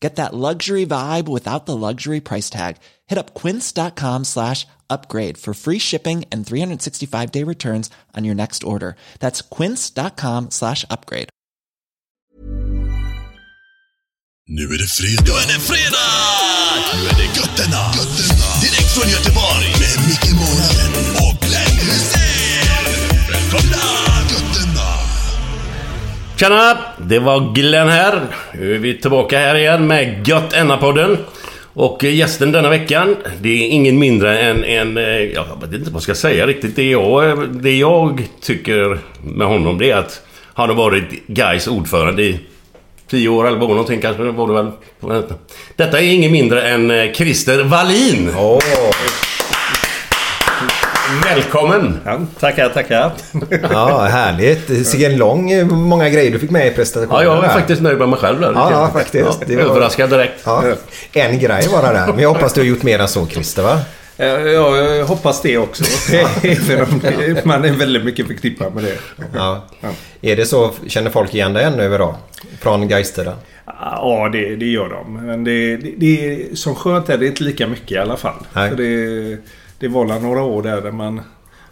Get that luxury vibe without the luxury price tag. Hit up quince.com slash upgrade for free shipping and 365 day returns on your next order. That's quince.com slash upgrade. Nu är det fredag. Nu är det fredag! Nu är det götterna. götterna. Direkt från Göteborg. Med Micke Månaden Tjena! Det var Glenn här. Nu är vi tillbaka här igen med Gött Enna-podden. Och eh, gästen denna veckan, det är ingen mindre än en... Eh, jag vet inte vad jag ska säga riktigt. Det jag, eh, det jag tycker med honom det är att han har varit Gais ordförande i tio år, eller någonting kanske var det väl. Detta är ingen mindre än Christer Wallin. Oh. Välkommen! ja, tackar, tackar. Ja, härligt. Vilken lång, många grejer du fick med i presentationen. Ja, jag är där. faktiskt nöjd med mig själv där. Ja, ja, faktiskt. Det var- Överraskad direkt. Ja, en grej bara där. Men jag hoppas du har gjort mer än så, Christer, va? Ja, jag hoppas det också. Även om det- man är väldigt mycket förknippad med det. Ja. Är det så? Känner folk igen dig ännu idag? Från Gaistida? Ja, det, det gör de. Men det, det, det är, som skönt är det inte lika mycket i alla fall. Nej. För det, det var några år där, där man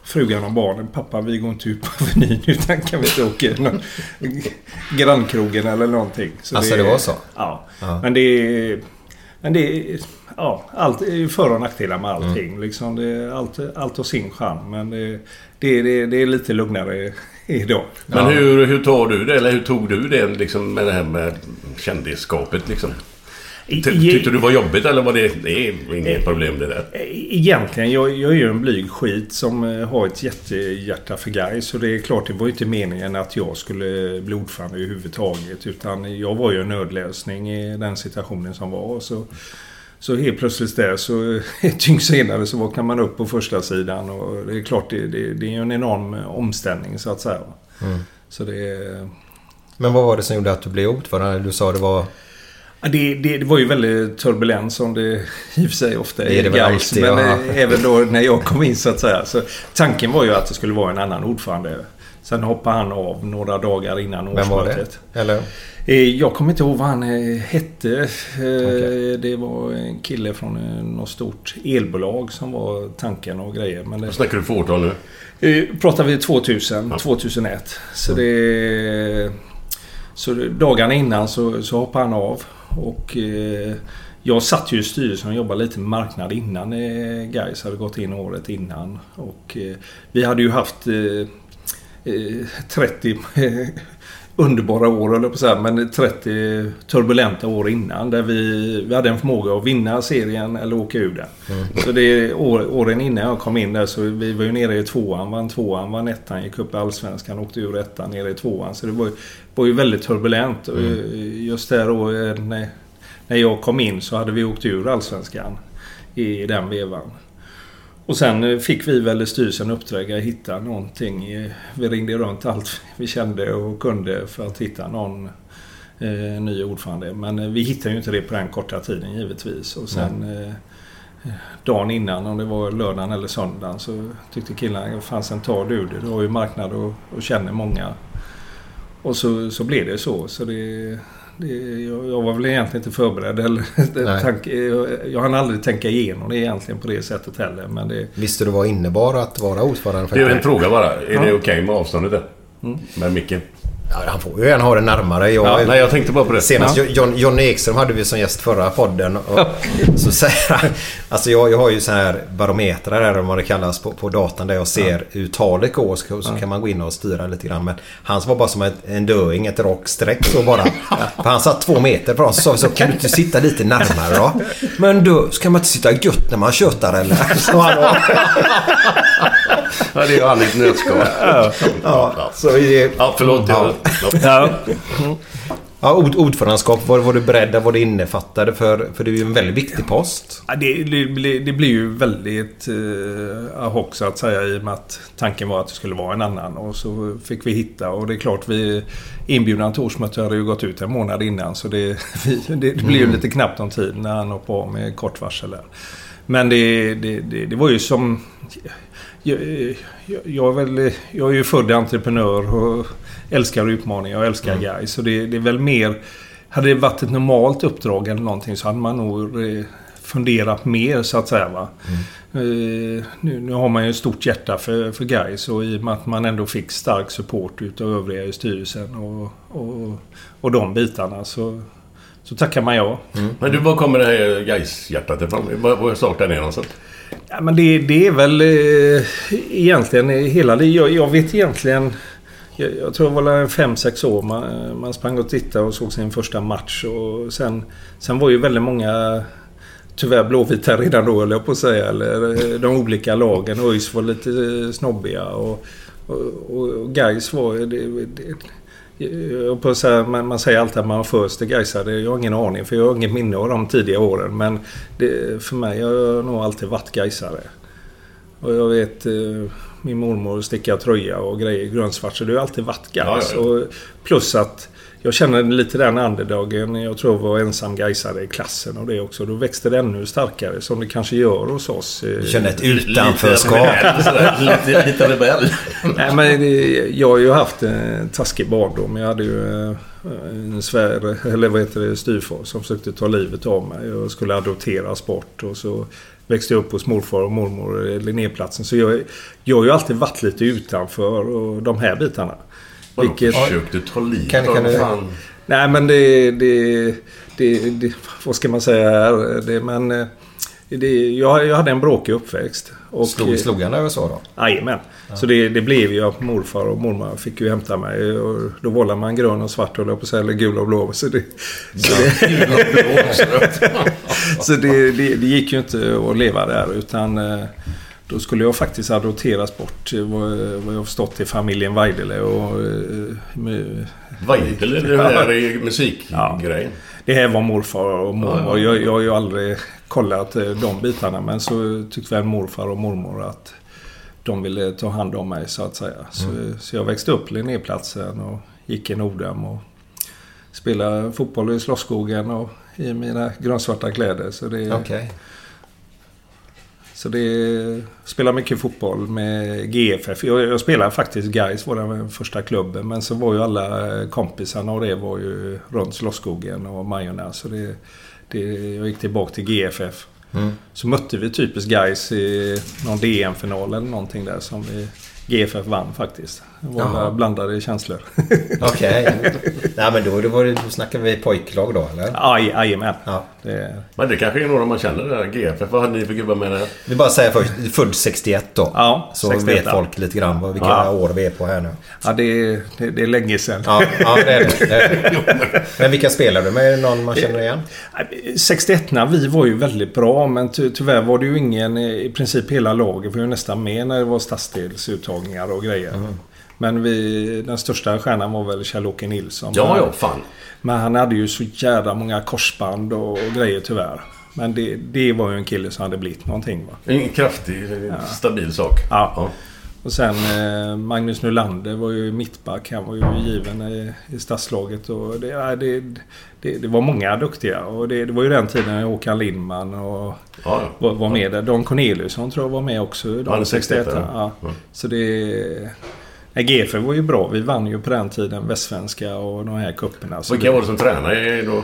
Frugan och barnen. Pappa vi går inte ut på Avenyn utan kan vi inte åka i någon grannkrogen eller någonting. Så Alltså, det var så? Ja. Ja. Men det är... Men det är... Ja, allt är för och nackdelar med allting. Mm. Liksom det allt, allt har sin charm. Men det, det, det, det är lite lugnare idag. Men hur, hur tar du det? Eller hur tog du det liksom med det här med kändisskapet liksom? Ty, tyckte du var jobbigt eller var det... Det är inget problem det där. Egentligen, jag, jag är ju en blyg skit som eh, har ett jättehjärta för Gais. Så det är klart, det var ju inte meningen att jag skulle bli ordförande överhuvudtaget. Utan jag var ju en nödlösning i den situationen som var. Så, så helt plötsligt där så ett dygn senare så vaknar man upp på första sidan och det är klart, det, det, det är ju en enorm omställning så att säga. Så det. Men vad var det som gjorde att du blev ordförande? Du sa det var... Ja, Det, det, det var ju väldigt turbulent som det i och för sig ofta är. Det är det väl Gais, alltid, Men ja. eh, även då när jag kom in så att säga. Så tanken var ju att det skulle vara en annan ordförande. Sen hoppade han av några dagar innan Vem var det? årsmötet. Eller? Eh, Jag kommer inte ihåg vad han eh, hette. Okej. Det var en kille från något stort elbolag som var tanken och grejer. Men det, Vad snackar du för årtal nu? Pratar vi 2000, 2001. Så det... Så dagarna innan så, så hoppade han av. Och eh, jag satt ju i styrelsen och jobbade lite med marknad innan eh, Gais hade gått in året innan. Och eh, vi hade ju haft eh, eh, 30 underbara år, eller på att säga, men 30 turbulenta år innan. Där vi, vi hade en förmåga att vinna serien eller åka ur den. Så det år, åren innan jag kom in där så vi var ju nere i tvåan, vann tvåan, vann ettan, gick upp i Allsvenskan, åkte ur ettan, nere i tvåan. Så det var, ju- var ju väldigt turbulent. Och Just där då eh, när, när jag kom in så hade vi åkt ur Allsvenskan i den vevan. Och sen eh, fick vi väl i styrelsen uppdrag att hitta någonting. eh, Vi ringde runt allt vi kände och kunde för att hitta någon eh, ny ordförande. Men eh, vi hittade ju inte det på den korta tiden givetvis. Och sen eh, dagen innan, om det var lördagen eller söndagen, så tyckte killarna fanns ta du det. Du har ju marknad och, och känner många. Och så, så blev det så. så det, det, jag, var väl egentligen inte förberedd. Eller, tank, jag, jag hann aldrig tänka igenom det egentligen på det sättet heller. Men det, Visste du vad innebar att vara ordförande? Det är en fråga bara. Är det okej okay med avståndet där? Mm. Med micken? Ja, han får ju gärna ha det närmare. Jag, ja, nej, jag tänkte bara på det. Senast ja. John, Johnny Ekström hade vi som gäst förra podden. Och så säger han... Alltså jag, jag har ju så här barometrar om vad det kallas på, på datan där jag ser hur talet går. Så, så kan man gå in och styra lite grann. Men hans var bara som ett, en döing, ett rakt streck så bara. För han satt två meter från oss. Så sa vi så kan du inte sitta lite närmare då? Men du, ska man inte sitta gött när man tjötar eller? Så han ja, det är ju ett nötskal. Ja, ja, så det, ja, förlåt. Ja. Ja. Ja, ord, ordförandeskap, vad var du beredd vad det innefattade? För, för det är ju en väldigt viktig post. Ja, det, det, det blir ju väldigt eh, ad hoc så att säga i och med att tanken var att det skulle vara en annan. Och så fick vi hitta och det är klart vi... Inbjudan till årsmötet hade ju gått ut en månad innan så det, vi, det, det blir ju mm. lite knappt om tid när han hoppade av med kort varsel där. Men det, det, det, det var ju som... Jag, jag, är väl, jag är ju född entreprenör och älskar utmaningar och älskar mm. guys. Så det, det, är väl mer... Hade det varit ett normalt uppdrag eller någonting så hade man nog eh, funderat mer så att säga. Va? Mm. Uh, nu, nu, har man ju ett stort hjärta för, för guys och i och med att man ändå fick stark support utav övriga i styrelsen och, och, och de bitarna så, så tackar man ja. Mm. Men du, var kommer det här Gais-hjärtat ifrån? Var startar det någonstans? Ja, men det, det är väl eh, egentligen hela det. Jag, jag vet egentligen... Jag, jag tror det var fem sex år man, man sprang och tittade och såg sin första match. Och sen, sen var ju väldigt många tyvärr blåvita redan då, eller jag på att säga. Eller eh, de olika lagen. ÖIS var lite eh, snobbiga. Och, och, och Gais var... Det, det, på så här, man, man, säger alltid att man var först i Gaisare. Jag har ingen aning för jag har inget minne av de tidiga åren. Men det, för mig har jag nog alltid varit Gaisare. Och jag vet eh, min mormor sticka tröja och grejer grönsvart. Så det har alltid varit Gais. Ja, ja. plus att jag känner lite den andedagen. Jag tror jag var ensam gaisare i klassen och det också. Då växte det ännu starkare som det kanske gör hos oss. Du känner ett utanförskap? Lite, lite rebell. Nej, men jag har ju haft en taskig barndom. Jag hade ju eh, en svär, eller vad heter det, styvfar som försökte ta livet av mig. Jag skulle adopteras bort och så växte jag upp hos morfar och mormor i Linnéplatsen. Så jag, jag har ju alltid varit lite utanför och de här bitarna. Vilket... Försökte ta livet kan, kan du... fan. Nej men det, det, det, det... Vad ska man säga? Det, men... Eh, det, jag, jag hade en bråkig uppväxt. Och, slog, slog han dig så då? Jajamän. Ja. Så det, det blev ju att morfar och mormor fick ju hämta mig. Och då valde man grön och svart höll jag på att säga. Eller gul och blå. Så det, så det, så det, det, det gick ju inte att leva där. Utan eh, då skulle jag faktiskt adopteras bort, vad, vad jag förstått, till familjen Weidele och... Med, Weidele, det där är musikgrejen? Ja, det här var morfar och mormor. Jag, jag har ju aldrig kollat eh, de bitarna men så tyckte väl morfar och mormor att de ville ta hand om mig så att säga. Så, mm. så jag växte upp Linnéplatsen och gick i Nordhem och spelade fotboll i Slottsskogen och i mina grönsvarta kläder. Så det, okay. Så det spelar mycket fotboll med GFF. Jag, jag spelade faktiskt Gais var den första klubben. Men så var ju alla kompisarna och det var ju runt Slottsskogen och Majorna. Så det, det, jag gick tillbaka till GFF. Mm. Så mötte vi typiskt Gais i någon DM-final eller någonting där som vi GFF vann faktiskt. Jaha. blandade känslor. Okej. Okay. Nej men då, då, var det, då snackar vi pojklag då eller? Jajamän. Ja. Det... Men det kanske är några man känner där. GFF. Vad hade ni för gubbar med det? Vi bara säger först. Född 61 då. Ja, Så 61, vet folk lite grann vilka ja. år vi är på här nu. Ja det, det, det är länge sedan. Ja, ja det, är det, det är det. Men vilka spelar du med? Är det någon man känner igen? 61 vi var ju väldigt bra men ty tyvärr var det ju ingen i princip hela laget var ju nästan med när det var stadsdelsuttagningar och grejer. Mm. Men vi, den största stjärnan var väl Kjell-Åke Nilsson. Ja, ja, fan. Men han hade ju så jävla många korsband och, grejer tyvärr. Men det, det var ju en kille som hade blivit någonting va. En kraftig, ja. stabil sak. Ja. ja. Och sen eh, Magnus Nylander var ju mittback. Han var ju given i, i stadslaget. Och det, ja, det, det, det var många duktiga. Och det, var ju den tiden Håkan Lindman och Ja, var, var med där. Don Corneliusson tror jag var med också. han 61, 61 ja. ja. Ja. Så det... GF var ju bra. Vi vann ju på den tiden Västsvenska och de här cuperna. Vilka var det som tränade då?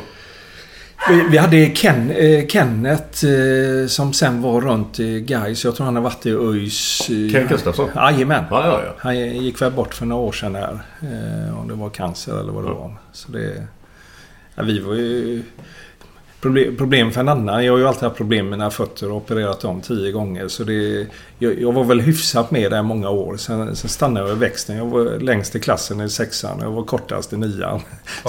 vi, vi hade Ken, eh, Kenneth eh, som sen var runt i Gais. Jag tror han har varit i ÖIS. eh, Ken Gustafsson? Jajamän. Ja, ja, ja. Han gick väl bort för några år sedan där. Eh, om det var cancer eller vad det var. Så det... Ja, vi var ju... Problem, problem för en annan. Jag har ju alltid haft problem med mina fötter och opererat dem tio gånger. Så det, jag, jag var väl hyfsat med där många år. Sen, sen stannade jag i växten. Jag var längst i klassen i sexan och jag var kortast i nian.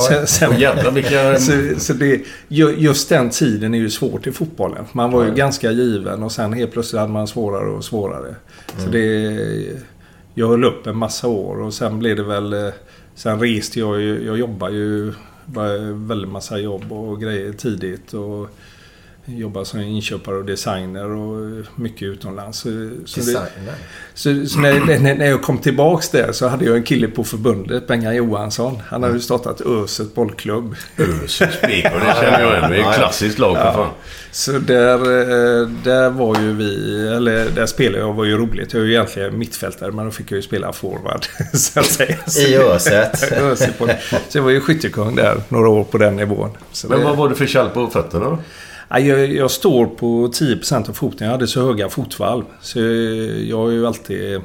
Sen, sen, Åh, jävlar vilka... så, så det, ju- just den tiden är ju svårt i fotbollen. Man var ju ganska given och sen helt plötsligt hade man svårare och svårare. Så det... Jag höll upp en massa år och sen blev det väl... eh, Sen reste jag ju. Jag jobbade ju väldigt massa jobb och grejer tidigt. Och jobbade som inköpare och designer och mycket utomlands. Så, så det, Designer. så, så när, när, när jag kom tillbaks där så hade jag en kille på förbundet, Bengan Johansson. Han hade ju startat Öset bollklubb. Spik, och det känner jag igen. Det är ett klassiskt lag för fan. Så där, eh, där var ju vi, eller där spelade jag var ju roligt. Jag är ju egentligen mittfältare men då fick jag ju spela forward. Så att säga. I Öset. Så jag var ju skyttekung där några år på den nivån. Så Men det- vad var det för kall på fötterna då? Ja, Jag, jag står på 10% av foten. Jag hade så höga fotvalv. Så jag har ju alltid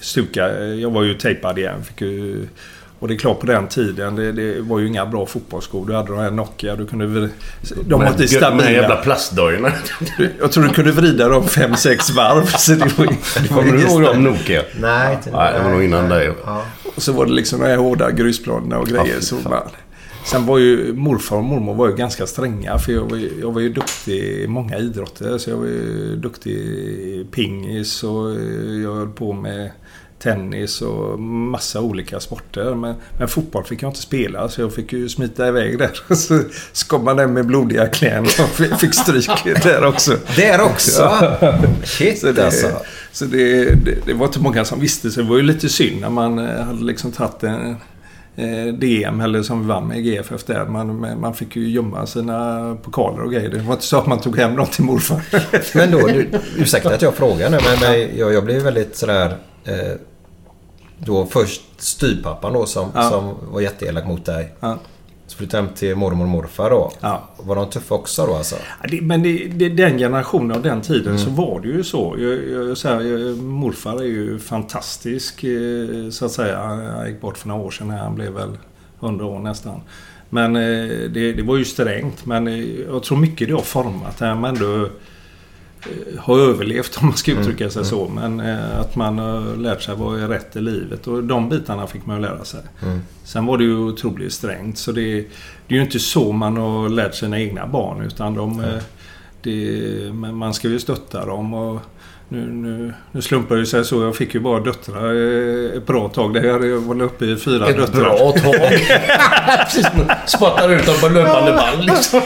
stuka. Jag var ju tejpad igen. Fick ju, och det är klart på den tiden. Det, det var ju inga bra fotbollsskor. Du hade de här Nokia. Du kunde, vri- de var inte De här jävla stabila. plastdojorna. Jag tror du kunde vrida dem 5-6 varv. Så det var, det var Kommer du ihåg dem. Nokia? Nej, inte Nej, det var nog innan dig. Ja. Och så var det liksom de här hårda grusplanerna och grejer. Ja, så man, sen var ju morfar och mormor var ju ganska stränga. För jag var ju, jag var ju duktig i många idrotter. Så jag var ju duktig i pingis och jag höll på med tennis och massa olika sporter. Men, men fotboll fick jag inte spela så jag fick ju smita iväg där. Så kom man hem med blodiga knän och fick stryk där också. Där också? Shit Så det, alltså. så det, det, det var inte många som visste. Så det var ju lite synd när man eh, hade liksom tagit en eh, DM eller som vi vann med GFF där. Man, man fick ju gömma sina pokaler och grejer. Det var inte så att man tog hem dem till morfar. Men då, du, ursäkta att jag frågar nu men men jag, jag blev väldigt sådär... Eh, då först styvpappan då som, Ja. som var jätteelak mot dig. Ja. Så flyttade hem till mormor och morfar då. Ja. Var de tuffa också då alltså? Det, men det, det, den generationen av den tiden Mm. så var det ju så. Jag, jag, så här, jag, morfar är ju fantastisk eh, så att säga. Han gick bort för några år sedan. Han blev väl 100 år nästan. Men eh, det, det var ju strängt. Men jag tror mycket det har format. Men eh, har överlevt om man ska uttrycka sig så. Men eh, att man har lärt sig vad är rätt i livet. Och de bitarna fick man ju lära sig. Sen var det ju otroligt strängt. Så det, det är ju inte så man har lärt sina egna barn. Utan de, eh, det, man ska ju stötta dem. Och nu, nu, nu slumpar det sig så. Jag fick ju bara döttrar eh, ett bra tag. Där jag var uppe i fyra döttrar. tag. Precis. Spottar ut dem på löpande band liksom.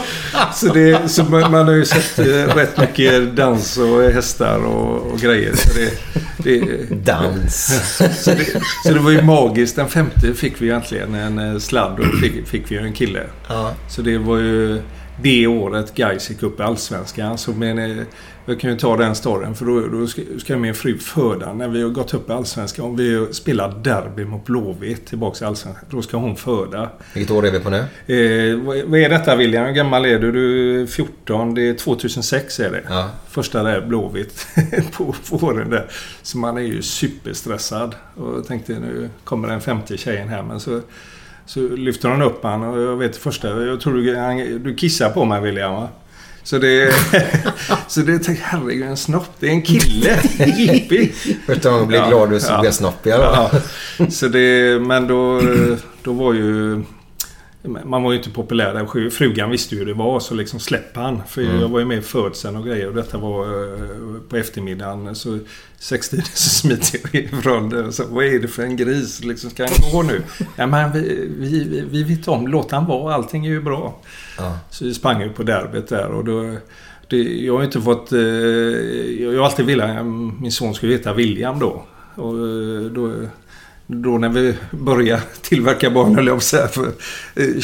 Så, det, så man, man har ju sett eh, rätt mycket dans och hästar och, och grejer. Så det, det, Dans. så, det, så det var ju magiskt. Den femte fick vi egentligen en eh, sladd och fick, fick vi ju en kille. Ja. Så det var ju det året Gais gick upp i Allsvenskan. Så men, eh, jag kan ju ta den storyn för då, då ska, ska min fru föda. När vi har gått upp i Allsvenskan och vi spelar derby mot Blåvitt tillbaka i Allsvenskan. Då ska hon föda. Vilket år är vi på nu? Eh, vad, vad är detta William? Hur gammal är du? Du är 14. Det är 2006 är det. Ja. Första där Blåvitt på våren där. Så man är ju superstressad. Och jag tänkte nu kommer den femte tjejen här. Men så, så lyfter hon upp han och jag vet första. Jag tror du, han, du kissar på mig William va? Så det... så det jag, herregud en snopp. Det är en kille. Jippi. Första gången jag blev Ja, glad du såg ja. ja. snopp i alla fall. Ja, så det, men då, då var ju... Man var ju inte populär där. Frugan visste ju hur det var så liksom släpp han. För jag var ju med i födseln och grejer och detta var eh, på eftermiddagen. Så sextiden så smiter jag ifrån det. Så, vad är det för en gris? Liksom, ska han gå nu? Ja, men vi, vi, vi, vi vet om, låt han vara. Allting är ju bra. Ja. Så vi sprang ju på derbyt där och då... Det, jag har inte fått... Eh, jag har alltid velat... Min son skulle heta William då. Och eh, då, då när vi började tillverka barn, höll jag på för eh,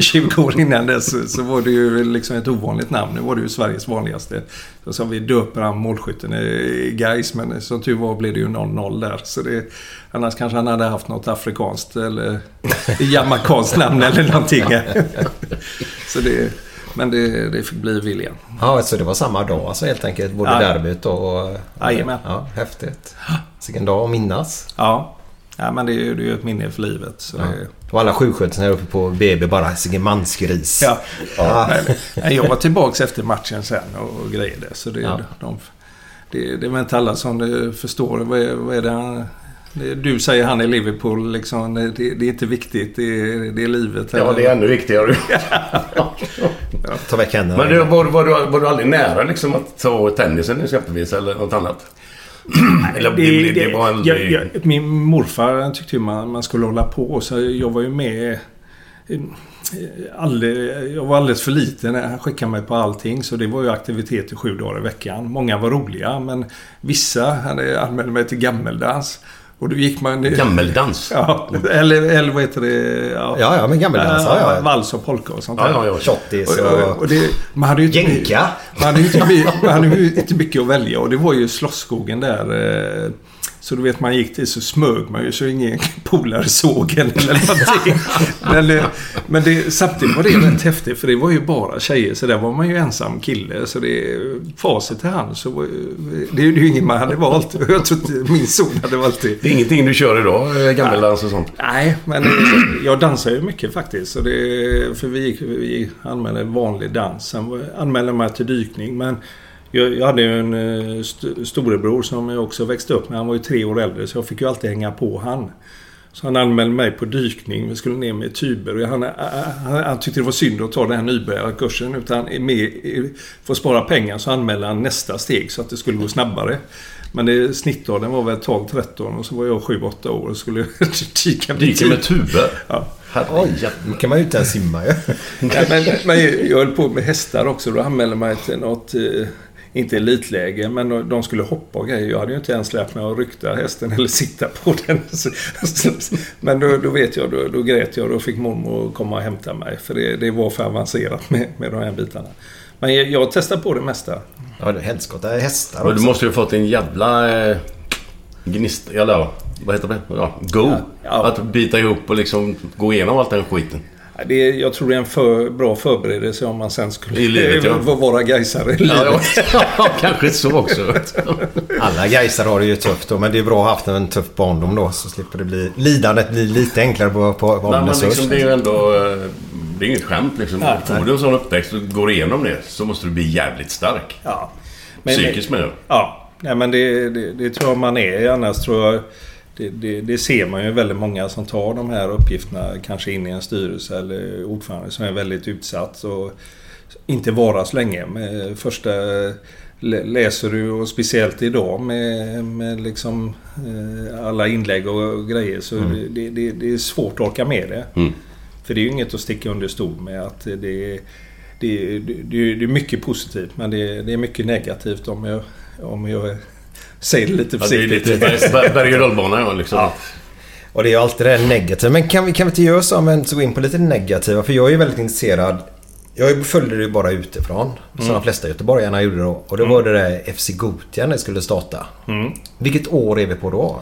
20 år innan dess så, var det ju liksom ett ovanligt namn. Nu var det ju Sveriges vanligaste. Så sa vi döper han målskytten i Gais men som tur var blev det ju 0-0 där. Så det, annars kanske han hade haft något afrikanskt eller jamaicanskt namn eller någonting. så det, men det, det fick bli William. Ja, så det var samma dag alltså helt enkelt. Både Ja. derbyt och... Jajamän. Ja, häftigt. Vilken dag att minnas. Ja. Ja, men det är ju det är ju ett minne för livet. Så det, Och alla sjuksköterskor här uppe på BB bara, vilken mansgris. ja. Ja. Nej, Jag var tillbaks efter matchen sen och, och grejade. Så det, Ja. de, det, det är väl inte alla som eh, förstår. Vad är, vad är det han... Du säger han i Liverpool liksom. Det, det är inte viktigt. Det är, det är livet. Ja, det är ännu viktigare. Ta väck händerna. Men du, var, var, du, var du aldrig nära liksom att ta tennisen exempelvis eller något annat? eller det, det, det var aldrig... jag, jag, min morfar han tyckte ju man, man skulle hålla på. Så jag var ju med... eh, Alldeles, jag var alldeles för liten han skickade mig på allting. Så det var ju aktiviteter sju dagar i veckan. Många var roliga men vissa hade anmälde mig till gammeldans. Och då gick man... Gammeldans? Ja, eller, eller vad heter det? Ja, Ja, ja, men gammeldans. Ja, ja. Vals och polka och sånt där. ja, ja. Shottis Och, och, och... det, man hade ju inte, Jänka. man hade ju inte, my- man hade ju inte mycket att välja och det var ju Slottsskogen där. Så du vet man gick till så smög man ju så ingen polare såg en eller någonting. Men, men det, samtidigt var det rätt häftigt för det var ju bara tjejer så där var man ju ensam kille. Så det facit till hand så var, det är ju ingen man hade valt. Jag tror inte min son hade valt det. Det är ingenting du kör idag, eh, gammeldans och sånt? Nej, men eh, jag dansar ju mycket faktiskt. Så det, för vi, gick, vi anmälde vanlig dans. Sen anmälde mig till dykning. Men jag, jag hade ju en eh, st- storebror som jag också växte upp med. Han var ju tre år äldre så jag fick ju alltid hänga på han. Så han anmälde mig på dykning. Vi skulle ner med tuber. Och han, han, han tyckte det var synd att ta den här nybörjarkursen. Utan med, för att spara pengar så anmälde han nästa steg så att det skulle gå snabbare. Men det, snittåldern var väl 12-13 och så var jag 7-8 år och skulle dyka med Dyker med tuber. Ja. Oj, nu kan man ju inte ens simma ju. Nej, men, men jag höll på med hästar också. Då anmälde mig till något, eh, inte elitläge, men de skulle hoppa och grejer. Jag hade ju inte ens lärt mig att rykta hästen eller sitta på den. Men då, då vet jag, då, då grät jag och då fick mormor komma och hämta mig. För det, det var för avancerat med, med de här bitarna. Men jag, jag testar på det mesta. Ja, det är helskotta hästar Och du också. måste ju ha fått en jävla eh, gnist... Eller ja, vad heter det? Ja, go! Ja. Att bita ihop och liksom gå igenom allt den skiten. Det, är- jag tror det är en för, bra förberedelse om man sen skulle I livet, ja. vara vara gaisare i livet. Ja, ja, kanske så också. Alla gaisar har det ju tufft då, men det är bra att ha haft en tuff barndom då. Så slipper det bli... Lidandet blir lite enklare på, på Nej, ålderns liksom, det är ju ändå... eh, Det är inget skämt liksom. Nej, Får du en sån uppväxt och går igenom det så måste du bli jävligt stark. Ja. Men- Psykiskt med det. Ja, nej, men det, det, det tror jag man är. Annars tror jag... Det, det, det ser man ju väldigt många som tar de här uppgifterna kanske in i en styrelse eller ordförande som är väldigt utsatt och inte vara så länge. Med första lä- läser du och speciellt idag med, med liksom eh, alla inlägg och grejer så det, det, det är svårt att orka med det. Mm. För det är ju inget att sticka under stol med att det, det, det, är mycket positivt men det, det är mycket negativt om jag, om jag säger det lite Ja, det är försiktigt. lite berg- och ja, liksom. Ja. Och det är ju alltid det negativa. Men kan vi, kan vi inte göra så om vi gå in på lite negativa? För jag är ju väldigt intresserad. Jag följde det ju bara utifrån. Som de flesta göteborgarna gjorde då. Och då var det där FC Gothia när det skulle starta. Vilket år är vi på då?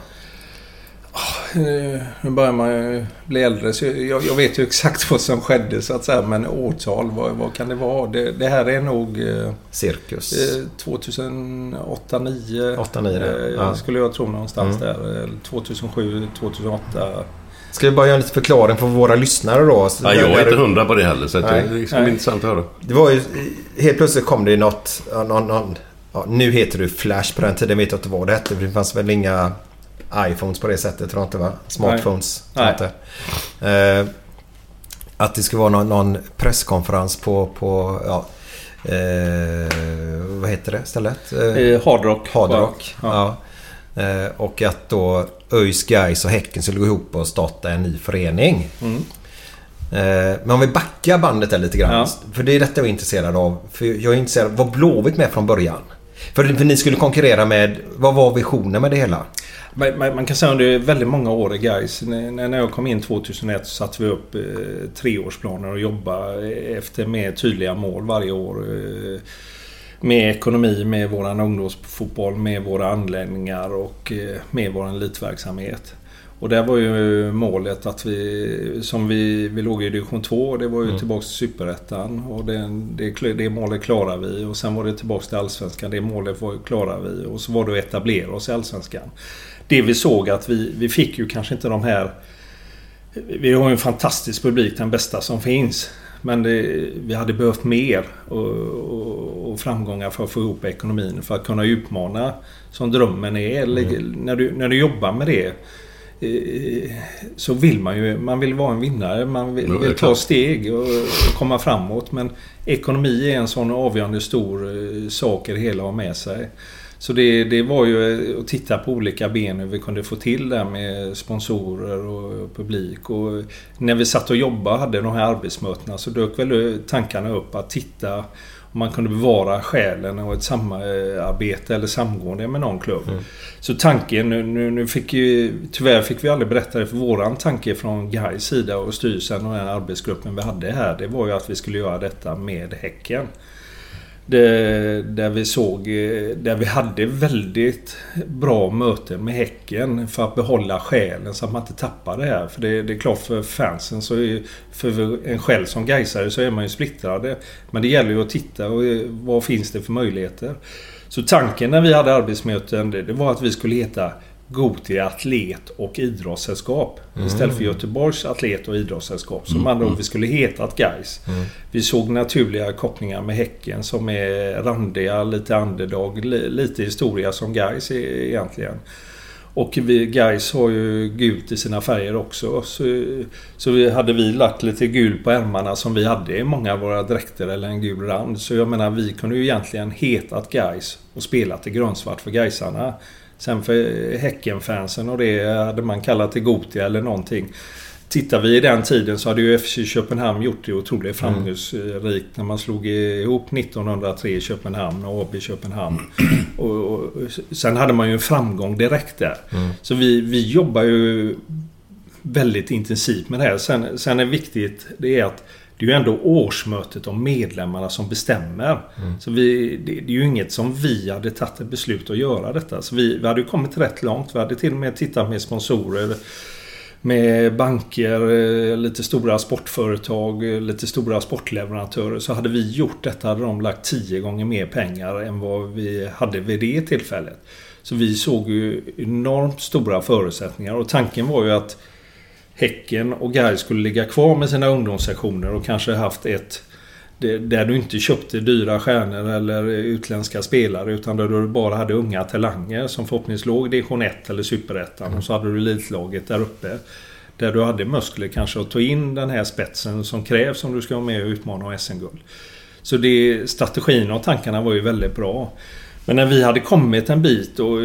Eh, Nu börjar man ju bli äldre så jag, jag vet ju exakt vad som skedde så att säga. Men årtal, vad, vad kan det vara? Det, det här är nog eh, Cirkus. eh, 2008, 2009 8, 9 där, eh, ja. Skulle jag tro någonstans Mm. där. Eller 2007, 2008. Ska vi bara göra en liten förklaring för våra lyssnare då? Så Ja, jag är inte hundra på det heller så det ska bli Nej. intressant att höra. Det var ju... Helt plötsligt kom det ju något... Någon, någon, ja, nu heter det Flash. På den tiden vet jag inte vad det hette. för Det fanns väl inga iPhones på det sättet tror jag inte va? Smartphones. Tror jag Nej. inte. Eh, att det skulle vara någon, någon presskonferens på... på ja, eh, vad heter det stället? Eh, Eh, Hard Rock. Hard Rock. Ja. Ja. Eh, och att då ÖIS, Gais och Häcken skulle gå ihop och starta en ny förening. Mm. Eh, Men om vi backar bandet där lite grann. Ja. För det är detta jag är intresserad av. För jag är intresserad av, var Blåvitt med från början? För, för ni skulle konkurrera med, vad var visionen med det hela? Man, man, kan säga under väldigt många år i Gais. När, jag kom in 2001 så satte vi upp eh, treårsplaner och jobbade efter med tydliga mål varje år. Eh, med ekonomi, med våran ungdomsfotboll, med våra anläggningar och eh, med vår elitverksamhet. Och där var ju målet att vi, som vi, vi låg i division 2, det var ju mm. tillbaks till Superettan. Och det, det, det målet klarade vi. Och sen var det tillbaks till Allsvenskan, det målet var, klarade vi. Och så var det att etablera oss i Allsvenskan. Det vi såg att vi, vi fick ju kanske inte de här... Vi har ju en fantastisk publik, den bästa som finns. Men det, vi hade behövt mer och, och, och, framgångar för att få ihop ekonomin. För att kunna utmana som drömmen är. Mm. När, du, när du jobbar med det eh, så vill man ju man vill vara en vinnare. Man vill, vill ta steg och komma framåt. Men ekonomi är en sån avgörande stor eh, sak i det hela att ha med sig. Så det, det var ju att titta på olika ben hur vi kunde få till det med sponsorer och publik. Och när vi satt och jobbade och hade de här arbetsmötena så dök väl tankarna upp att titta om man kunde bevara själen och ett samarbete eller samgående med någon klubb. Mm. Så tanken, nu, nu fick ju, tyvärr fick vi aldrig berätta det för våran tanke från Gais sida och styrelsen och den arbetsgruppen vi hade här. Det var ju att vi skulle göra detta med Häcken. Det, där vi såg, eh, där vi hade väldigt bra möten med Häcken för att behålla själen så att man inte tappar det här. För det, det är klart för fansen, så är, för en själv som Gaisare så är man ju splittrade. Men det gäller ju att titta och eh, vad finns det för möjligheter. Så tanken när vi hade arbetsmöten det, det var att vi skulle heta Gotia Atlet och Idrottssällskap. Mm. Istället för Göteborgs Atlet och Idrottssällskap. Som mm. andra ord vi skulle hetat Gais. Mm. Vi såg naturliga kopplingar med Häcken som är randiga, lite underdog, lite historia som Gais egentligen. Och vi, Gais har ju gult i sina färger också. Så, så vi, hade vi lagt lite gul på ärmarna som vi hade i många av våra dräkter eller en gul rand. Så jag menar vi kunde ju egentligen hetat Gais och spelat i grönsvart för Gaisarna. Sen för Häckenfansen och det hade man kallat det Gotia eller någonting. Tittar vi i den tiden så hade ju FC Köpenhamn gjort det otroligt framgångsrikt när man slog ihop 1903 i Köpenhamn och AB Köpenhamn. Och, och, sen hade man ju en framgång direkt där. Mm. Så vi, vi jobbar ju väldigt intensivt med det här. Sen, sen är viktigt det är att det är ju ändå årsmötet och medlemmarna som bestämmer. Mm. Så vi, det, det, är ju inget som vi hade tagit ett beslut att göra detta. Så vi, vi hade ju kommit rätt långt. Vi hade till och med tittat med sponsorer. Med banker, eh, lite stora sportföretag, eh, lite stora sportleverantörer. Så hade vi gjort detta hade de lagt tio gånger mer pengar än vad vi hade vid det tillfället. Så vi såg ju enormt stora förutsättningar och tanken var ju att Häcken och Gais skulle ligga kvar med sina ungdomssektioner och kanske haft ett där du inte köpte dyra stjärnor eller utländska spelare utan där du bara hade unga talanger som förhoppningsvis låg i division 1 eller superettan och så hade du elitlaget där uppe. Där du hade muskler kanske att ta in den här spetsen som krävs om du ska vara med och utmana om SM-guld. Så det, strategin och tankarna var ju väldigt bra. Men när vi hade kommit en bit och,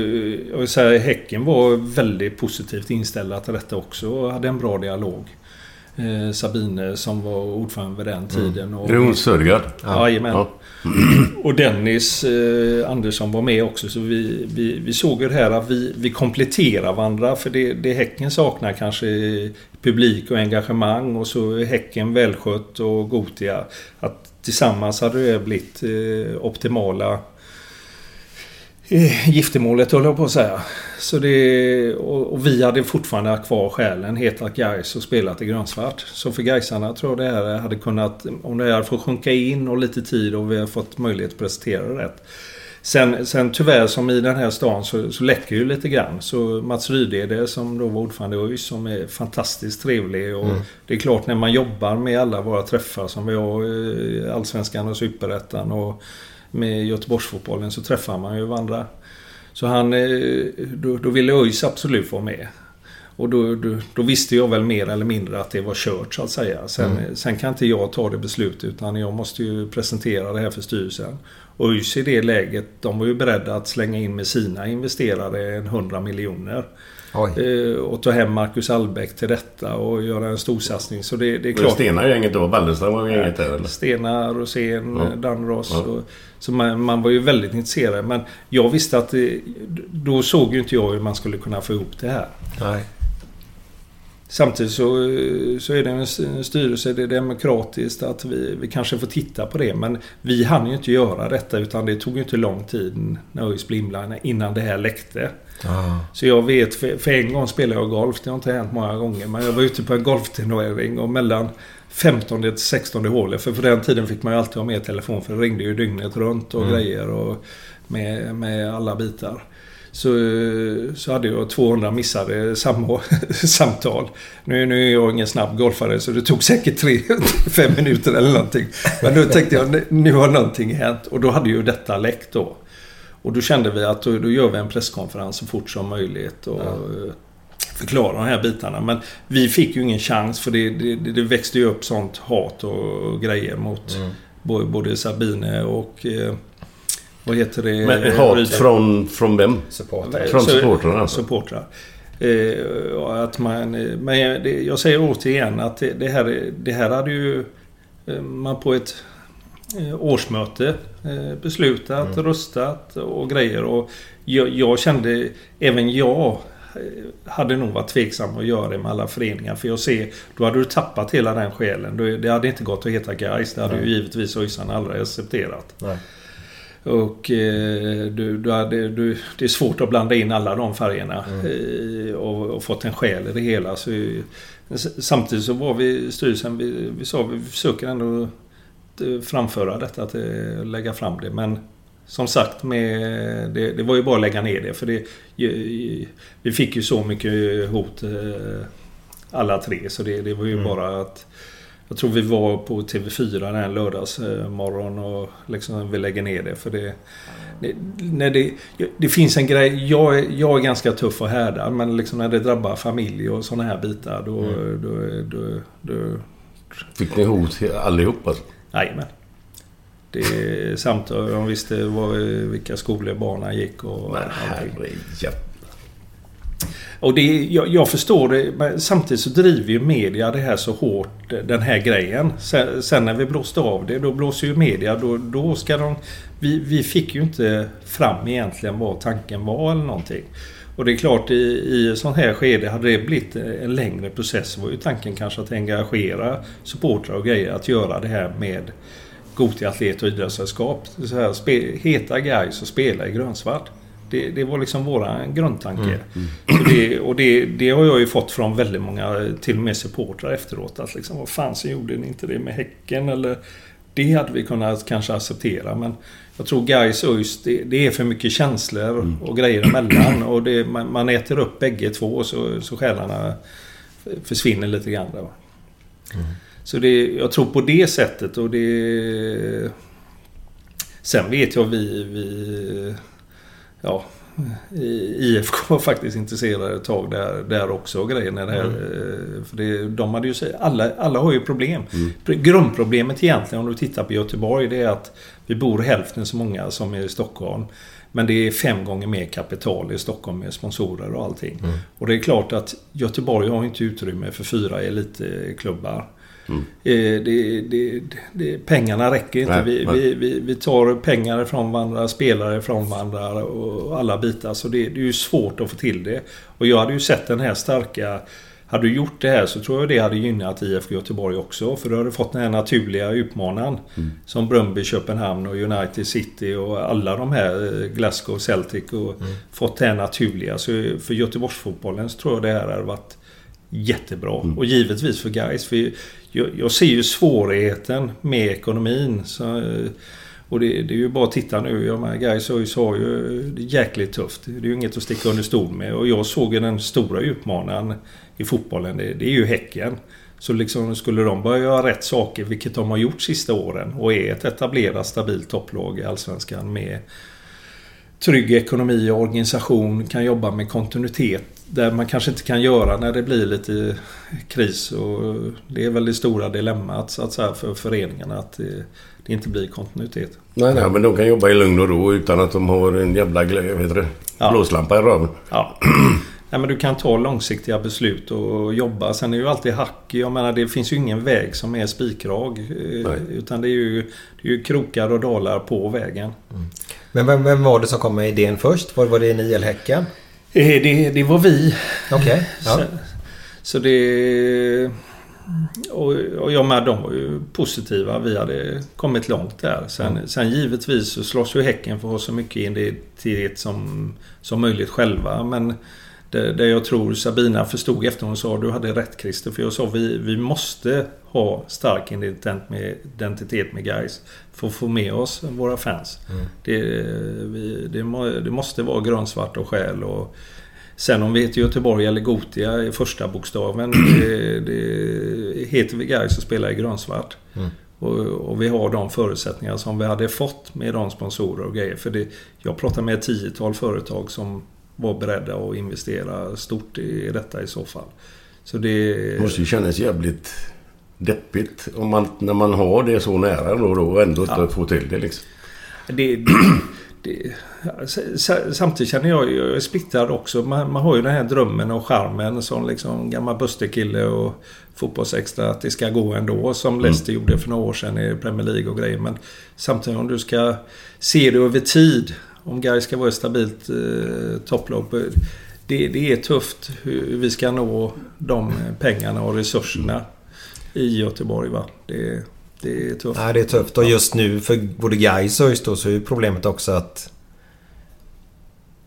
och så här, Häcken var väldigt positivt inställda till detta också och hade en bra dialog. Eh, Sabine som var ordförande vid den mm. tiden. är det hon Sörgard? Ja. Ja. Och Dennis eh, Andersson var med också. Så vi, vi, vi såg ju det här att vi, vi kompletterar varandra. För det, det Häcken saknar kanske publik och engagemang. Och så Häcken välskött och Gotia. Att tillsammans hade det blivit eh, optimala giftermålet höll jag på att säga. Så det, och, och vi hade fortfarande kvar själen, hetat Gais och spelat i grönsvart. Så för Gaisarna tror jag det här hade kunnat, om det hade fått sjunka in och lite tid och vi har fått möjlighet att presentera det rätt. Sen, sen tyvärr som i den här stan så, så läcker ju lite grann. Så Mats Rydede som då var ordförande i ÖIS som är fantastiskt trevlig. Och mm. Det är klart när man jobbar med alla våra träffar som vi har i Allsvenskan och Superettan och med Göteborgsfotbollen så träffar man ju varandra. Så han, eh, då, då ville ÖIS absolut vara med. Och då, då, då, visste jag väl mer eller mindre att det var kört så att säga. Sen, mm. sen kan inte jag ta det beslutet utan jag måste ju presentera det här för styrelsen. Och ÖIS i det läget, de var ju beredda att slänga in med sina investerare en 100 miljoner. Eh, och ta hem Marcus Albeck till detta och göra en storsatsning. Så det, det är klart. Stena gänget då? Wallenström var gänget där eller? Stena, Rosén, Ja. Danros. Ja. Och, så man, man var ju väldigt intresserad. Men jag visste att det, då såg ju inte jag hur man skulle kunna få ihop det här. Nej. Samtidigt så, så är det en styrelse, det är demokratiskt att vi, vi kanske får titta på det. Men vi hann ju inte göra detta utan det tog ju inte lång tid när ÖIS blev innan det här läckte. Ja. Så jag vet, för, för en gång spelade jag golf. Det har inte hänt många gånger. Men jag var ute på en golfturnering och mellan 15 till 16 hålet. För på den tiden fick man ju alltid ha med telefon för det ringde ju dygnet runt och grejer. Och med, med alla bitar. Så, så hade jag 200 missade sam samtal. Nu, nu är jag ingen snabb golfare så det tog säkert 3-5 minuter eller någonting. Men då tänkte jag nu- har någonting hänt. Och då hade ju detta läckt då. Och då kände vi att då, då gör vi en presskonferens så fort som möjligt. Och eh, förklara de här bitarna. Men vi fick ju ingen chans för det, det, det växte ju upp sånt hat och grejer mot både, både Sabine och... Eh, vad heter det? Men hat Rydberg. från, från vem? Supportrar. Från supportrarna alltså? Supportrar. Eh, att man, eh, men jag- det, jag säger återigen att det, det, här, det här hade ju eh, man på ett eh, årsmöte beslutat, röstat och grejer. Och jag, jag kände, även jag hade nog varit tveksam att göra det med alla föreningar. För jag ser, då hade du tappat hela den själen. Det hade inte gått att heta Gais. Det hade ju givetvis ÖISarna aldrig accepterat. Nej. Och eh, du, du hade, du, det är svårt att blanda in alla de färgerna eh, och, och fått en själ i det hela. Så, samtidigt så var vi i styrelsen, vi, vi sa vi försöker ändå eh, framföra detta, att lägga fram det. Men som sagt, med, det, det var ju bara att lägga ner det. För det, vi fick ju så mycket hot eh, alla tre. Så det, det var ju bara att jag tror vi var på TV4 den lördagsmorgon och liksom vi lägger ner det. För det, det, när det, det finns en grej, jag, jag är ganska tuff och härdad men liksom när det drabbar familj och sådana här bitar då... då, då, då Fick ni hot allihop alltså? Jajamän. Det samt de visste vad, vilka skolor barnen gick och Men herrejävlar. Och det, jag, jag förstår det, men samtidigt så driver ju media det här så hårt, den här grejen. Sen, sen när vi blåste av det, då blåser ju media, då, då ska de... Vi, vi fick ju inte fram egentligen vad tanken var eller någonting. Och det är klart, i, i sånt här skede, hade det blivit en längre process, var ju tanken kanske att engagera supportrar och grejer, att göra det här med Gothia Atlet och Idrottssällskap. Så här, spe, heta guys och spela i grönsvart. Det, det var liksom våran grundtanke. Så det, och det, det har jag ju fått från väldigt många, till och med supportrar efteråt. Att liksom, vad fan så gjorde ni inte det med Häcken? Eller, det hade vi kunnat kanske acceptera. Men jag tror Gais och ÖIS, det, det är för mycket känslor och grejer emellan. Och det, man, man äter upp bägge två så, så själarna försvinner lite grann. Där. Så det, jag tror på det sättet och det... Sen vet jag vi... vi ja, IFK var faktiskt intresserade ett tag där, där också grejen är det här. eh, För det, de hade ju alla, alla har ju problem. Grundproblemet egentligen om du tittar på Göteborg det är att vi bor hälften så många som i Stockholm. Men det är fem gånger mer kapital i Stockholm med sponsorer och allting. Och det är klart att Göteborg har inte utrymme för fyra elitklubbar. Eh, Det, det, det, pengarna räcker inte. Nej, vi, nej. vi, vi, vi tar pengar från varandra, spelare från varandra och alla bitar. Så det, det är ju svårt att få till det. Och jag hade ju sett den här starka... Hade du gjort det här så tror jag det hade gynnat IFK Göteborg också. För du hade fått den här naturliga utmanaren. Som Bröndby, Köpenhamn och United City och alla de här. eh, Glasgow, Celtic och fått det här naturliga. Så för Göteborgsfotbollen så tror jag det här hade varit jättebra. Och givetvis för guys. För jag, jag ser ju svårigheten med ekonomin. Så, eh, och det, det är ju bara att titta nu. Jag menar, guys ÖIS har ju eh, det är jäkligt tufft. Det är ju inget att sticka under stol med. Och jag såg ju den stora utmanaren i fotbollen. Det, det är ju Häcken. Så liksom skulle de börja göra rätt saker, vilket de har gjort sista åren och är ett etablerat stabilt topplag i Allsvenskan med trygg ekonomi och organisation, kan jobba med kontinuitet där man kanske inte kan göra när det blir lite kris. Och det är väl det stora dilemmat så att säga, för föreningarna att det, det inte blir kontinuitet. Nej, nej, men de kan jobba i lugn och ro utan att de har en jävla det? Ja. blåslampa i röven. Ja. Ja, men du kan ta långsiktiga beslut och jobba. Sen är ju alltid hack. Jag menar det finns ju ingen väg som är spikrak. eh, Nej. Utan det är, ju, det är ju krokar och dalar på vägen. Men vem, vem var det som kom med idén först? Var, var det ni eller Häcken? Eh, Det, det var vi. Okej. Ja. Så, så det... Och, och jag med, de var ju positiva. Vi hade kommit långt där. Sen, sen givetvis så slåss ju Häcken för att ha så mycket identitet som, som möjligt själva. Men det, det jag tror Sabina förstod efter hon sa du hade rätt Christer. För jag sa vi, vi måste ha stark identitet med, guys För att få med oss våra fans. Det, vi, det, må, det måste vara grönsvart och själ. Och, Sen om vi heter Göteborg eller Gotia i första bokstaven. Det, det heter vi Gais och spelar i grönsvart. Och, och vi har de förutsättningar som vi hade fått med de sponsorer och grejer. För det, jag pratar med ett tiotal företag som var beredda att investera stort i detta i så fall. Så det... Det måste ju kännas jävligt deppigt om man, när man har det så nära då, då och ändå inte få till det liksom. Det, det, det, samtidigt känner jag, jag är splittrad också. Man, man har ju den här drömmen och charmen som liksom gammal Buster-kille och fotbollsextra att det ska gå ändå. Som Leicester gjorde för några år sedan i Premier League och grejer. Men samtidigt om du ska se det över tid. Om Gais ska vara ett stabilt eh, topplopp. eh, Det, det är tufft hur vi ska nå de pengarna och resurserna i Göteborg. Va? Det, det är tufft. Nej, det är tufft. Och just nu för både Gais och ÖIS så är problemet också att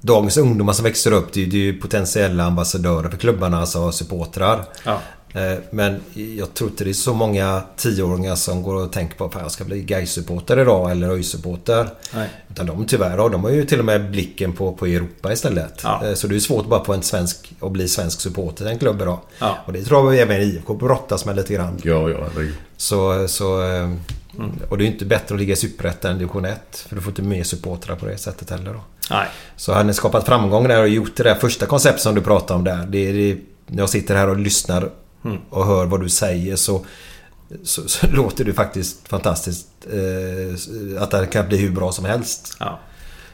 Dagens ungdomar som växer upp det är ju potentiella ambassadörer för klubbarna, alltså supportrar. Ja. Eh, Men jag tror inte det är så många tioåringar som går och tänker på att jag ska bli Gais-supporter idag eller ÖIS-supporter. Utan de tyvärr de har ju till och med blicken på, på Europa istället. Ja. Eh, Så det är svårt bara på en svensk att bli svensk supporter i en klubb idag. Ja. Och det tror jag även IFK brottas med lite grann. Ja, ja, herregud. Så, så, eh, Och det är ju inte bättre att ligga i Superettan än division 1. För du får inte mer supportrar på det sättet heller då. Nej. Så har ni skapat framgång där och gjort det där första konceptet som du pratade om där. Det är, det, när jag sitter här och lyssnar och hör vad du säger så, så, så låter det faktiskt fantastiskt. Eh, att det kan bli hur bra som helst. Ja.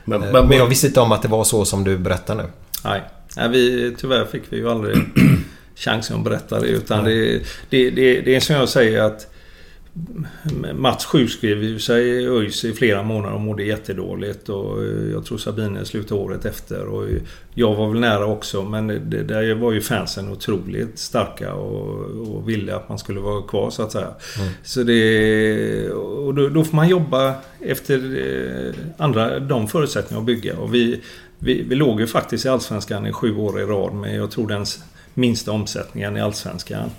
Men, Eh, men, Men jag visste inte om att det var så som du berättar nu. Nej. Nej vi, tyvärr fick vi ju aldrig chansen att berätta det. Utan det, det, det, det är som jag säger att Mats sjukskrev ju sig i ÖIS i flera månader och mådde jättedåligt. Och eh, jag tror Sabine slutade året efter. Och jag var väl nära också men det, där var ju fansen otroligt starka och, och ville att man skulle vara kvar så att säga. Så det, och då, då får man jobba efter eh, andra, de förutsättningarna att bygga. Och vi, vi, vi låg ju faktiskt i Allsvenskan i sju år i rad med jag tror den minsta omsättningen i Allsvenskan.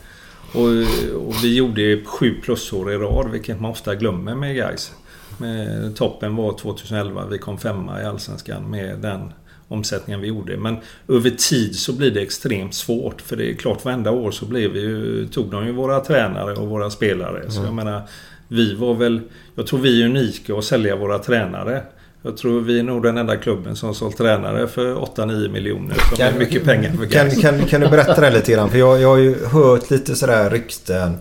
Och, och vi gjorde sju plusår i rad, vilket man ofta glömmer med guys. Med, toppen var 2011, vi kom femma i Allsvenskan med den omsättningen vi gjorde. Men över tid så blir det extremt svårt. För det är klart, varenda år så blev vi ju, tog de ju våra tränare och våra spelare. Så jag menar, vi var väl... Jag tror vi är unika att sälja våra tränare. Jag tror vi är nog den enda klubben som har sålt tränare för 8-9 miljoner. Som är mycket pengar för Kan, kan, kan du berätta det lite grann? För jag, jag har ju hört lite sådär rykten.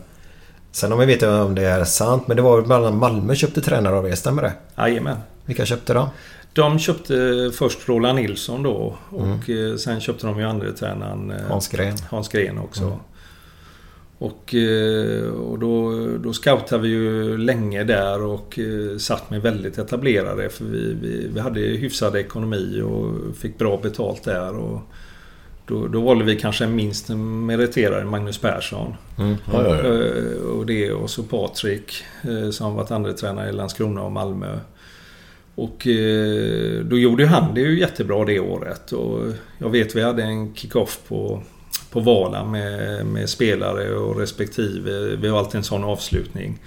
Sen om jag vet om det är sant. Men det var bland annat Malmö köpte tränare av er, stämmer det? Jajamän. Vilka köpte de? De köpte först Roland Nilsson då och eh, sen köpte de ju andra tränaren eh, Hans Gren. Hans Gren också. Och, eh, och då, då scoutade vi ju länge där och eh, satt med väldigt etablerade för vi, vi, vi hade hyfsad ekonomi och fick bra betalt där. Och då, då valde vi kanske minst meriterade Magnus Persson. ja, ja, ja. Eh, Och det och så Patrik som varit andra tränare i Landskrona och Malmö. Och då gjorde han det ju jättebra det året. Och jag vet vi hade en kick-off på, på Vala med, med spelare och respektive. Vi har alltid en sån avslutning.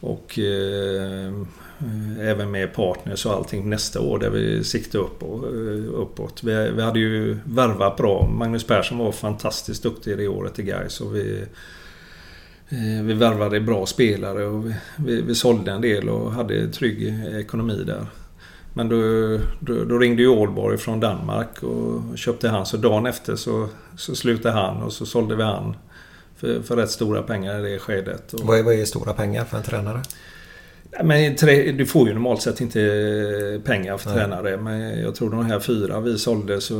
Och eh, även med partners och allting nästa år där vi siktar upp och, eh, uppåt. Vi, vi hade ju värvat bra. Magnus Persson var fantastiskt duktig det året i Gais och vi eh, vi värvade bra spelare och vi, vi, vi sålde en del och hade trygg ekonomi där. Men då, då, då ringde ju Aalborg från Danmark och köpte han. Så dagen efter så, så slutade han och så sålde vi han för, för rätt stora pengar i det skedet. Och Vad är, vad är stora pengar för en tränare? Men du får ju normalt sett inte pengar för tränare. Men jag tror de här fyra vi sålde så...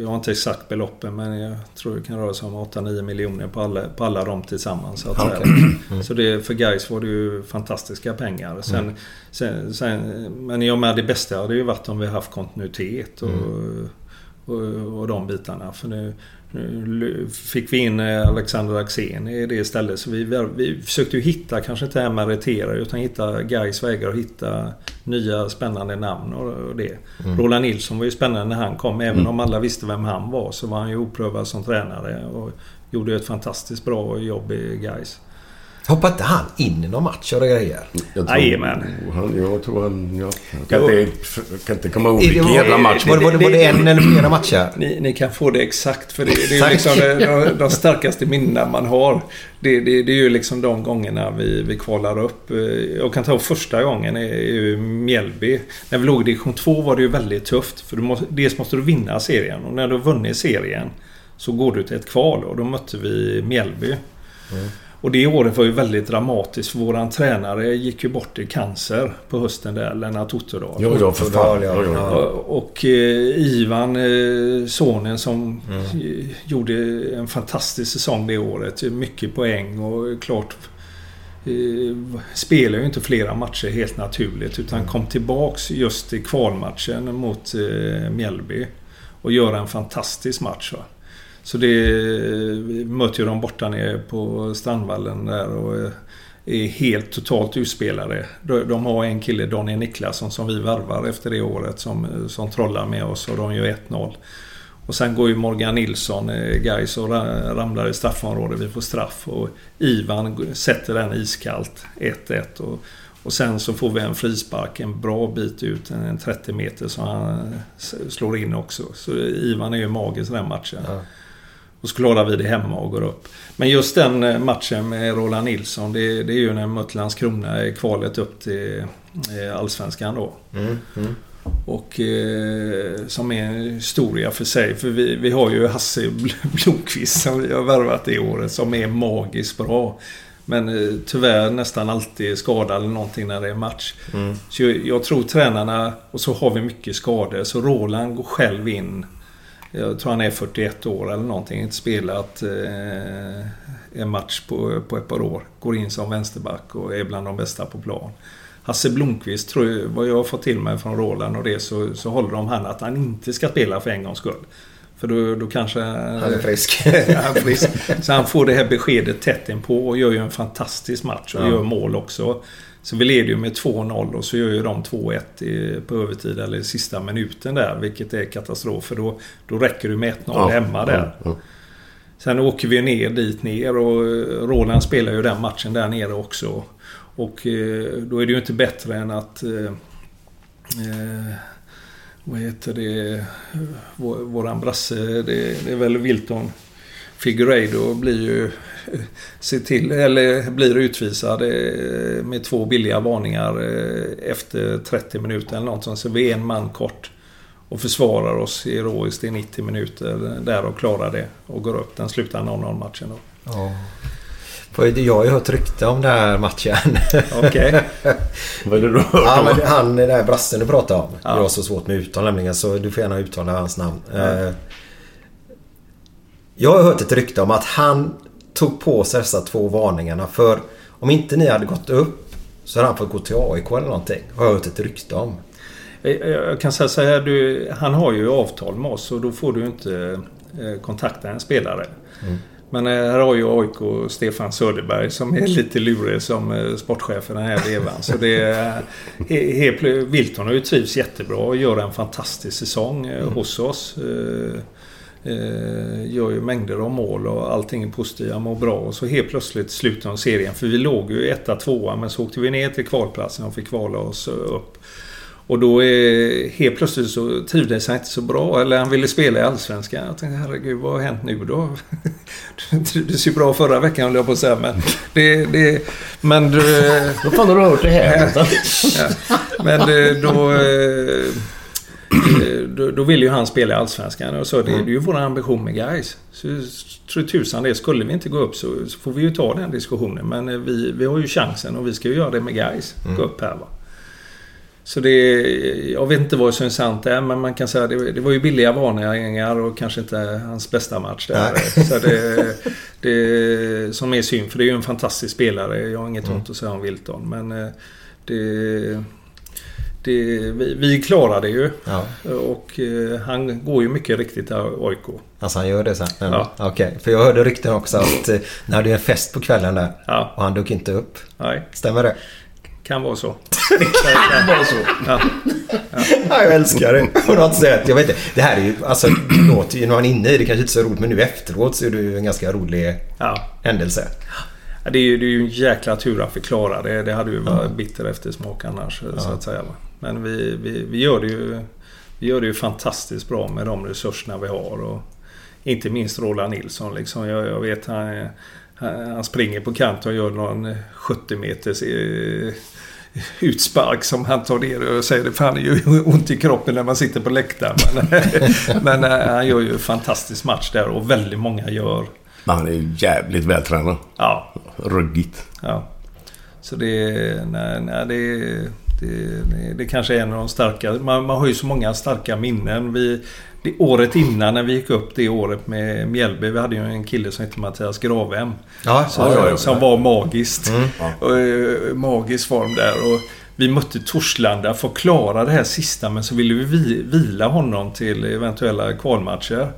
Jag har inte exakt beloppen men jag tror det kan röra sig om 8-9 miljoner på alla, på alla dem tillsammans. Så, att, säga. så det, för guys var det ju fantastiska pengar. Sen, sen, sen, men jag med det bästa hade ju varit om vi haft kontinuitet och, och, och de bitarna. För nu, nu fick vi in eh, Alexander Axén i det istället. Så vi, vi försökte ju hitta, kanske inte meritera, utan hitta guys vägar och hitta nya spännande namn och, det. Roland Nilsson var ju spännande när han kom. Även om alla visste vem han var så var han ju oprövad som tränare och gjorde ett fantastiskt bra jobb i guys. Hoppade inte han in i någon match och grejer? Jag tror, Jajamän. han, jag tror han... Jag kan, inte, jag kan inte komma ihåg vilken var- jävla match. Var det, var det, var det en eller flera matcher? Ni, ni kan få det exakt för det, det är liksom de, de, starkaste minnena man har. Det, det, det är ju liksom de gångerna vi, vi kvalar upp. Eh, Jag kan ta första gången är ju Mjällby. När vi låg i division 2 var det ju väldigt tufft. För du måste, dels måste du vinna serien och när du har vunnit serien så går du till ett kval och då mötte vi Mjällby. Och det året var ju väldigt dramatiskt våran tränare gick ju bort i cancer på hösten där, Lennart Otterdal. Ja, ja, för fan. Ja, Ja. Och eh, Ivan, eh, sonen som eh, gjorde en fantastisk säsong det året. Mycket poäng och klart eh, spelar ju inte flera matcher helt naturligt utan kom tillbaks just i kvalmatchen mot eh, Mjällby och gör en fantastisk match. Va? Så det vi möter ju dem borta nere på Strandvallen där och eh, är helt totalt utspelade. De, har en kille, Daniel Niklasson, som vi värvar efter det året som, eh, som trollar med oss och de gör 1-0. Och sen går ju Morgan Nilsson, eh, guys Gais och ramlar i straffområdet. Vi får straff och Ivan sätter den iskallt, 1-1. Och, och sen så får vi en frispark en bra bit ut, en 30 meter, som han slår in också. Så Ivan är ju magisk den matchen. Och så klarar vi det hemma och går upp. Men just den eh, matchen med Roland Nilsson, det, det är ju när vi mötte Landskrona i kvalet upp till eh, Allsvenskan då. Och eh, som är en historia för sig. För vi, vi har ju Hasse Bl- Blomqvist som vi har värvat det året som är magiskt bra. Men eh, tyvärr nästan alltid skadad eller någonting när det är match. Så jag, jag tror tränarna, och så har vi mycket skador, så Roland går själv in. Jag tror han är 41 år eller någonting. Inte spelat eh, en match på, på ett par år. Går in som vänsterback och är bland de bästa på plan. Hasse Blomqvist, tror jag, vad jag har fått till mig från Roland och det, så, så håller de han att han inte ska spela för en gångs skull. För då, då kanske... Han är frisk. Ja, han är frisk. Så han får det här beskedet tätt inpå och gör ju en fantastisk match och gör mål också. Så vi leder ju med 2-0 och så gör ju de 2-1 i- på övertid eller i sista minuten där. Vilket är katastrof för då, då räcker det med 1-0 Ja, hemma där. ja, ja. Sen åker vi ner dit ner och eh, Roland spelar ju den matchen där nere också. Och eh, då är det ju inte bättre än att... Eh, eh, vad heter det? Vår, våran brasse, det, det är väl Wilton Figueiredo blir ju... Se till, eller blir utvisad eh, med två billiga varningar eh, efter 30 minuter eller något sånt. Så vi är en man kort och försvarar oss heroiskt i 90 minuter där och klarar det och går upp. Den slutar 0-0 matchen då. Ja. Jag har ju hört rykte om den här matchen. Okej. Vad är det du har Ja, hört men om? han den där brassen du pratade om. Ja. Jag har så svårt med uttal nämligen så du får gärna uttala hans namn. Eh, Jag har hört ett rykte om att han tog på sig dessa två varningarna för om inte ni hade gått upp så hade han fått gå till AIK eller någonting. Har jag hört ett rykte om. Jag- kan säga så här, du, han har ju avtal med oss och då får du inte eh, kontakta en spelare. Men eh, här har ju AIK Stefan Söderberg som är lite lurig som eh, sportchef i den här vevan. Så det är... he- Wilton har ju trivs jättebra och gör en fantastisk säsong eh, hos oss. Eh, eh, gör ju mängder av mål och allting är positivt. Han mår bra. Och så helt plötsligt slutar de serien. För vi låg ju etta, tvåa men så åkte vi ner till kvalplatsen och fick kvala oss upp. Och då är, helt plötsligt så trivdes han inte så bra. Eller han ville spela i Allsvenskan. Jag tänkte herregud vad har hänt nu då? Du trivdes ju bra förra veckan höll jag på att säga. Men det... det men du, Vad fan har du hört det här? Ja. Men eh, då... eh, då, då vill ju han spela i Allsvenskan. Och så det, Mm. det är ju vår ambition med guys. Så tror tusan det. Skulle vi inte gå upp så, så får vi ju ta den diskussionen. Men eh, vi, vi har ju chansen och vi ska ju göra det med guys. Mm. Gå upp här va. Så det... Jag vet inte vad som är sant är, men man kan säga det, det var ju billiga varningar och kanske inte hans bästa match där. Så det, det som är synd, för det är ju en fantastisk spelare. Jag har inget Mm. ont att säga om Wilton, men eh, det... det vi, vi klarar det ju. Ja. Och eh, han går ju mycket riktigt till AIK. Alltså han gör det sen? Ja. Okej, för jag hörde rykten också att eh, ni hade en fest på kvällen där. Ja. Och han dök inte upp. Nej, Stämmer det? kan vara så. Det var så. Ja. Ja, jag älskar det. På något sätt. Jag vet inte. Det här är ju, alltså, låter ju när man är inne i det kanske inte så roligt. Men nu efteråt så är det ju en ganska rolig Ja. händelse. Det är ju, det är ju en jäkla tur att vi klarar det. Det hade ju varit bitter eftersmak annars. Så att säga. Men vi, vi, vi, gör det ju, vi gör det ju fantastiskt bra med de resurserna vi har. Och inte minst Roland Nilsson. Liksom. Jag, jag vet han, är- han han springer på kant och gör någon 70 meters eh, utspark som han tar ner och säger det fan det gör ju ont i kroppen när man sitter på läktaren. Men, men eh, han gör ju en fantastisk match där och väldigt många gör. Men han är ju jävligt vältränad. Ja, Ruggigt. Ja. Så det, nej, nej, det, det, det, det kanske är en av de starka. Man, man har ju så många starka minnen. Vi, det året innan när vi gick upp det året med Mjällby. Vi hade ju en kille som hette Mattias Gravhem. Ja, Som, ja, ja. som var magiskt. Och, eh, magisk form där. Och vi mötte Torslanda för att klara det här sista men så ville vi vi- vila honom till eventuella kvalmatcher.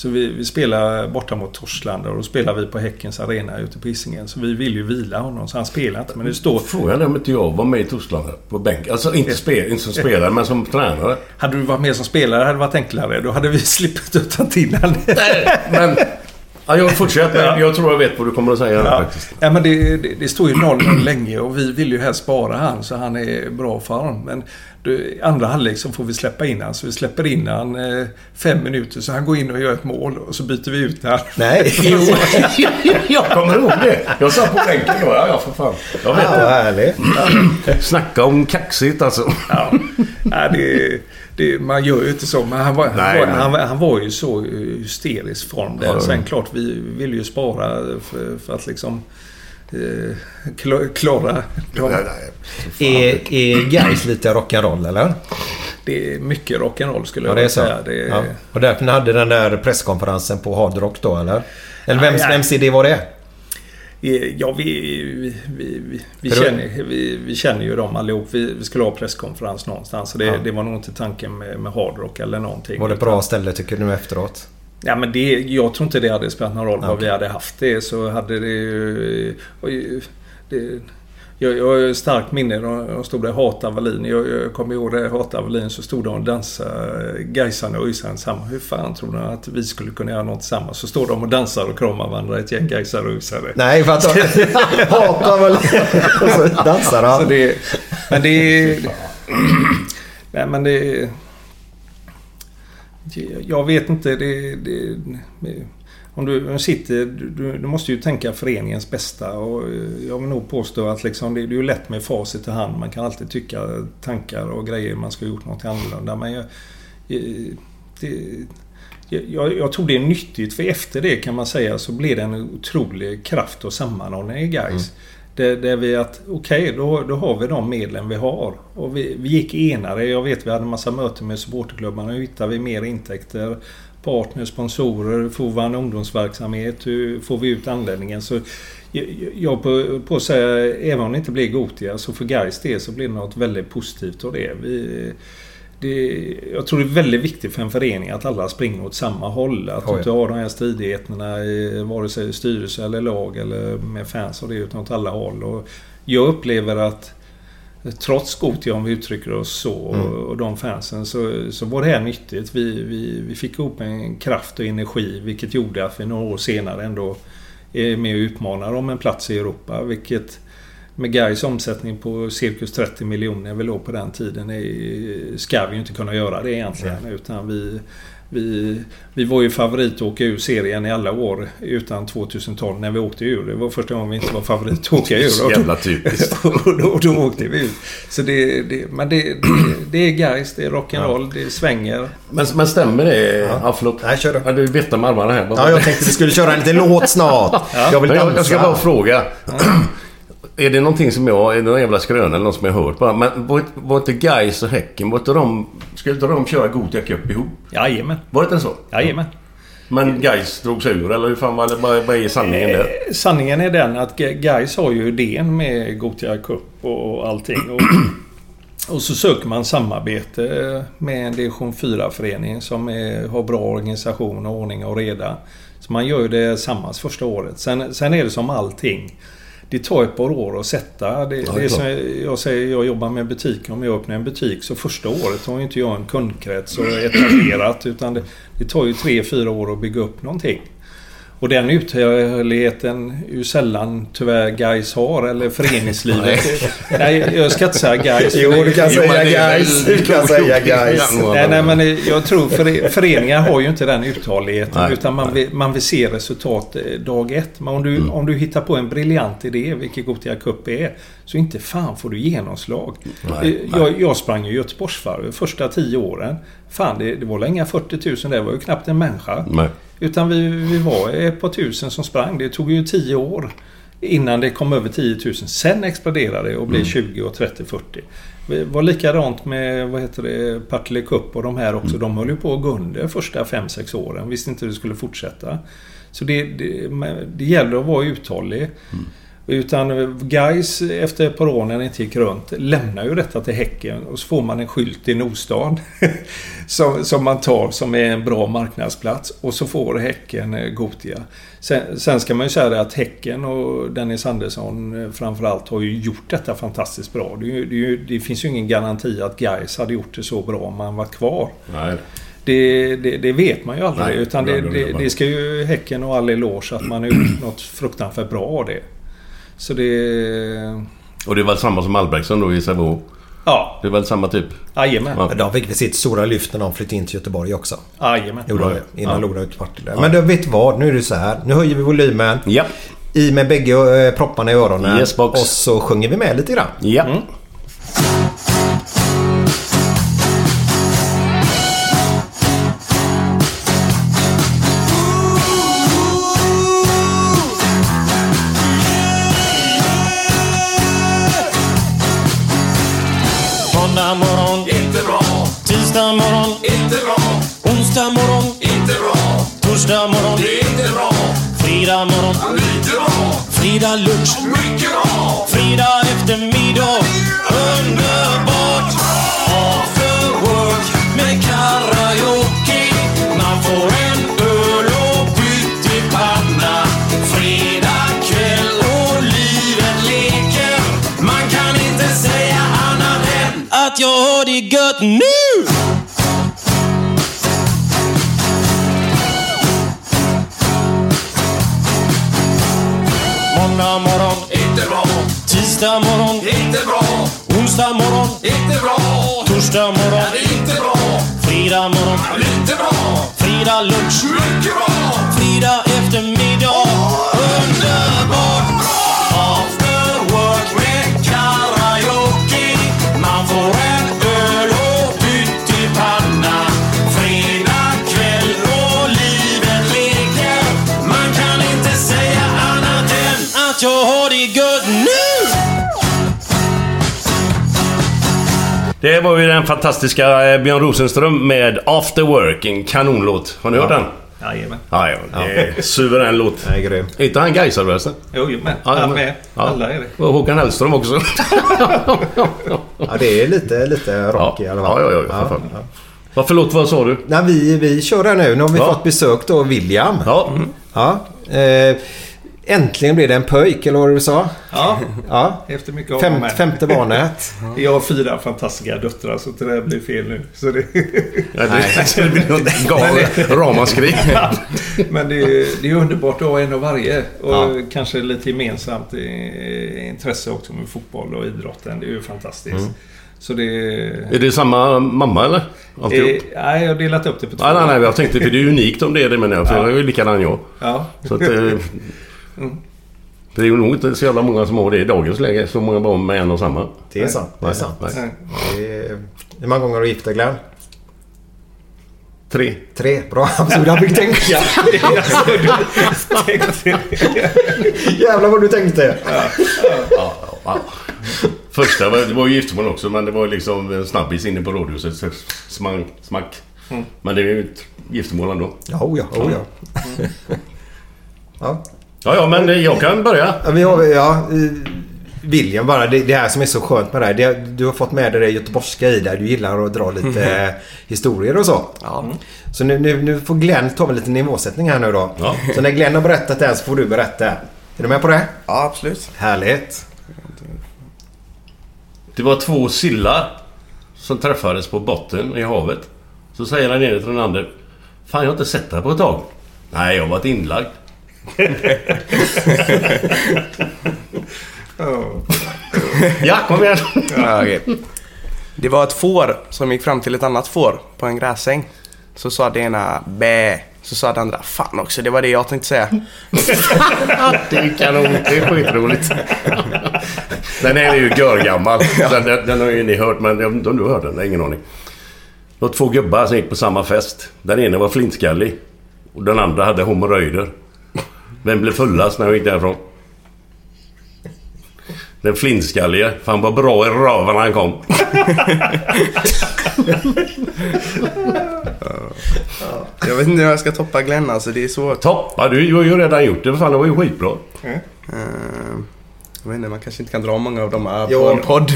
Så vi, vi spelade borta mot Torslanda och då spelade vi på Häckens arena ute på Hisingen. Så vi ville ju vila honom så han spelade inte. Men det står... Frågan är om inte jag var med i Torslanda på bänk. Alltså inte, spel, inte som spelare men som tränare. Hade du varit med som spelare hade det varit enklare. Då hade vi sluppit att ta till honom. Men... Ja, jag fortsätter. Ja. Jag tror jag vet vad du kommer att säga Ja. faktiskt. ja, men det, det, det står ju 0-0 länge och vi vill ju helst spara han så han är i bra form. Men du, andra halvlek så får vi släppa in han. Så vi släpper in han eh, fem minuter så han går in och gör ett mål och så byter vi ut han. Nej. Jo, jag kommer ihåg det. Jag satt på bänken då. Ja, ja, för fan. Jag vet Ja, det. härligt. Snacka om kaxigt alltså. Ja, ja det, det, man gör ju inte så. Men han var, han, Nej, var, men- han, han var ju så eh, hysterisk form där. Ja. Sen klart, vi vill ju spara för, för att liksom eh, kla- klara nej. Är, är Gais lite rock'n'roll eller? Det är mycket rock'n'roll skulle Ja, jag det vilja så. säga. Det är, Ja. Och därför ni hade den där presskonferensen på Hard Rock då eller? Eller vems, nej. vems idé var det? Eh, Ja, vi, vi, vi, vi, känner, vi, vi känner ju dem allihop. Vi, vi skulle ha presskonferens någonstans. Så det, Ja. det var nog inte tanken med, med hardrock eller någonting. Var det bra ställe tycker du efteråt? Ja, men det, jag tror inte det hade spelat någon roll. Vad Okej. vi hade haft det så hade det ju... Det, jag, jag har starkt minne. De, de stod där Hata Wallin. Jag, jag kommer ihåg det. Hata Wallin så stod de och dansade. Gaisarna och ÖISarna tillsammans. Hur fan tror de att vi skulle kunna göra något tillsammans? Så står de och dansar och kramar varandra. Ett gäng Gaisare och ÖISare. Nej, för att de hatar väl... Och så dansar Så han. det, men det... Nej men det... Jag vet inte. Det, det, om du sitter... Du, du måste ju tänka föreningens bästa. Och jag vill nog påstå att liksom det, är ju lätt med facit i hand. Man kan alltid tycka tankar och grejer man ska ha gjort något annorlunda. Men jag, det, jag, jag tror det är nyttigt för efter det kan man säga så blir det en otrolig kraft och sammanhållning i guys. Där, där vi att okej, då, då har vi de medlen vi har. Och vi, vi gick enare. Jag vet vi hade en massa möten med supporterklubbarna. Hur hittar vi mer intäkter? Partners, sponsorer, får vi en ungdomsverksamhet? Hur får vi ut anläggningen? Så jag, på, på att säga, även om det inte blir Gotia, så för Gais del så blir det något väldigt positivt av det. Vi, det, jag tror det är väldigt viktigt för en förening att alla springer åt samma håll. Att du inte har de här stridigheterna i vare sig styrelse eller lag eller med fans och det utan åt alla håll. Och jag upplever att Trots Gothia om vi uttrycker oss så och, och de fansen så, så var det här nyttigt. Vi, vi, vi fick ihop en kraft och energi vilket gjorde att vi några år senare ändå är med och utmanar om en plats i Europa. Vilket med Gais omsättning på cirkus 30 miljoner vi låg på den tiden är, ska vi ju inte kunna göra det egentligen. Utan vi, vi, vi var ju favorit att åka ur serien i alla år utan 2012 när vi åkte ur. Det var första gången vi inte var favorit att åka ur. Så jävla typiskt. och då, då åkte vi ut. Så det, det, men det, det, det är guys, det är rock'n'roll, det svänger. Men, men stämmer det? Ja, förlåt. Nej, kör du. Ja, du viftar med armarna här. Ja, jag tänkte vi skulle köra en liten låt snart. Jag vill jag, dansa. jag ska bara fråga. Är det någonting som jag... Är det någon jävla skröna eller något som jag har hört bara? Men var, var inte Gais och Häcken, var inte de... Skulle inte de köra Gothia Cup ihop? Jajamän. Var det inte så? Jajamän. Men Gais drog sig ur eller hur fan var det? Vad, är sanningen där? Eh, Sanningen är den att Gais har ju idén med Gothia Cup och allting. Och, och så söker man samarbete med en division 4-förening som är, har bra organisation och ordning och reda. Så man gör ju det tillsammans första året. Sen, sen är det som allting. Det tar ett par år att sätta. Det, Ja, det är som jag säger, jag jobbar med butik. Om jag öppnar en butik så första året har inte jag en kundkrets och etablerat. Utan det, det tar ju tre, fyra år att bygga upp någonting. Och den uthålligheten är ju sällan tyvärr guys har eller föreningslivet. nej, jag ska inte säga guys. Jo, du kan säga guys. Du kan säga guys. Nej, nej, men jag tror för, föreningar har ju inte den uthålligheten. Nej, utan man vill, man vill se resultat eh, dag ett. Men om du, Mm. om du hittar på en briljant idé, vilket Gothia Cup är, så inte fan får du genomslag. Nej, Eh, jag, jag sprang ju Göteborgsvarvet första tio åren. Fan, det, det var inga 40 000 det var ju knappt en människa. Nej. Utan vi, vi var ett par tusen som sprang. Det tog ju 10 år innan det kom över 10 000. Sen exploderade det och blev 20 och 30, 40. Det var likadant med vad heter det, Partille Cup och de här också. De höll ju på att gå under första 5-6 åren. Visste inte hur det skulle fortsätta. Så det, det, det gäller att vara uthållig. Utan guys efter ett par år när det inte gick runt lämnar ju detta till Häcken och så får man en skylt i Nordstan. som, som man tar som är en bra marknadsplats. Och så får Häcken eh, Gotia. Sen, sen ska man ju säga det att Häcken och Dennis Andersson eh, framförallt har ju gjort detta fantastiskt bra. Det, ju, det, ju, det finns ju ingen garanti att guys hade gjort det så bra om man var kvar. Nej. Det, det, det vet man ju aldrig. Nej, utan det, det ska ju Häcken och all eloge att man har gjort något fruktansvärt bra av det. Så det... Och det var samma som Albrektsson då i Sävehof. Ja, Det är väl samma typ? jajamän. Ja. De fick väl sitt stora lyft när de flyttade in till Göteborg också. Jajamän. Gjorde de Ja. det? Innan Ja. det ut Partille. Men du vet vad? Nu är det så här. Nu höjer vi volymen. Ja. I med bägge eh, propparna i öronen. Yes, box. Och så sjunger vi med lite grann. Ja. Måndag fredag lunch, mycket fredag eftermiddag. Underbart! After work med karaoke. Man får en öl och pyttipanna. Fredag kväll och livet leker. Man kan inte säga annat än att jag har det gött nu! Måndag morgon, inte bra, tisdag morgon, inte bra, onsdag morgon, inte bra, torsdag morgon, inte bra, fredag morgon, lite bra, fredag lunch, mycket bra, fredag eftermiddag. Det var ju den fantastiska eh, Björn Rosenström med After Work. En kanonlåt. Har ni hört den? Jajamän. Ja, ja. Det är suverän låt. Nej, grym. Är inte han Gaisare förresten? Jo, men. Ja, Han med. ja. Alla är det. Och Håkan Hellström också. Ja, det är lite, lite rock Ja. i alla fall. Ja, ja, ja, för fan. Vad förlåt, vad sa du? Nej, vi, vi kör här nu. Nu har vi Ja. fått besök då, William. Ja. Ja, eh, Äntligen blev det en pöjk, eller vad du sa? Ja, Ja. efter mycket om Fem, femte barnet. Jag har fyra fantastiska döttrar så det där blir fel nu. Så det... Ja, det, det blir något galet ramaskri. Men det är, det är underbart att ha en av varje. Och Ja. kanske lite gemensamt eh, intresse också med fotboll och idrotten. Det är ju fantastiskt. Mm. Så det... Är det samma mamma eller? Alltihop? Eh, nej, jag har delat upp det på två. Nej, nej, nej. Jag tänkte för det är unikt om det är det menar jag. För Ja. jag är ju likadan jag. Ja. Så att, eh, Det är ju nog inte så jävla många som har det i dagens läge. Så många barn med en och samma. Det är sant. Det är sant. nej. Nej. Det är... Hur många gånger har du gift dig Glenn? Tre. Tre. Bra. Så jag fick tänka. Jävlar vad du tänkte. Ja, ja. Första var, det var ju giftermål också men det var liksom en snabbis inne på rådhuset. Så Smang, smack. Men det är ju ett giftermål ändå. Ja, oh ja, oh ja. ja. Ja, ja, men jag kan börja. Ja, vi har, ja, William bara, det, det här som är så skönt med det här. Det, du har fått med dig det göteborgska i dig. Du gillar att dra lite eh, historier och så. Ja. Så nu, nu, nu får Glenn ta en liten nivåsättning här nu då. Ja. Så när Glenn har berättat det här så får du berätta. Är du med på det? ja, absolut. Härligt. Det var två sillar som träffades på botten i havet. Så säger den ene till den andra. Fan, jag har inte sett dig på ett tag. Nej, jag har varit inlagd. Ja, kom igen. Ja, okej. Det var ett får som gick fram till ett annat får på en gräsäng. Så sa det ena bä. Så sa det andra fan också, det var det jag tänkte säga. Det är kanon. Det är skitroligt. Den är ju görgammal. Den, den, den har ju ni hört, men jag vet inte om du hört den. Jag har ingen aning. Det var två gubbar som gick på samma fest. Den ene var flintskallig. Och den andra hade hemorrojder. Vem blev fullast när han gick därifrån? Den flintskallige. För han var bra i röven när han kom. Jag vet inte hur jag ska toppa Glenn alltså, det är svårt. Toppa, du har ju redan gjort det. Fan, det var ju skitbra. Eh, jag vet inte, man kanske inte kan dra många av de här Jo. på en podd.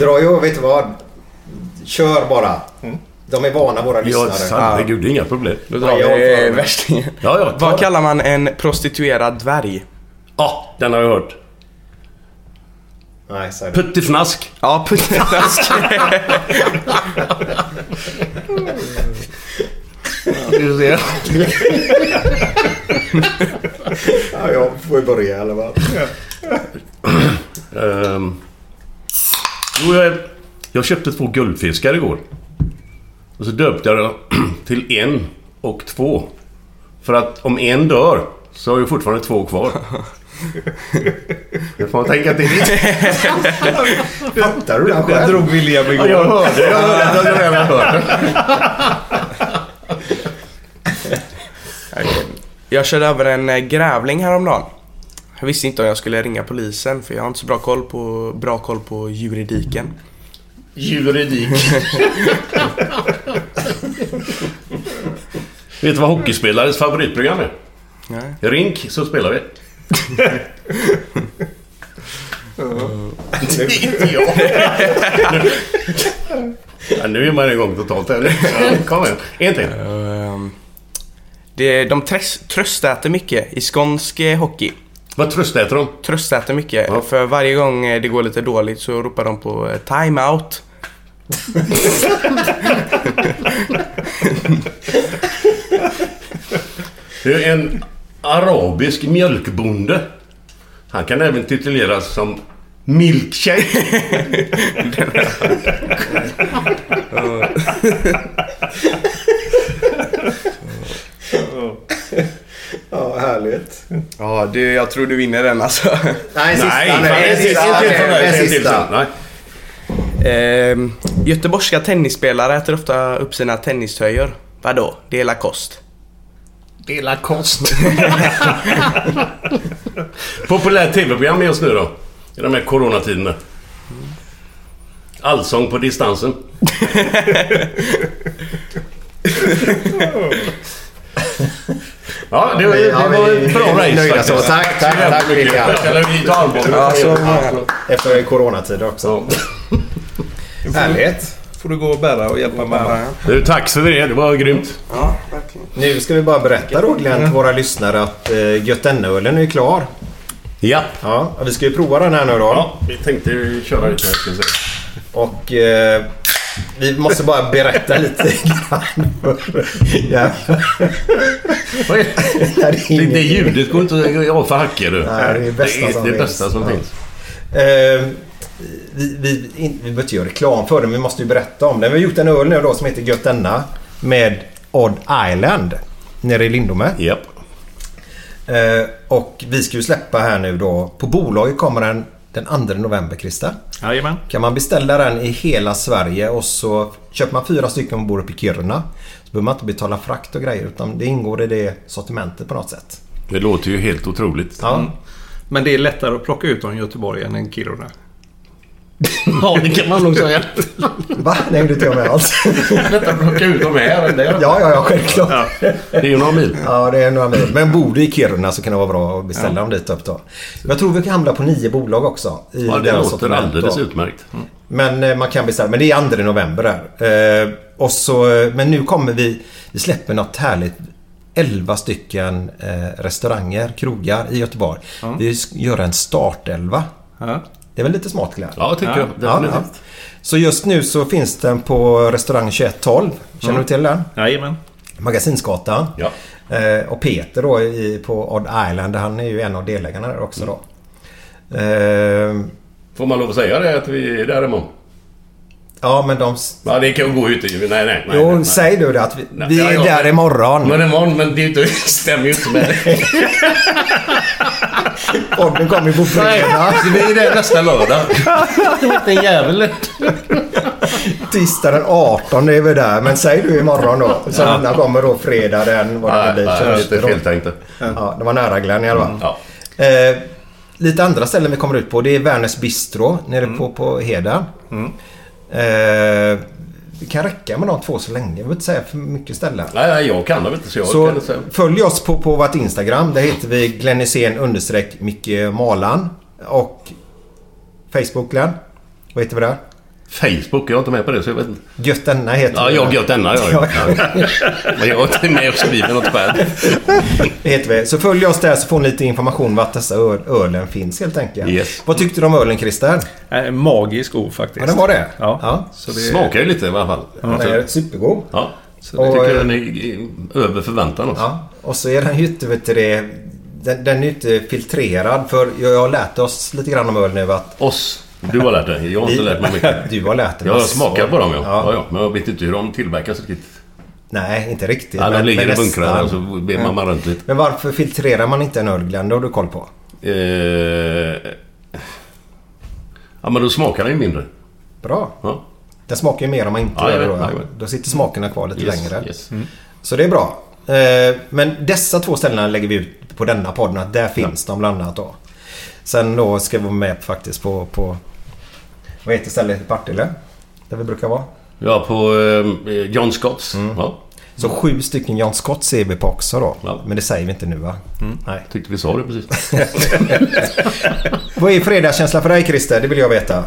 Dra ju, vet du vad? Kör bara. De är vana våra Ja, lyssnare. herregud. Det är inga problem. Då drar Ja, vi värstingen. Ja, ja. Vad det. kallar man en prostituerad dvärg? Ja, den har jag hört. Nej, säg. Puttifnask. Ja, putteflask. Du ser. Ja, jag får ju börja eller vad? Ehm. Jo, jag, jag köpte två guldfiskar igår. Och så döpte jag dem till en och två. För att om en dör så har jag fortfarande två kvar. Det får man tänka till. Fattar du Där själv? drog William Ja, igår. jag hörde. Jag hörde det. Jag hörde hört. Jag körde över en eh, grävling häromdagen. Jag visste inte om jag skulle ringa polisen för jag har inte så bra koll på, bra koll på juridiken. Juridik. Vet du vad hockeyspelares favoritprogram är? Nej. Rink så spelar vi. Det är inte jag. Ja, nu är man igång totalt här. Kom igen. En till. Ehm, det, de trös, tröstäter mycket i skånsk eh, hockey. Vad tröstäter de? Tröstäter mycket. Ja. För varje gång eh, det går lite dåligt så ropar de på eh, time-out. Det är en arabisk mjölkbonde. Han kan även tituleras som Milkshake. Ja, härligt. Ja, det, jag tror du vinner den alltså. Nej, sista. Nej, nej, fan, en sista. en till från mig. En sista. Nej. Ehm, göteborgska tennisspelare äter ofta upp sina tenniströjor. Vadå? Det är Lacoste. Dela kost. Populärt tv-program just nu då? I de här coronatiderna. Allsång på distansen. Ja, det var, det Ja, var ett bra race nöjda så. Tack, tack, tack, William. Ja, så- Efter coronatider också. Ja. Härligt. får du gå och bära och hjälpa mamma. Du, tack för det. Det var grymt. Ja, verkligen. Nu ska vi bara berätta då Glenn till våra lyssnare att uh, Götene-ölen är klar. Ja. Ja, vi ska ju prova den här nu då. Ja, vi tänkte köra lite här ska vi se. Och eh, vi måste bara berätta lite grann. för- ja. Vad är- Nej, det är Det, det ljudet går inte att av för hackor du. Nej, det är bästa det, som det finns. bästa som Ja. finns. Eh, vi, vi, in, vi behöver inte göra reklam för den, vi måste ju berätta om den. Vi har gjort en öl nu då som heter Göttenna med Odd Island nere i Lindome. Japp. Eh, och vi ska ju släppa här nu då. På bolaget kommer den den 2 november, Christer. Jajamän. Kan man beställa den i hela Sverige och så köper man fyra stycken och bor uppe i Kiruna. Så behöver man inte betala frakt och grejer utan det ingår i det sortimentet på något sätt. Det låter ju helt otroligt. Ja. Men det är lättare att plocka ut dem i Göteborg än i Kiruna. Ja, det kan man nog säga. Va? Nej, det inte jag med alls. Lättare att plocka ut dem här ja, ja, ja, självklart. Det är ju några mil. Ja, det är några mil. Men bor du i Kiruna så kan det vara bra att beställa dem dit upp då. Jag tror vi kan hamna på nio bolag också. I Ja, det låter alldeles då. utmärkt. Men eh, man kan beställa. Men det är 2 november där. Eh, och så, eh, men nu kommer vi... Vi släpper något härligt. 11 stycken eh, restauranger, krogar i Göteborg. Vi ska göra en startelva. Ja. Det är väl lite smart Claire? Ja, tycker Ja. jag. Ja, Definitivt. ja. Så just nu så finns den på restaurang 2112. Känner du till den? Jajamän. Magasinsgatan. Ja. Eh, och Peter då i, på Odd Island, han är ju en av delägarna där också då. Eh, Får man lov att säga det att vi är där imorgon? Ja men de... Ja, det kan gå ut i... Nej, nej. nej, Jo, nej, säg du det att vi, Nej, vi ja, är ja, där men- imorgon. Men imorgon, men det, stämmer ju inte med det. Podden kommer ju på Nej, fredag. vi är där nästa lördag. Det var inte en jävel. Tisdag den 18 är vi där. Men säg du imorgon då. Så ja. kommer då fredag den... Vad det Nej, blir. lite då. feltänkt. Ja, det var nära Glenn i alla fall. Ja. Eh, lite andra ställen vi kommer ut på. Det är Werners Bistro nere på, på Heden. Eh, det kan räcka med de två så länge. Jag vill inte säga för mycket ställen. Nej, nej, jag kan det inte så jag Så kan inte säga. följ oss på, på vårt Instagram. Där heter vi Glenn Hysén understreck Micke Malan. Och Facebook Glenn. Vad heter vi där? Facebook, jag är inte med på det så jag vet inte. Göttenna heter Ja, vi. jag gött denna jag. Ja. Ja. Men jag är inte med och skriver något själv. Det heter vi. Så följ oss där så får ni lite information vart dessa öl- ölen finns helt enkelt. Yes. Vad tyckte du om ölen Christer? Äh, magisk ord faktiskt. Ja, den var det? Ja. Ja. Så det, Smakar ju lite i alla fall. Den är supergod. Ja. Så Jag Och, tycker eh, den är över förväntan också. Ja. Och så är den ju inte, vet du det, den, den är ju inte filtrerad. För jag jag har lärt oss lite grann om öl nu att... Oss. Du har lärt dig. Jag har inte lärt mig mycket. Du har lärt dig Jag har smakat på dem ja. Ja. ja. ja. Men jag vet inte hur de tillverkas riktigt. Nej, inte riktigt. Ja, de men- ligger men i bunkrar och så ber man runt lite. Men varför filtrerar man inte en öl Glenn? Det har du koll på. Eh... Ja, men då smakar den ju mindre. Bra. Ja. Den smakar ju mer om man inte Ja, gör det då. ja. Då sitter smakerna kvar lite Yes, längre. yes. Så det är bra. Eh, Men dessa två ställena lägger vi ut på denna podden. Där finns de bland annat då. Sen då ska vi vara med faktiskt på... på vad heter stället i Partille? Där vi brukar vara. Ja, på eh, John Scotts. Ja, Så sju stycken John Scott ser vi på också då. Ja. Men det säger vi inte nu va? Nej. tyckte vi sa det precis. Vad är fredagskänsla för dig Christer? Det vill jag veta.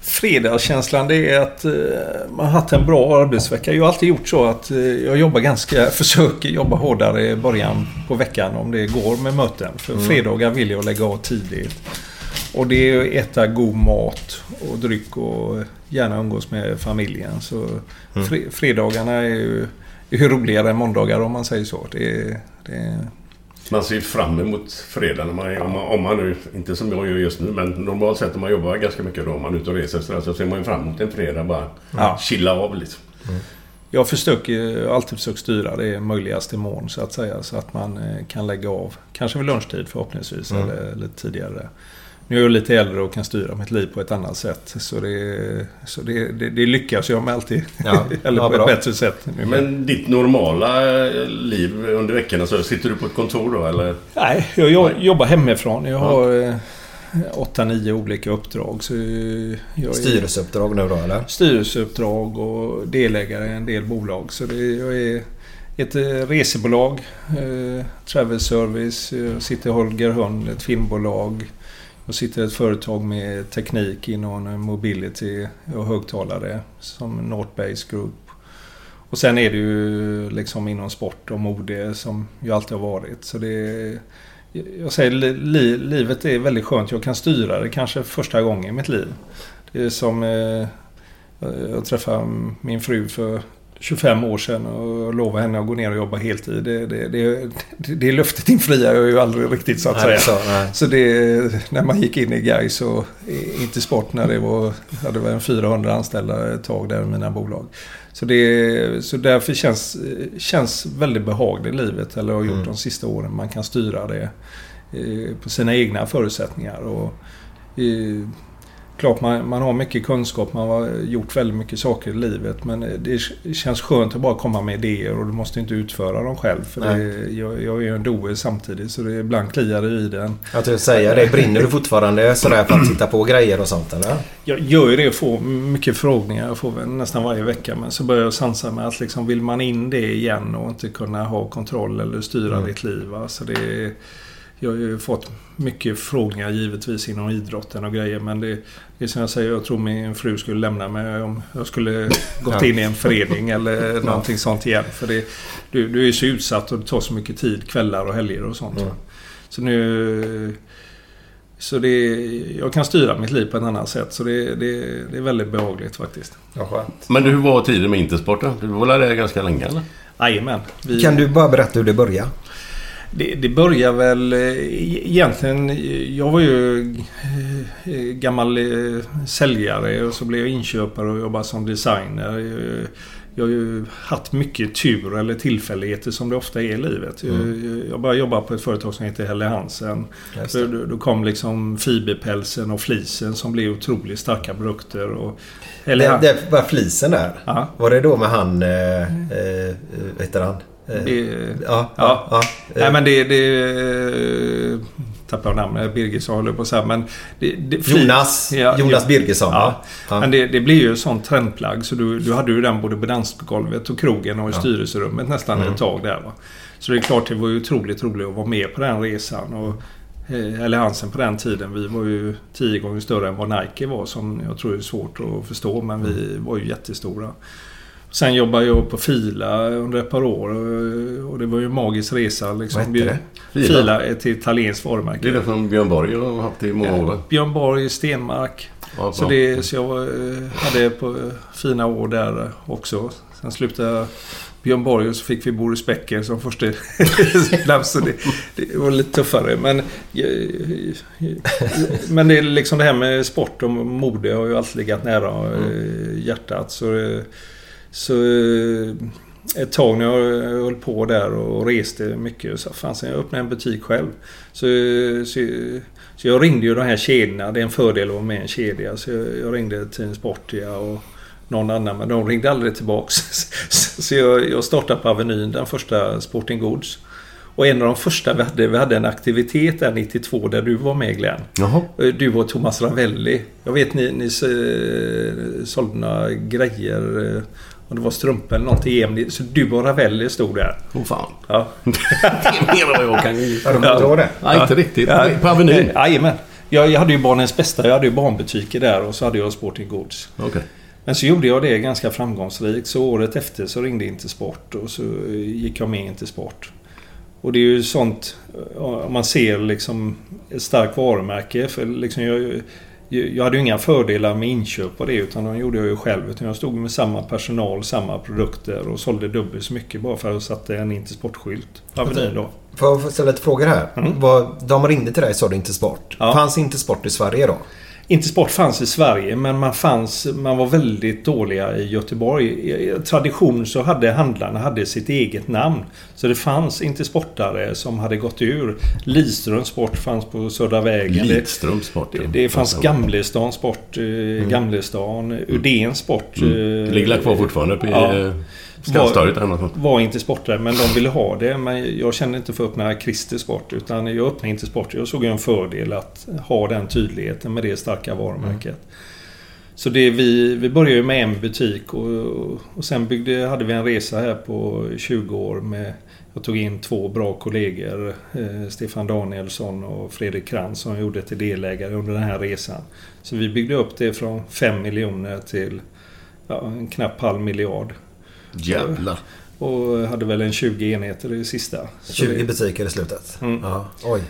Fredagskänslan det är att eh, man har haft en bra arbetsvecka. Jag har alltid gjort så att eh, jag jobbar ganska, försöker jobba hårdare i början på veckan om det går med möten. För fredagar vill jag lägga av tidigt. Och det är att äta god mat och dryck och gärna umgås med familjen. Så fre- fredagarna är ju, är ju roligare än måndagar om man säger så. Det, det, Man ser ju fram emot fredag när man, om, man, om man nu, inte som jag gör just nu, men normalt sett om man jobbar ganska mycket då, om man är ute och reser så, där, så ser man ju fram emot en fredag bara Ja. chilla av lite. Jag försöker alltid försökt styra det i möjligaste mån så att säga. Så att man eh, kan lägga av. Kanske vid lunchtid förhoppningsvis eller lite tidigare. Nu är jag lite äldre och kan styra mitt liv på ett annat sätt. Så det, så det, det, det lyckas jag med alltid. Ja, eller ja, på bra. ett bättre sätt. Nu. Men ditt normala eh, liv under veckorna, så sitter du på ett kontor då eller? Nej, jag, jag jobbar hemifrån. Jag har eh, åtta, nio olika uppdrag. Så jag är Styrelseuppdrag nu då eller? styrelseuppdrag och delägare i en del bolag. Så det, jag är ett eh, resebolag, eh, Travel Service, jag sitter i Holger Hund, ett filmbolag. Jag sitter i ett företag med teknik inom mobility och högtalare som Northbase Group. Och sen är det ju liksom inom sport och mode som jag alltid har varit. Så det, jag säger li, li, livet är väldigt skönt. Jag kan styra det kanske första gången i mitt liv. Det är som... Eh, jag träffade min fru för 25 år sedan och lovade henne att gå ner och jobba heltid. Det, det, det, det, löftet infriar jag ju aldrig riktigt så att Nej, säga. så, nej. Så det, när man gick in i Gais och inte sport när det var, hade väl en 400 anställda ett tag där i mina bolag. Så, det, så därför känns, känns väldigt behagligt livet, eller har gjort Mm. de sista åren. Man kan styra det eh, på sina egna förutsättningar. Och, eh, Klart man, man har mycket kunskap, man har gjort väldigt mycket saker i livet men det känns skönt att bara komma med idéer och du måste inte utföra dem själv. För det, jag, jag är ju en doer samtidigt så det ibland kliar det i den. Att du säger det. Brinner du fortfarande sådär för att titta på grejer och sånt eller? Jag gör ju det och får mycket frågningar. Jag får nästan varje vecka. Men så börjar jag sansa med att liksom vill man in det igen och inte kunna ha kontroll eller styra Mm. ditt liv. va. Så det jag har ju fått mycket frågningar givetvis inom idrotten och grejer. Men det, det är som jag säger, jag tror min fru skulle lämna mig om jag skulle gått in i en förening eller någonting sånt igen. För det, du, du är så utsatt och det tar så mycket tid, kvällar och helger och sånt. Mm. Så nu... Så det, jag kan styra mitt liv på ett annat sätt. Så det, det, det är väldigt behagligt faktiskt. Ja, skönt. Men du, hur var tiden med Intersport då? Du var där ganska länge eller? Jajamän. Vi- Kan du bara berätta hur det började? Det, det börjar väl eh, egentligen... Jag var ju eh, gammal eh, säljare och så blev jag inköpare och jobbade som designer. Jag har ju haft mycket tur eller tillfälligheter som det ofta är i livet. Jag- Jag började jobba på ett företag som heter Helle Hansen. Då, kom liksom fiberpälsen och flisen som blev otroligt starka produkter. Och Helle Det, det var flisen där. Ja. Var det då med han... Eh, eh, vad heter han? Eh, Det- ja, Ja. ja, ja. Nej men det... det tappar jag namnet. Birgersson håller på att säga. Men det, det, Jonas, Ja, Jonas ja. Birgersson. Ja. Ja. Men det, det blir ju sånt trendplagg. Så du, du hade ju den både på dansgolvet och krogen och i styrelserummet nästan Mm. ett tag där. Va? Så det är klart det var ju otroligt roligt att vara med på den resan. Och, eh, eller Hansen på den tiden. Vi var ju tio gånger större än vad Nike var. Som jag tror är svårt att förstå. Men vi var ju jättestora. Sen jobbade jag på Fila under ett par år. och- Och det var ju en magisk resa. Liksom. Vad hette det? Fila, Fila? är ett italienskt varumärke. Det är det som Björn Borg har haft i många år? Björn Borg, Stenmark. Ja, Så, det, så jag eh, hade på eh, fina år där också. Sen slutade jag Björn Borg och så fick vi Boris Becker som första. Så det, det var lite tuffare. Men, eh, men det är liksom det här med sport och mode har ju alltid legat nära eh, hjärtat. Så, eh, så eh, ett tag när jag höll på där och reste mycket så fanns jag öppnade en butik själv. Så, så, så jag ringde ju de här kedjorna. Det är en fördel att vara med i en kedja. Så jag, jag ringde Team Sportia och någon annan. Men de ringde aldrig tillbaks. Så jag, jag startade på Avenyn, den första Sporting Goods. Och en av de första vi hade, vi hade en aktivitet där 92 där du var med Glenn. Jaha. Du och Thomas Ravelli. Jag vet ni, ni eh, sålde några grejer. Om det var strumpor eller något i EM. Så du och Ravelli stod där. Åh fan. Ja. det är mer än vad jag kan... Ja, de ja. det. Nej, inte riktigt. Ja. På Avenyn? Jajamän. Jag, jag hade ju barnens bästa. Jag hade ju barnbutiker där och så hade jag Sporting Goods. Okej. Men så gjorde jag det ganska framgångsrikt. Så året efter så ringde inte Sport och så gick jag med inte Sport. Och det är ju sånt, eh, om man ser liksom ett starkt varumärke. För liksom jag, jag hade ju inga fördelar med inköp på det utan de gjorde jag ju själv. Utan jag stod med samma personal, samma produkter och sålde dubbelt så mycket bara för att jag satte en inte sportskylt på Avenyn då. Får jag ställa lite frågor här? Vad, de ringde till dig sa du inte sport. Ja. Fanns inte sport i Sverige då? Inte sport fanns i Sverige men man, fanns, man var väldigt dåliga i Göteborg. I tradition så hade handlarna hade sitt eget namn. Så det fanns inte sportare som hade gått ur. Lidströms sport fanns på Södra vägen. Lidströms sport. det, det fanns Gamlestan sport, eh, Gamlestan. Udén sport. Mm. Det ligger kvar fortfarande uppe i Ja. Ja. Skanstadiet eller något var inte sportare men de ville ha det. Men jag kände inte för att öppna Christer Sport utan jag öppnade inte sport. Jag såg en fördel att ha den tydligheten med det starka varumärket. Så det, vi, vi började med en butik och, och sen byggde, hade vi en resa här på 20 år med jag tog in två bra kollegor, eh, Stefan Danielsson och Fredrik Krantz som gjorde till delägare under den här resan. Så vi byggde upp det från 5 miljoner till ja, en knapp halv miljard. Jävlar. Och hade väl en 20 enheter i det sista. Så 20 det, butiker i slutet? Mm. Ja. Oj.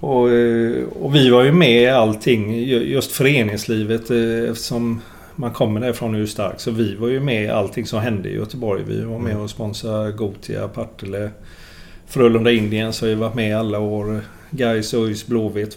Och, eh, och vi var ju med i allting, ju- just föreningslivet eh, eftersom man kommer därifrån är stark. Så vi var ju med i allting som hände i Göteborg. Vi var med och sponsrade Gotia, Partille, Frölunda Indien så har vi varit med alla år. Gais, ÖIS, Blåvitt.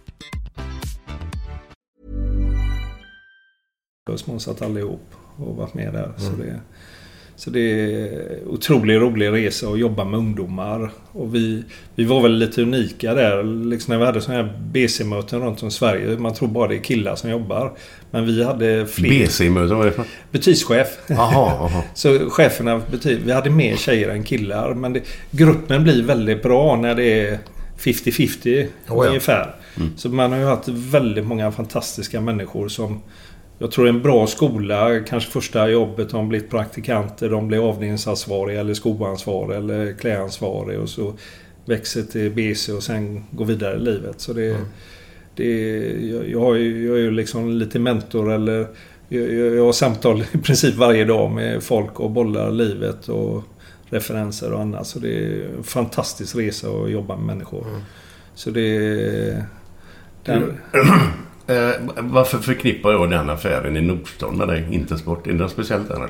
har sponsrat allihop och varit med där. Så, det, så det är otroligt rolig resa att jobba med ungdomar. Och vi, vi var väl lite unika där. Liksom när vi hade sådana här BC-möten runt om Sverige. Man tror bara det är killar som jobbar. Men vi hade fler... BC-möten, vad är det för Butikschef. Jaha, jaha. Så cheferna för butik, vi hade mer tjejer än killar. Men det, gruppen blir väldigt bra när det är 50-50 ja. ungefär. Så man har ju haft väldigt många fantastiska människor som jag tror en bra skola, kanske första jobbet, de blivit praktikanter, de blir avdelningsansvariga eller skoansvarig eller klädansvarig och så växer till BC och sen går vidare i livet. Så det, det, jag, ju, jag är ju liksom lite mentor eller jag, jag har samtal i princip varje dag med folk och bollar livet och referenser och annat. Så det är en fantastisk resa att jobba med människor. Så det... Den, Eh, varför förknippar jag den affären i Nordstan med dig? Intersport? Är det något speciellt där eller?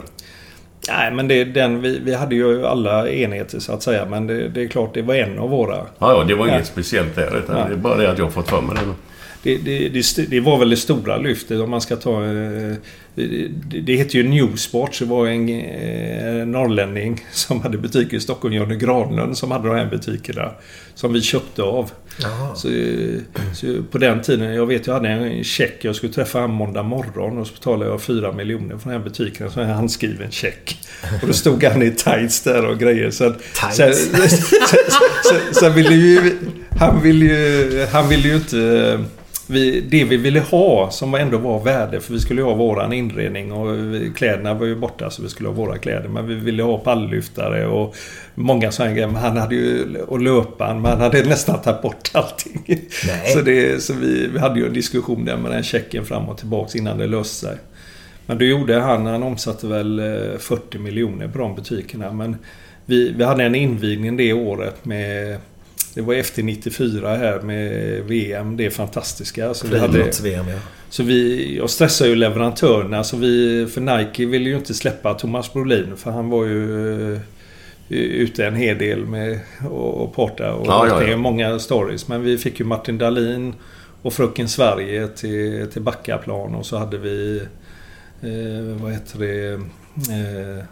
Nej, men det, den, vi, vi hade ju alla enheter så att säga. Men det, det är klart, det var en av våra. Ja, ja, det var inget Ja. speciellt där. Utan Ja. Det är bara det att jag fått för mig det. Det, det, det, det var väl det stora lyftet om man ska ta... eh, Det, heter ju Newsport. Så det var en eh, norrlänning som hade butiker i Stockholm, Johnny Granlund, som hade de här butikerna. Som vi köpte av. Så, eh, så på den tiden, jag vet jag hade en check. Jag skulle träffa honom måndag morgon och så betalade jag 4 miljoner för den här butiken. Så en handskriven check. Och då stod han i tights där och grejer. Tights? så, så, så, så ville ju... Han ville ju, han ville ju inte... Vi, det vi ville ha som ändå var värde, för vi skulle ha våran inredning och kläderna var ju borta så vi skulle ha våra kläder. Men vi ville ha palllyftare och många sådana grejer. Han hade ju, och löpan, men han hade nästan tagit bort allting. Nej. Så, det, så vi, vi hade ju en diskussion där med den checken fram och tillbaks innan det löste sig. Men då gjorde han, han omsatte väl eh, 40 miljoner på de butikerna. Men vi, vi hade en invigning det året med det var efter 94 här med VM, det fantastiska. Så vi hade, Friidrotts-VM, ja. så vi, jag stressade ju leverantörerna. Så vi, för Nike ville ju inte släppa Thomas Brolin för han var ju eh, ute en hel del med och, och porta och Ja, ja, det är ja. många stories. Men vi fick ju Martin Dahlin och Fröken Sverige till, till Backaplan och så hade vi eh, vad heter det eh,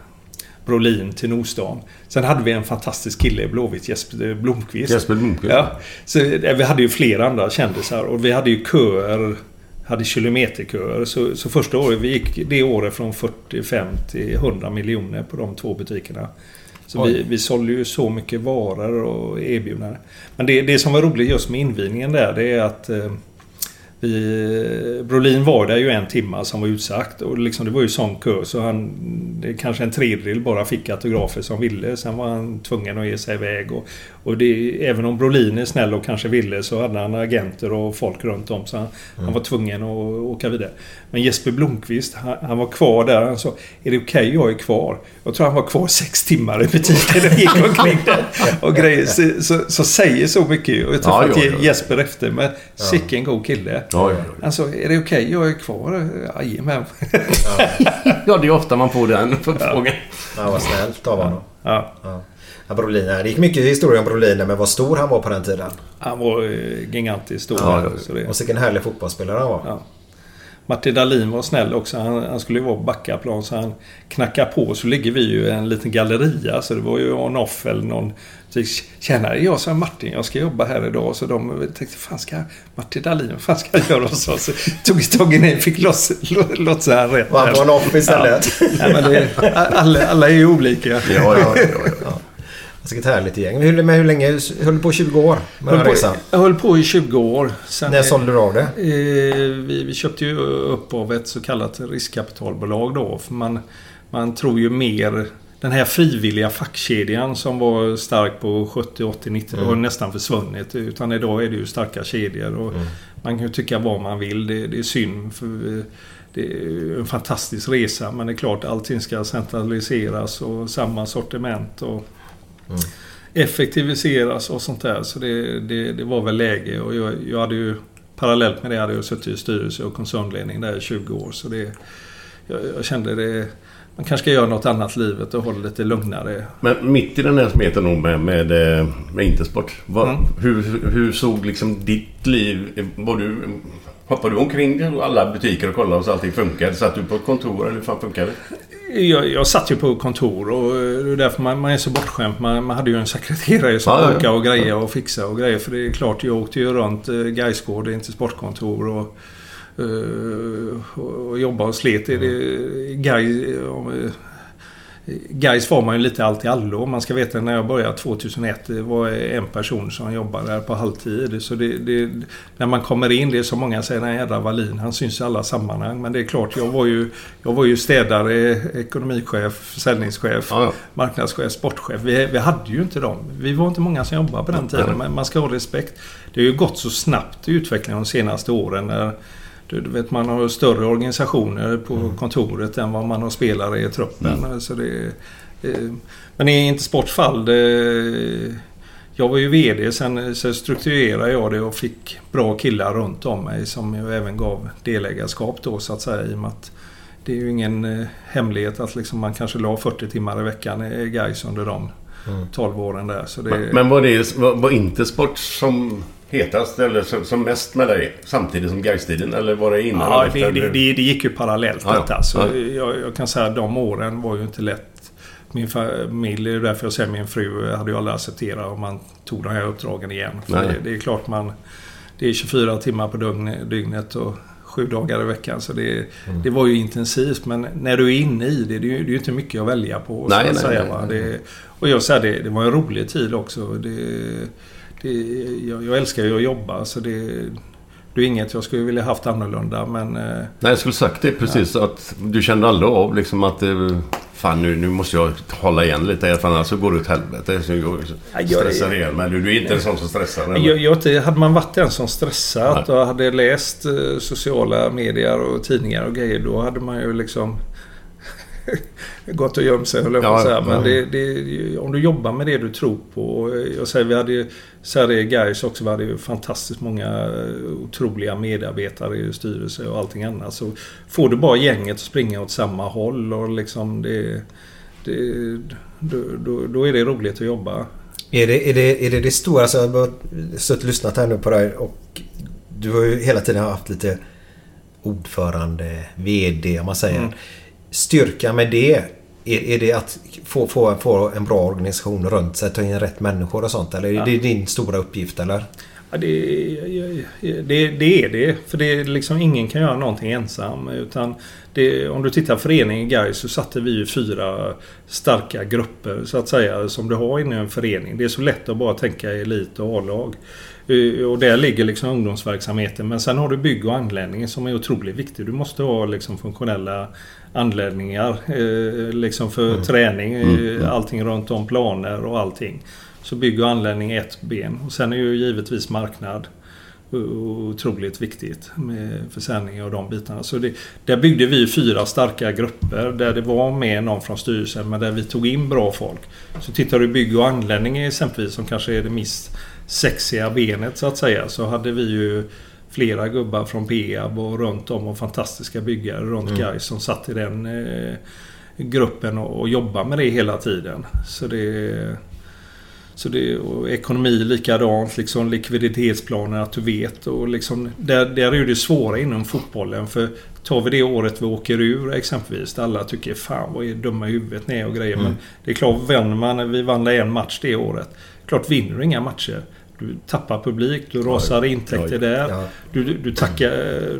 Brolin till Nordstan. Sen hade vi en fantastisk kille i Blåvitt, Jesper Blomqvist. Jesper Blomqvist. Ja. Så, eh, vi hade ju flera andra kändisar och vi hade ju köer. Hade kilometerköer. Så, så första året, vi gick det året från 45 till 100 miljoner på de två butikerna. Så Oj. vi, vi sålde ju så mycket varor och erbjudanden. Men det, det som var roligt just med invigningen där, det är att eh, vi, Brolin var där ju en timma som var utsagt och liksom det var ju sån kö så han... Det kanske en tredjedel bara fick autografer som ville. Sen var han tvungen att ge sig iväg. Och, och det, även om Brolin är snäll och kanske ville så hade han agenter och folk runt om så han, Mm. han var tvungen att åka vidare. Men Jesper Blomqvist, han, han var kvar där. Han sa Är det okej jag är kvar? Jag tror han var kvar sex timmar i butiken och gick omkring där. Och grejer. Så, så, så säger så mycket. Och jag Ja, träffade ja, ja. Jesper efter med sicken god kille. Ja, ja, ja. Alltså, är det okej jag är kvar? Jajamän. Ja, det är ofta man får den frågan. Ja, vad snällt av honom. Ja. Ja. Ja, Brolin, det gick mycket historia om Brolin men vad stor han var på den tiden. Han var eh, gigantiskt stor. Ja, så det, Och vilken härlig fotbollsspelare han var. Ja. Martin Dahlin var snäll också. Han, han skulle ju vara på backaplan så han knackade på så ligger vi ju i en liten galleria. Så det var ju on-off eller någon. Så Tjena, jag sa Martin, jag ska jobba här idag. Så de tänkte, fan ska Martin Dahlin, vad fan ska jag göra? Så, så tog tag i ner, fick loss, lo- lotsa han rätt. Var han på on-off istället? Ja. Nej, men det, alla, alla är ju olika. Ja, ja, ja, ja. Alltså, härligt gäng. Hur, men hur länge? Höll du på 20 år med den Höll på, resan? jag höll på i 20 år. Sen, När sålde du av det? Eh, vi, vi köpte ju upp av ett så kallat riskkapitalbolag då. För man, man tror ju mer... Den här frivilliga fackkedjan som var stark på 70, 80, 90 Mm. har nästan försvunnit. Utan idag är det ju starka kedjor. Och Mm. Man kan ju tycka vad man vill. Det, det är synd. För det är en fantastisk resa. Men det är klart allting ska centraliseras och samma sortiment. Och, Mm. effektiviseras och sånt där. Så det, det, det var väl läge och jag, jag hade ju parallellt med det hade jag suttit i styrelse och koncernledning där i 20 år. Så det, jag, jag kände det, man kanske ska göra något annat livet och det lite lugnare. Men mitt i den här smeten med, med, eh, med Intersport. Vad, Mm. hur, hur såg liksom ditt liv... Var du, hoppade du omkring alla butiker och kollade så allting funkade? Satt du på ett kontor eller hur fan funkade det? Jag, jag satt ju på kontor och det är därför man, man är så bortskämd. Man, man hade ju en sekreterare som Ja, åkade och grejer och fixade och grejer. För det är klart, jag åkte ju runt eh, Gaisgård in till sportkontor och, eh, och, och jobbade och slet. i det. Gais, var man ju lite allt i allo. Man ska veta när jag började 2001. Det var en person som jobbade där på halvtid. Så det, det, när man kommer in, det är så många säger den jädra Wallin, han syns i alla sammanhang. Men det är klart, jag var ju, jag var ju städare, ekonomichef, försäljningschef, ja. marknadschef, sportchef. Vi, vi hade ju inte dem. Vi var inte många som jobbade på den tiden. Men man ska ha respekt. Det har ju gått så snabbt i utvecklingen de senaste åren. När, du, vet, man har större organisationer på kontoret än vad man har spelare i truppen. Så det, eh, men i Intersports fall, det, jag var ju VD, sen så strukturerade jag det och fick bra killar runt om mig som jag även gav delägarskap då så att säga i och med att det är ju ingen eh, hemlighet att liksom man kanske la 40 timmar i veckan i Gais under de 12 åren där. Så det, Men, men var, det, var, var Intersport som hetast eller som, som mest med dig samtidigt som Gaistiden Eller var det innan? Ja, det, det, det, det gick ju parallellt Ja, detta. Så Ja. jag, jag kan säga att de åren var ju inte lätt. Min familj, det är därför jag säger min fru, hade ju aldrig accepterat om man tog de här uppdragen igen. Det, är klart man... Det är 24 timmar på dygn, dygnet och sju dagar i veckan. Så det, Mm. det var ju intensivt. Men när du är inne i det, det är ju, det är ju inte mycket att välja på. Nej, nej, säga, nej, nej. Det, och jag säger det, det var en rolig tid också. Det, det, jag, jag älskar ju att jobba. Så det, det är inget jag skulle vilja haft annorlunda. Men eh, Nej, jag skulle sagt det precis. Att du kände aldrig av liksom att det, Fan nu, nu måste jag hålla igen lite för annars så går det åt helvete. Så jag Ja, jag- stressar ihjäl. Men du, du är inte en sån som stressar? Jag, jag, hade man varit en som stressat och hade läst eh, sociala medier och tidningar och grejer då hade man ju liksom gått och gömt sig höll jag på att säga. Men det, det, om du jobbar med det du tror på. Jag säger vi hade ju, här är Gais också. Vi hade ju fantastiskt många eh, otroliga medarbetare i styrelse och allting annat. Så får du bara gänget att springa åt samma håll och liksom det... det då, då, är det roligt att jobba. Är det är det, är det, det stora? Alltså, jag har suttit och lyssnat här nu på dig och du har ju hela tiden haft lite ordförande, VD om man säger. Mm. Styrka med det, är, är det att få, få, få en bra organisation runt sig, ta in rätt människor och sånt? Eller är Ja. det din stora uppgift eller? Ja, det, det, det är det. För det är liksom ingen kan göra någonting ensam. Utan det, om du tittar föreningen Gais så satte vi ju fyra starka grupper så att säga som du har inom en förening. Det är så lätt att bara tänka elit och A-lag. Eh, Och där ligger liksom ungdomsverksamheten. Men sen har du bygg och anläggning som är otroligt viktig. Du måste ha liksom funktionella anläggningar eh, liksom för träning. eh, Mm, mm. Allting runt om planer och allting. Så bygg och anläggning är ett ben. Och sen är ju givetvis marknad otroligt viktigt med försäljning och de bitarna. Så det, där byggde vi fyra starka grupper där det var med någon från styrelsen men där vi tog in bra folk. Så tittar du bygg och anläggning exempelvis som kanske är det mest sexiga benet så att säga så hade vi ju flera gubbar från Peab och runt om och fantastiska byggare runt Mm. Gais som satt i den eh, gruppen och, och jobbade med det hela tiden. Så det så det, och ekonomi likadant, liksom likviditetsplaner att du vet. Och liksom, där, där är det svåra inom fotbollen. För tar vi det året vi åker ur exempelvis, där alla tycker fan vad är dumma i huvudet ni och grejer. Mm. Men det är klart, vinner man, vi vann en match det året. Klart vinner du inga matcher. Du tappar publik, du rasar i intäkter där. Ja. Du, du, du, tackar,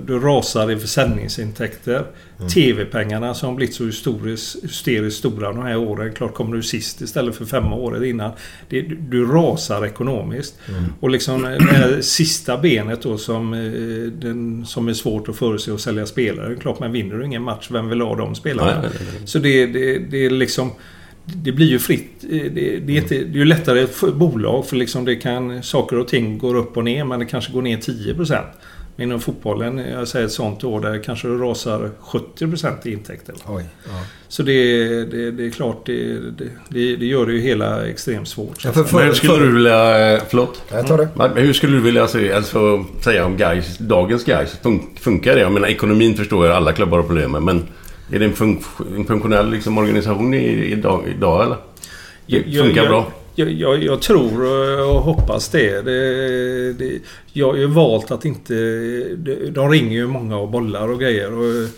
du rasar i försäljningsintäkter. Mm. TV-pengarna som blivit så hysteriskt, hysteriskt stora de här åren. Klart kommer du sist istället för fem året innan. Det, du, du rasar ekonomiskt. Mm. Och liksom det här sista benet då som, eh, den, som är svårt att förutse och sälja spelare. Klart man vinner du ingen match, vem vill ha de spelarna? Så det, det, det är liksom... Det blir ju fritt. Eh, Det, det, är, inte, det är ju lättare för bolag för liksom det kan... Saker och ting går upp och ner men det kanske går ner 10%. Men inom fotbollen, jag säger ett sånt år där kanske det rasar 70% i intäkter. Oj, ja. Så det, det, det är klart, det, det, det, det gör det ju hela extremt svårt. Ja, för- för- Men hur skulle du vilja... eh, Förlåt? Jag tar det. Men Hur skulle du vilja se, alltså, säga om guys, dagens guys? Fun, funkar det? Jag menar ekonomin förstår jag alla klubbar har problem med. Men är det en, fun, en funktionell liksom, organisation idag, idag eller? Det funkar jag, bra? Jag, jag, jag tror och hoppas det. det, det jag har ju valt att inte... De ringer ju många och bollar och grejer. Och,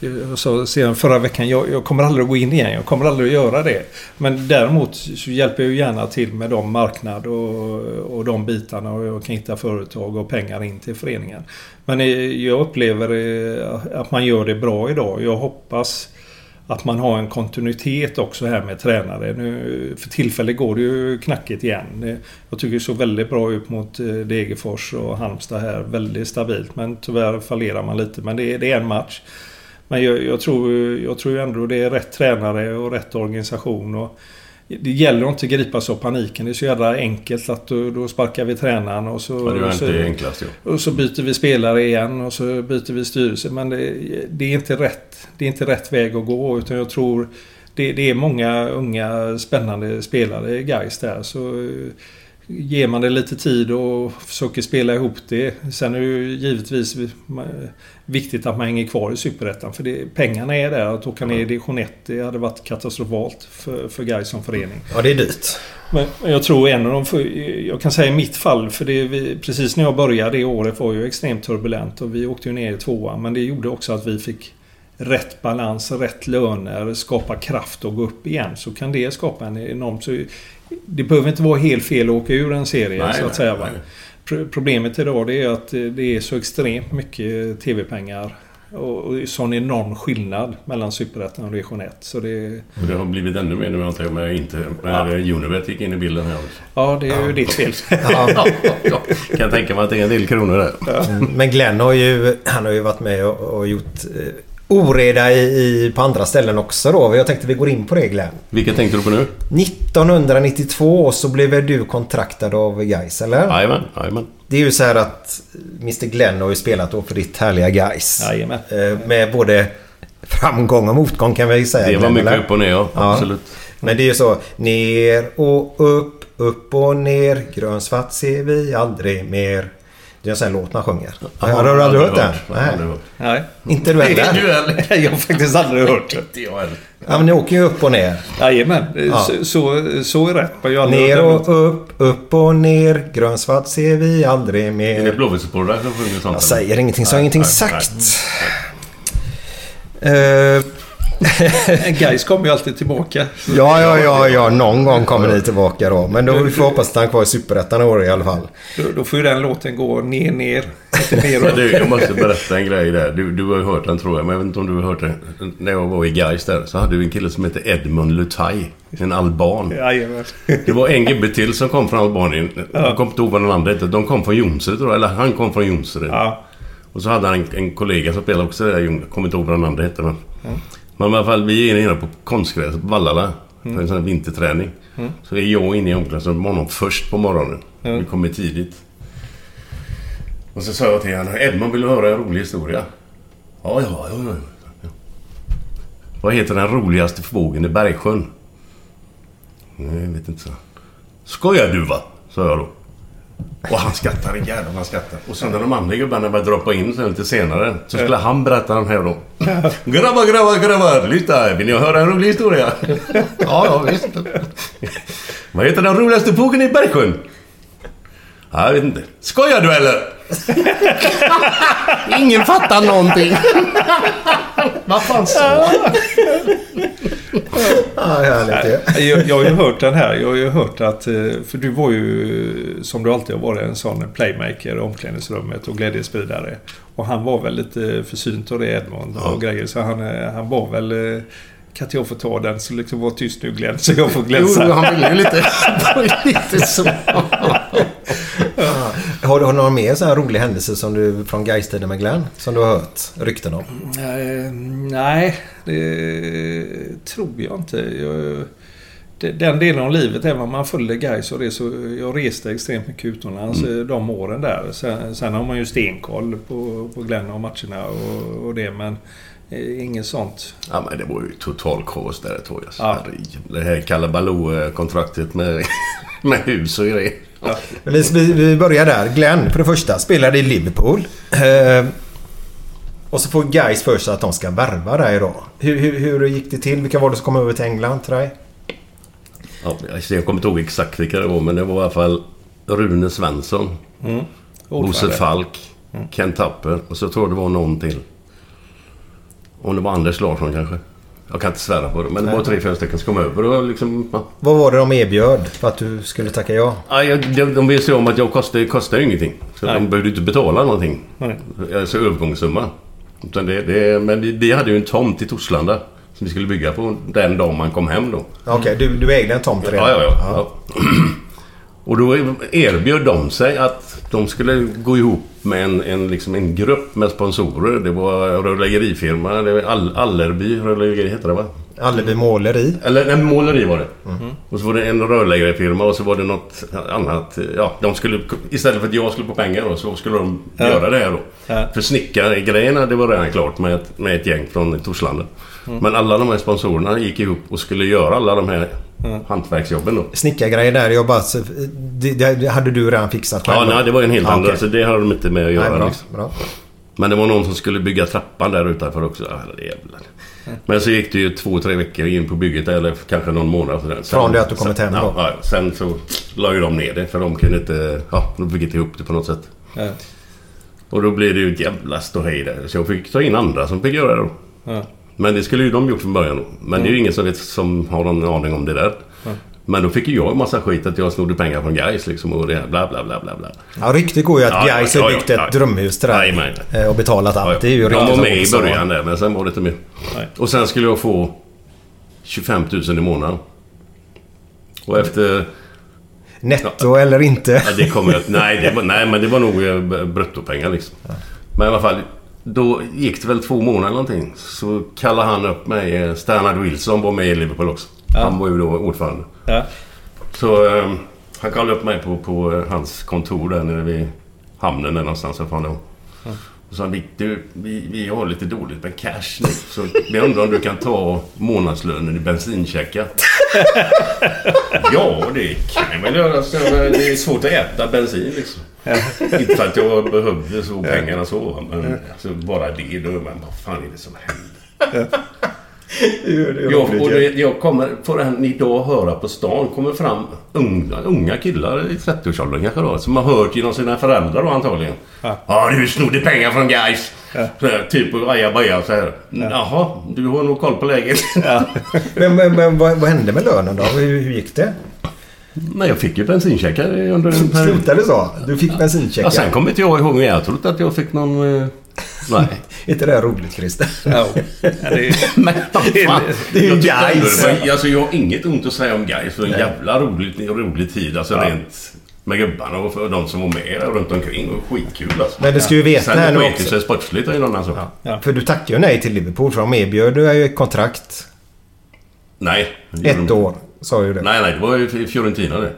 jag sa sedan förra veckan, jag, jag kommer aldrig att gå in igen. Jag kommer aldrig att göra det. Men däremot så hjälper jag gärna till med de marknad och, och de bitarna. Och jag kan hitta företag och pengar in till föreningen. Men eh, jag upplever eh, att man gör det bra idag. Jag hoppas att man har en kontinuitet också här med tränare. Nu, för tillfället går det ju knackigt igen. Eh, jag tycker det såg väldigt bra ut mot Degerfors och Halmstad här. Väldigt stabilt. Men tyvärr fallerar man lite. Men det det är en match. Men jag, jag, tror, jag tror ändå det är rätt tränare och rätt organisation. Och det gäller att inte gripas av paniken. Det är så jävla enkelt att då, då sparkar vi tränaren och så... Ja, det var så, enklast ju. och så byter vi spelare igen och så byter vi styrelse. Men det, det, är, inte rätt, det är inte rätt väg att gå. Utan jag tror det, det är många unga spännande spelare i Gais där. Så ger man det lite tid och försöker spela ihop det. Sen är det ju givetvis viktigt att man hänger kvar i Superettan. För det, pengarna är där. Att åka ner i division 1 det hade varit katastrofalt för, för Gais som förening. Ja, det är dyrt. Men jag tror en av de... för- Jag kan säga i mitt fall, för det vi, precis när jag började det året var ju extremt turbulent och vi åkte ju ner i tvåan. Men det gjorde också att vi fick rätt balans, rätt löner, skapa kraft och gå upp igen. Så kan det skapa en enorm... Så det behöver inte vara helt fel att åka ur en serie Nej, så att säga. Va? nej. Pro- Problemet idag det är att det är så extremt mycket TV-pengar. Och och sån enorm skillnad mellan Superettan och Division 1. Så det... Och det har blivit ännu mer nu antar jag med inte... När Unibet gick in i bilden här också. Ja, det är ju ditt fel. ja, ja. Kan jag tänka mig att det är en del kronor där. Men Glenn har ju, han har ju varit med och, och gjort eh, oreda i, i, på andra ställen också då. Jag tänkte vi går in på det Glenn. Vilka tänkte du på nu? 1992 så blev du kontraktad av Gais eller? Jajamän, jajamän. Det är ju så här att Mr Glenn har ju spelat då för ditt härliga Gais. Jajamän. Eh, Med både framgång och motgång kan vi säga. Det var Glenn, mycket eller? upp och ner, ja. Absolut. Men det är ju så. Ner och upp, upp och ner. Grönsvart ser vi aldrig mer. Det är en låt man sjunger. Har, har du aldrig hört den? Nej. Nej. Inte du heller? Du heller? Jag har faktiskt aldrig hört det. Inte jag heller. Ja men ni åker ju upp och ner. Jajamän, Ja. så, så, så är rätt. Jag har ju aldrig Ner och upp, upp och ner. Grönsvart ser vi aldrig Är det mer. Blåvittssupportrar som sjunger sånt? Jag säger ingenting så har Nej, ingenting nej, sagt. nej. Eh, Guys kommer ju alltid tillbaka. Ja, ja, ja, ja. Någon gång kommer ni tillbaka då. Men då får vi hoppas att han kvar i Superettan i år i alla fall. Då, då får ju den låten gå ner, ner. Neråt. du, jag måste berätta en grej där. Du, du har ju hört den tror jag, men jag vet inte om du har hört den. När jag var i Gais där så hade vi en kille som hette Edmund Lutai. En alban. Jajamän. Det var en gubbe till som kom från Albanien. Jag kommer inte ihåg vad den andra hette. De kom från Jonsered tror jag. Eller han kom från Jonsered. Ja. Och så hade han en, en kollega som spelade också där. Jag kommer inte ihåg vad den andra hette. Men, men i alla fall, vi är nere på konstgräset på Vallala. För en sån här vinterträning. Mm. Så är jag inne i omklädningsrummet med honom först på morgonen. Mm. Vi kommer tidigt. Och så sa jag till honom, Edmund vill du höra en rolig historia? Ja, ja. ja. ja. Vad heter den roligaste fågeln i Bergsjön? Nej, jag vet inte, så. Skojar du va? Sa jag då. Och han skrattar jävlar han skrattar. Och sen när de andra gubbarna började droppa in sen lite senare så skulle han berätta den här då. Grabbar, grabbar, grabbar! Lyssna! Vill ni höra en rolig historia? ja, ja, visst. Vad heter den roligaste fågeln i Bergsjön? Ja, jag vet inte. Skojar du eller? Ingen fattar någonting. Vad fan sa Ja, härligt jag, jag har ju hört den här. Jag har ju hört att... eh, För du var ju, som du alltid har varit, en sån playmaker i omklädningsrummet och glädjespridare. Och han var väl lite försynt av det Edmond och grejer. Så han, eh, han var väl... eh, Kan inte jag få ta den så liksom var tyst nu Glenn så jag får glänsa. Jo, han ville ju lite... lite så. Har du har du någon mer så här rolig händelse som du från Gais-tiden med Glenn? Som du har hört rykten om? Eh, nej, det tror jag inte. Jag, den delen av livet, även om man följde guys och det så jag reste extremt mycket utomlands Mm. eh, de åren där. Sen, sen har man ju stenkoll på, på Glenn och matcherna och, och det men eh, inget sånt. Ja, men det var ju total kaos där ett tag. Alltså. Ja. Det här Kalle Baloo-kontraktet med, med hus och grejer. Vi, vi, vi börjar där. Glenn, för det första, spelade i Liverpool. Eh, och så får Gais för sig att de ska värva dig då. Hur, hur, hur gick det till? Vilka var det som kom över till England till dig? Ja, jag kommer inte ihåg exakt vilka det var, men det var i alla fall Rune Svensson. Mm. Bosse. Falk. Kent Tapper. Och så tror jag det var någon till. Om det var Anders Larsson kanske. Jag kan inte svära på det, men det var Nej. tre, fyra stycken som kom över. Och liksom, ja. Vad var det de erbjöd för att du skulle tacka ja? Ja, jag, de, de visste om att jag kostar, kostar ju ingenting. Så Nej. de behövde inte betala någonting. Nej. Alltså övergångssumma. Utan det, det, men vi, vi hade ju en tomt i Torslanda. Som vi skulle bygga på den dag man kom hem då. Okej, du, du ägde en tomt redan? Ja, ja, ja. ja. Och då erbjöd de sig att de skulle gå ihop med en, en, liksom en grupp med sponsorer. Det var rörlägerifirma. Det var All, Allerby rörlägeri heter det va? Alleby måleri. Eller nej, måleri var det. Mhm. Och så var det en rörlägerifirma och så var det något annat. Ja, de skulle... Istället för att jag skulle få pengar då så skulle de Ja. göra det här då. Ja. För snickargrejerna det var redan klart med ett, med ett gäng från Torslanda. Mm. Men alla de här sponsorerna gick ihop och skulle göra alla de här Mm. hantverksjobben då. Snickargrejer där, jag bara... så- Det, det hade du redan fixat själv? Ja, nej, det var en helt Ja, annan. okej. Så det hade de inte med att göra. Nej, bra, liksom. bra. Men det var någon som skulle bygga trappan där utanför också. Jävlar. Men så gick det ju två, tre veckor in på bygget eller kanske någon månad. Sådär. Sen- Från det att du kommit hem sen, då? Ja, sen så la ju de ner det för de kunde inte... Ja, de fick inte ihop det på något sätt. Ja. Och då blev det ju ett jävla ståhej där. Så jag fick ta in andra som fick göra det då. Ja. Men det skulle ju de gjort från början. Men det är ju ingen som, vet, som har någon aning om det där. Ja. Men då fick ju jag en massa skit att jag snodde pengar från Gais liksom och det bla bla bla bla bla. Ja, ryktet går ju att Ja, ja, Gais ja, har ja, byggt ja. ett drömhus till. Jajamän. eh, Och betalat allt. Det är ju de ryktet var med i början där, men sen var det inte mer. Och sen skulle jag få 25 000 i månaden. Och efter... Netto eller inte? Ja, det kommer jag... Nej, det var, nej, men det var nog eh, bruttopengar liksom. Men i alla fall, då gick det väl två månader eller någonting. Så kallade han upp mig. eh, Stannard Wilson var med i Liverpool också. Ja. Han var ju då ordförande. Ja. Så eh, han kallade upp mig på, på eh, hans kontor där nere vid hamnen där någonstans. Vad fan. Ja. Och så han du, vi, vi har lite dåligt med cash nu. Så vi undrar om du kan ta månadslönen i bensincheckar. ja, det kan jag väl göra. Det är svårt att äta bensin liksom. Inte för att jag behövde så pengarna så. Men alltså, bara det. Då, men vad fan är det som händer? Jag, och det, jag kommer, får än idag höra på stan, kommer fram unga, unga killar i 30-årsåldern kanske då, som har hört genom sina föräldrar då antagligen. Ja, ah, du snodde pengar från guys. Så här, typ ajabaja så här. Jaha, du har nog koll på läget. Men, men, men vad, vad hände med lönen då? Hur, hur gick det? Nej, jag fick ju bensincheckar under en period. Slutade det så? Du fick bensincheckar? Ja, sen kommer inte jag ihåg, men jag tror inte att jag fick någon... eh, Nej. Är inte det här roligt Christer? Ja. Ja, det är, Men fan. Det är ju Jag tyckte ändå Gais. det var- Alltså jag har inget ont att säga om Gais för en jävla rolig, rolig tid. Alltså Ja. rent med gubbarna och för de som var med runt omkring. Och skitkul alltså. Men du ska ju veta Sen här nu det också. sig sportsligt i någon annan sak. För du tackade ju nej till Liverpool för de erbjöd dig ju ett kontrakt. Nej. det Ett år, sa ju det. Nej, nej. Det var ju Fiorentina det.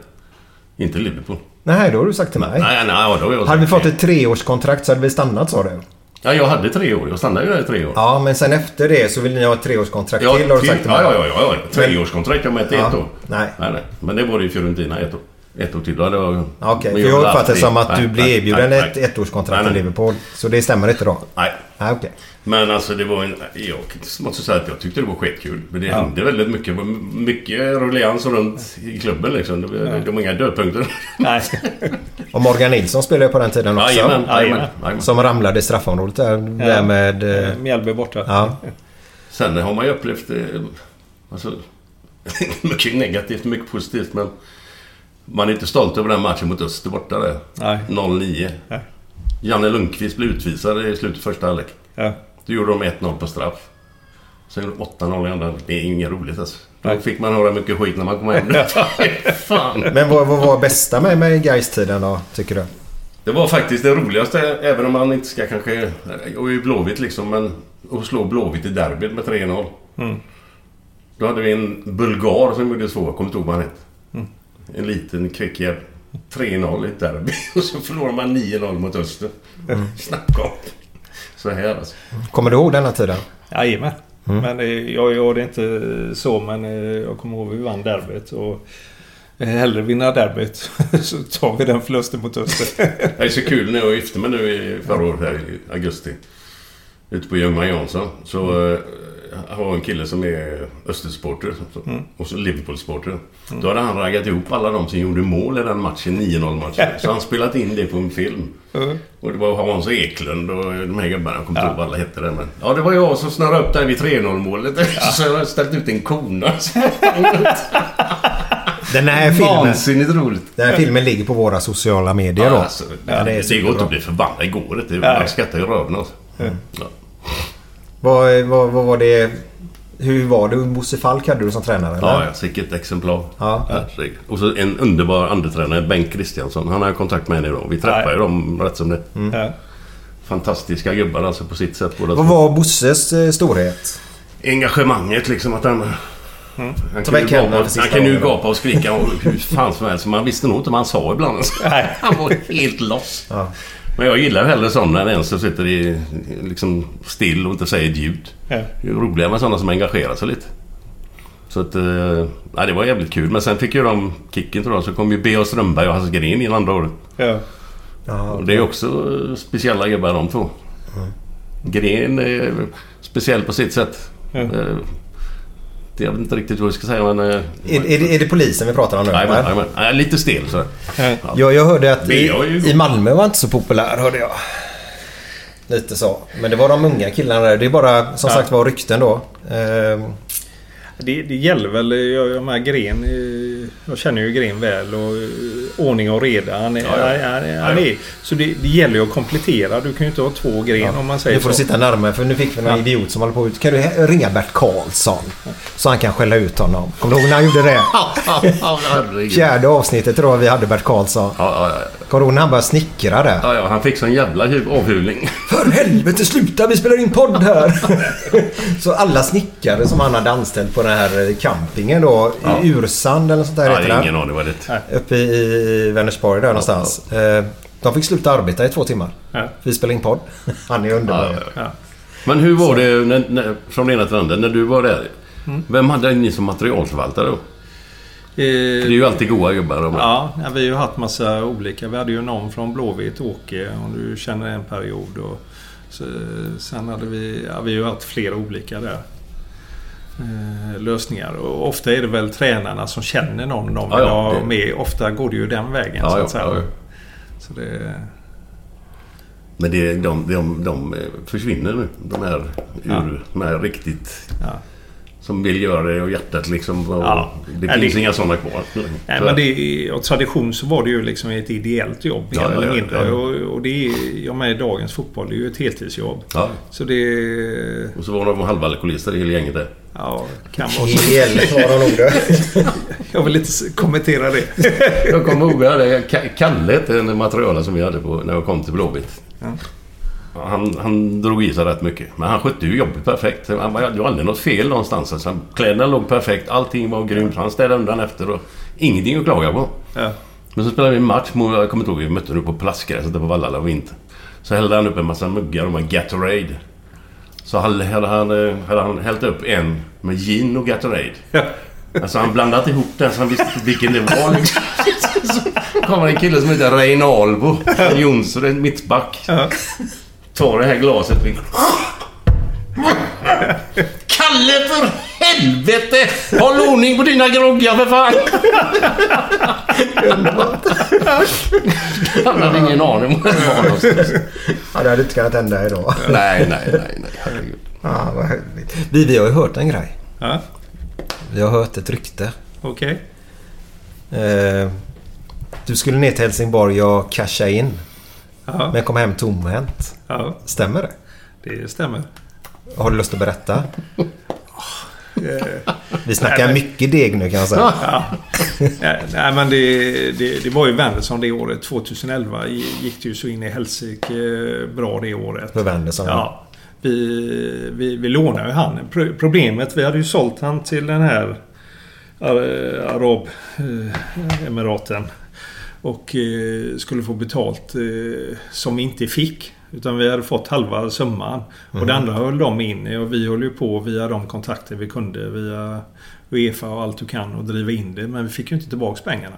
Inte Liverpool. Nej, då har du sagt till mig. Nej, nej. ja, då jag Hade vi fått ett treårskontrakt så hade vi stannat sa du. Ja, jag hade tre år. Jag stannade ju där i tre år. Ja, men sen efter det så vill ni ha ett treårskontrakt Ja, till har du sagt till mig. ja, ja, ja, ja. Treårskontrakt. Jag mätte ett år. nej. nej, nej. Men det var det i Fiorentina ett år. Ett år till. Då hade jag... Ja, Okej, men för jag uppfattar det som att du Nej, blev nej, erbjuden nej, ett nej. ettårskontrakt Nej, till nej. Liverpool. Så det stämmer inte då? Nej. Nej, okej. Men alltså det var en... Jag måste säga att jag tyckte det var skitkul. Men det Ja. hände väldigt mycket. Mycket ruljans runt i klubben liksom. Det var, Ja. det var inga dödpunkter. Nej. Och Morgan Nilsson spelade ju på den tiden också. Jajamän, jajamän, jajamän. Som ramlade i straffområdet där, där med... eh, Mjällby borta. Ja. Sen har man ju upplevt... eh, Alltså, mycket negativt, mycket positivt. Men man är inte stolt över den matchen mot Öster borta där. Nej. 0-9. Nej. Janne Lundqvist blev utvisad i slutet av första halvlek. Ja. Då gjorde de 1-0 på straff. Sen gjorde de 8-0 i andra. Det är inget roligt alltså. Då fick man höra mycket skit när man kom hem. Fan. Men vad, vad var bästa med, med Gais-tiden då, tycker du? Det var faktiskt det roligaste, även om man inte ska kanske... Och i Blåvitt liksom, men... Att slå Blåvitt i derbyt med 3-0. Mm. Då hade vi en bulgar som gjorde så, kommer inte ihåg vad han hette. En liten kvickjävel. 3-0 i ett derby. Och så förlorar man 9-0 mot Öster. Mm. Snacka om. Så här alltså. Kommer du ihåg denna tiden? Jajamän. Mm. Men eh, jag gör det inte så men eh, jag kommer ihåg att vi vann derbyt. Och eh, hellre vinna derbyt så tar vi den förlusten mot Öster. Det är så kul när jag gifte mig nu i förra året här i augusti. Ute på Ljungman Jansson. Så har en kille som är Östersupporter Mm. och så Liverpool-supporter. Då hade han raggat ihop alla de som gjorde mål i den matchen, 9-0 matchen. Så han spelat in det på en film. Mm. Och det var Hans Eklund och de här gubbarna, jag kommer inte ihåg vad alla hette där men... Ja, det var jag som snurrade upp där vid 3-0 målet. Så jag har ställt ut en kona. Den här filmen... Vansinnigt roligt. Den här filmen ligger på våra sociala medier då. Ja, alltså, Ja, det, är det går inte att bli förbannad. Det går inte. Jag skrattar i röven alltså. Ja. Vad, vad, vad var det... Hur var det? Bosse Falk hade du som tränare? Eller? Ja, ja, sicket exemplar. Ja. Och så en underbar andetränare, Bengt Kristiansson. Han har jag kontakt med än idag. Vi träffar ju dem rätt som det. Ja. Fantastiska gubbar alltså på sitt sätt Vad var Bosses eh, storhet? Engagemanget liksom att han... Mm. Han kan, gapa, han kan ju gapa och skrika och hur fan som helst. Man visste nog inte vad han sa ibland. Alltså. Han var helt loss. Ja. Men jag gillar hellre sådana än en som sitter i, liksom still och inte säger ett ljud. Ja. Det är roligare med sådana som engagerar sig lite. Så att... Eh, nej, det var jävligt kul. Men sen fick ju de kicken tror jag. Så kom ju B.A. Strömberg och Hasse Green in andra året. Ja. Och det är också eh, speciella gubbar de två. Gren är speciell på sitt sätt. Ja. Jag vet inte riktigt vad jag ska säga men... eh, Är, är, det, är det polisen vi pratar om nu? Jajamän. Nej, lite stel så. Ja. Jag, jag hörde att i, är i Malmö var inte så populär hörde jag. Lite så. Men det var de unga killarna där. Det är bara som Ja. sagt var rykten då. Det, det gäller väl, jag, jag med Gren, jag känner ju Gren väl och eh, ordning och reda. Han är, Ja, ja. Han, han, han är, så det, det gäller ju att komplettera. Du kan ju inte ha två Gren om man säger nu får du så. sitta närmare för nu fick vi någon Ja. idiot som håller på ut. Kan du ringa Bert Karlsson? Så han kan skälla ut honom. Kommer du ihåg när han gjorde det? Fjärde avsnittet tror jag vi hade Bert Karlsson. Ja, ja, ja. Kommer du ihåg när han började snickra där? Ja, ja, han fick sån jävla avhulning. För helvete sluta vi spelar in podd här! så alla snickare som han hade anställt på den här campingen då. Ja. I Ursand eller sånt där Ja, heter ingen aning vad det är. Uppe i Vänersborg där någonstans. Eh, De fick sluta arbeta i två timmar. Ja. Vi spelade in podd. Han är underbar. Ja, Ja. Men hur var det när, när, från det ena till andra när du var där? Mm. Vem hade ni som materialförvaltare då? Det är ju alltid goa gubbar. Ja, ja, vi har ju haft massa olika. Vi hade ju någon från Blåvitt, Åke, om du känner en period. Och så, sen hade vi... Ja, vi har ju haft flera olika där. eh, lösningar. Och ofta är det väl tränarna som känner någon de vill Ja, ja, ha med. Ofta går det ju den vägen Ja, så att. Så det, Men det, de, de, de försvinner nu. De här, ur, de här riktigt... Som vill göra det och hjärtat liksom. Och Ja. Det Nej, finns det- inga sådana kvar. Nej, Så- men det, av tradition så var det ju liksom ett ideellt jobb mer Ja, ja, eller ja, mindre. ja. Och, och det är, jag med i dagens fotboll, det är ju ett heltidsjobb. Ja. Så det... Och så var de halva alkoholister i hela gänget där. Ja, kan vara så. Hel var de nog det. Jag vill inte kommentera det. Jag kommer ihåg, Kalle hette en materialare som vi hade på, när jag kom till Blåvitt. Ja. Han, han drog i sig rätt mycket. Men han skötte ju jobbet perfekt. Han var- Det var aldrig något fel någonstans. Alltså, kläderna låg perfekt. Allting var grymt. Han städade undan efter. Och ingenting att klaga på. Ja. Men så spelade vi en match mot... Jag kommer inte ihåg. Vi mötte nu på plastgräset på Vallala vinter. Så hällde han upp en massa muggar och med Gatorade. Så hade hade han, eh, hade han hällt upp en med gin och Gatorade. Alltså han blandat ihop den så han visste inte vilken det var. Liksom. Så kommer en kille som heter Reinaldo från Jonsson, en mittback. Tar det här glaset. Kalle för helvete! Håll ordning på dina groggar för fan! Han hade ingen aning om var det var någonstans. Ja, det hade inte kunnat hända idag. Nej, nej, nej, nej. Herregud. Ja, vad härligt. Vi, vi har ju hört en grej. Ja, Vi har hört ett rykte. okej. Eh, du skulle ner till Helsingborg och casha in. Ja. Men kom hem tomhänt. Ja, Stämmer det? det stämmer. Har du lust att berätta? Eh, Vi snackar Nej, mycket deg nu kan jag säga. Ja. Nej, men det, det, det var ju Wendersson det året. 2011 gick det ju så in i helsike bra det året. För Wendersson. Ja. Vi, vi, vi lånade ju han. Pro- Problemet, vi hade ju sålt han till den här eh, Arabemiraten. Och eh, skulle få betalt eh, som vi inte fick. Utan vi hade fått halva summan. Och det andra höll de inne och vi höll ju på via de kontakter vi kunde via Uefa och allt du kan och driva in det. Men vi fick ju inte tillbaks pengarna.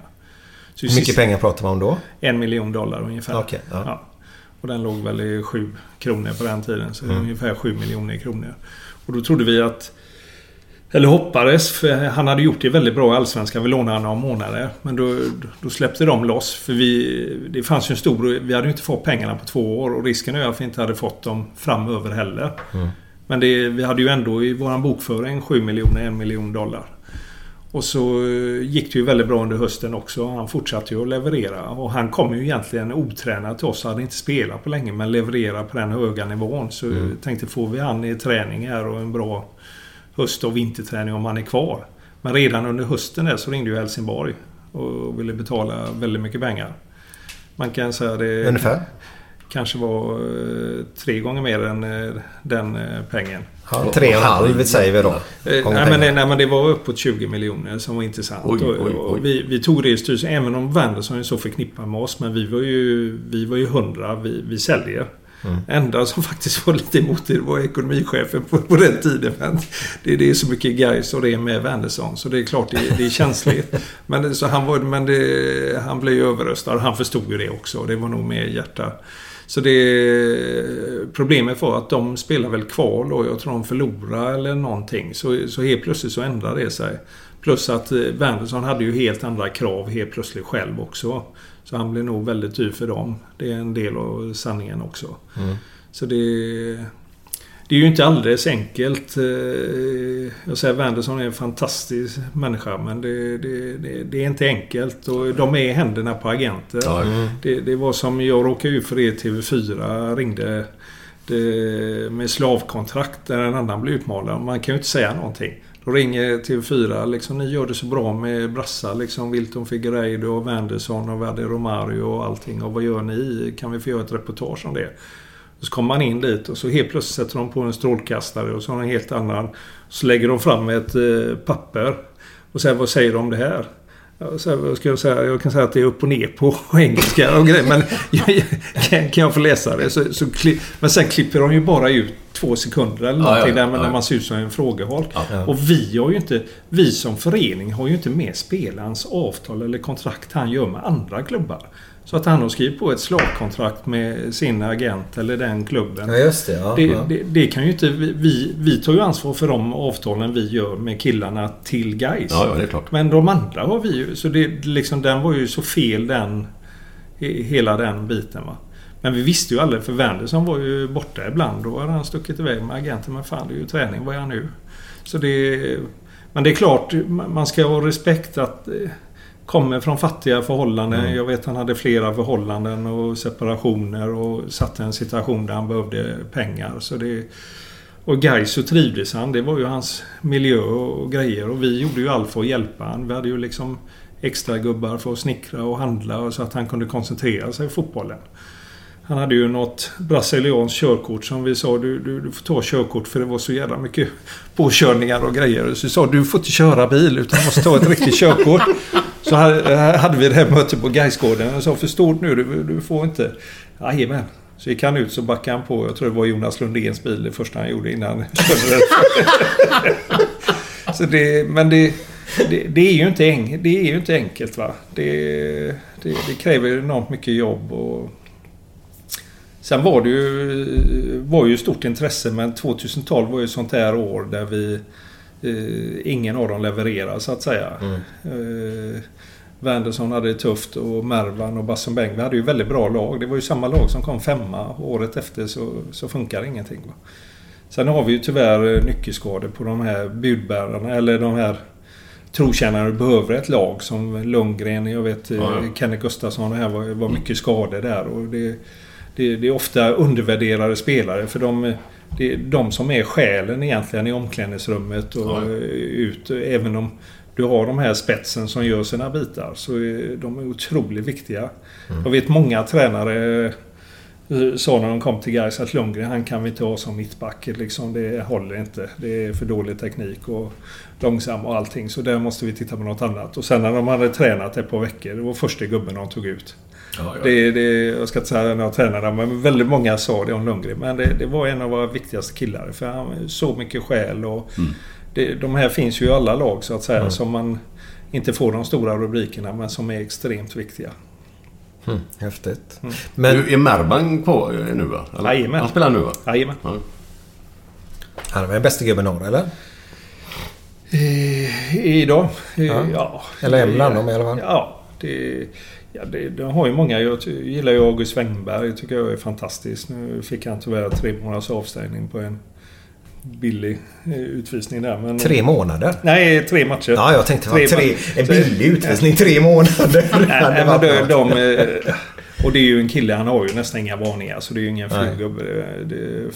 Så Hur mycket pengar pratar man om då? En miljon dollar ungefär. Okej, ja. Och den låg väl i sju kronor på den tiden. Så Mm. ungefär sju miljoner kronor. Och då trodde vi att... Eller hoppades, för han hade gjort det väldigt bra i Allsvenskan. Vi lånade honom några månader. Men då, då släppte de loss. För vi... Det fanns ju en stor... Vi hade ju inte fått pengarna på två år. Och risken är att vi inte hade fått dem framöver heller. Mm. Men det, vi hade ju ändå i våran bokföring 7 miljoner, en miljon dollar. Och så eh, gick det ju väldigt bra under hösten också. Han fortsatte ju att leverera. Och han kom ju egentligen otränad till oss. Han hade inte spelat på länge men levererade på den höga nivån. Så Mm. tänkte får vi han i träning här och en bra höst och vinterträning om han är kvar. Men redan under hösten där så ringde ju Helsingborg. Och ville betala väldigt mycket pengar. Man kan säga det... Ungefär? Kanske var eh, tre gånger mer än eh, den eh, pengen. Ja, tre och en halv säger vi då. Nej, men, det- nej men det var uppåt 20 miljoner som var intressant. Oj, Och- oj, och oj. Vi, vi tog det i styrelsen, även om Wendersson är så förknippad med oss. Men vi var ju, vi var ju hundra, vi, vi säljer. Mm. Enda som faktiskt var lite emot det var ekonomichefen på, på den tiden. Men det, det är så mycket guys och det är med Wendersson. Så det är klart det, det är känsligt. men så han, var, men det, han blev ju överröstad. Han förstod ju det också. Det var nog mer hjärta. Så det, problemet var att de spelar väl kval och jag tror de förlorade eller någonting. Så, så helt plötsligt så ändrade det sig. Plus att eh, Wendersson hade ju helt andra krav helt plötsligt själv också. Så han blev nog väldigt dyr för dem. Det är en del av sanningen också. Mm. Så det... Det är ju inte alldeles enkelt. eh, Jag säger Wendersson är en fantastisk människa men det, det, det, det är inte enkelt. Och de är i händerna på agenter. Mm. Det, var som jag råkade ut för det TV4 ringde med slavkontrakt där en annan blev utmålad. Man kan ju inte säga någonting. Då ringer TV4 liksom, ni gör det så bra med brassar liksom. Wilton Figueiredo och Wendersson och Verdi Romario och allting. Och vad gör ni? Kan vi få göra ett reportage om det? Så kommer man in dit och så helt plötsligt sätter de på en strålkastare och så har de en helt annan. Så lägger de fram ett eh, papper. Och säger vad säger de om det här? Så här, ska jag, säga? jag kan säga att det är upp och ner på engelska och grejer. Men kan, kan jag få läsa det? Så, så, kli- men sen klipper de ju bara ut två sekunder eller någonting ja, där, ja. när man ser ut som en frågeholk. Och vi har ju inte... Vi som förening har ju inte med spelarens avtal eller kontrakt han gör med andra klubbar. Så att han har skrivit på ett slavkontrakt med sin agent eller den klubben. Ja, just det. Ja, Det, det, det kan ju inte vi- vi... Tar ju ansvar för de avtalen vi gör med killarna till guys. Ja, ja, det är klart. Men de andra har vi ju. Så det, liksom, den var ju så fel den... he- Hela den biten va. Men vi visste ju aldrig för Wendersson var ju borta ibland. Då hade han stuckit iväg med agenten. Men fan det är ju träning. Vad är han nu? Så det... Men det är klart man ska ha respekt att... eh, Kommer från fattiga förhållanden. Mm. Jag vet han hade flera förhållanden och separationer och satt i en situation där han behövde pengar. Så det... Och Gais så trivdes han. Det var ju hans miljö och grejer. Och vi gjorde ju allt för att hjälpa han. Vi hade ju liksom extra gubbar för att snickra och handla så att han kunde koncentrera sig på fotbollen. Han hade ju något brasilianskt körkort som vi sa du, du, du får ta körkort för det var så jävla mycket påkörningar och grejer. Så vi sa du får inte köra bil utan du måste ta ett riktigt körkort. Så hade eh, hade vi det här mötet på Gaisgården och sa förstår du nu, du, du får inte. Jajamän. Så gick han ut så backade han på, jag tror det var Jonas Lundéns bil det första han gjorde innan han körde den. Så det, men det, det, det, är ju inte det är ju inte enkelt va. Det, det, det kräver enormt mycket jobb och Sen var det ju, var ju stort intresse men 2012 var ju sånt här år där vi eh, ingen av dem levererade så att säga. Eh, Wendersson hade det tufft och Mervan och Bassen Beng. Vi hade ju väldigt bra lag. Det var ju samma lag som kom femma. Året efter så, så funkar ingenting. Va? Sen har vi ju tyvärr eh, nyckelskador på de här budbärarna eller de här trotjänare behöver ett lag som Lundgren, jag vet eh, Ja, ja. Kenneth Gustafsson här var, var mycket skador där. Och det, det, det är ofta undervärderade spelare för de, det är de som är själen egentligen i omklädningsrummet och Ja. eh, ut. Även om du har de här spetsen som gör sina bitar så är de är otroligt viktiga. Jag vet många tränare eh, sa när de kom till Gais att Lundgren han kan vi inte ha som mittback. Liksom, det håller inte. Det är för dålig teknik och långsam och allting. Så där måste vi titta på något annat. Och sen när de hade tränat ett par veckor. Det var första gubben de tog ut. Ja, ja. Det, det, jag ska inte säga när jag tränade men väldigt många sa det om Lundgren. Men det, det var en av våra viktigaste killar. För han så mycket själ och det, de här finns ju i alla lag så att säga. Som man inte får de stora rubrikerna men som är extremt viktiga. Mm, häftigt. Mm. Men Du, är Merban kvar eh, nu va? Jajamän. Han spelar nu va? Jajamän. Ja. han är väl bästa gubben norr eller? Eh, Idag? Eh, Ja. Ja. Eller en bland dem i alla fall. Ja. Det, ja det, de har ju många. Jag gillar ju August Wengberg. tycker jag är fantastisk. Nu fick han tyvärr tre månaders avstängning på en billig eh, utvisning där. Men, Tre månader? Nej, tre matcher. Ja, jag tänkte tre, tre, en billig utvisning. Tre månader. Nej, Det men de, de, eh, och det är ju en kille, han har ju nästan inga varningar. Så det är ju ingen ful gubbe. Det- det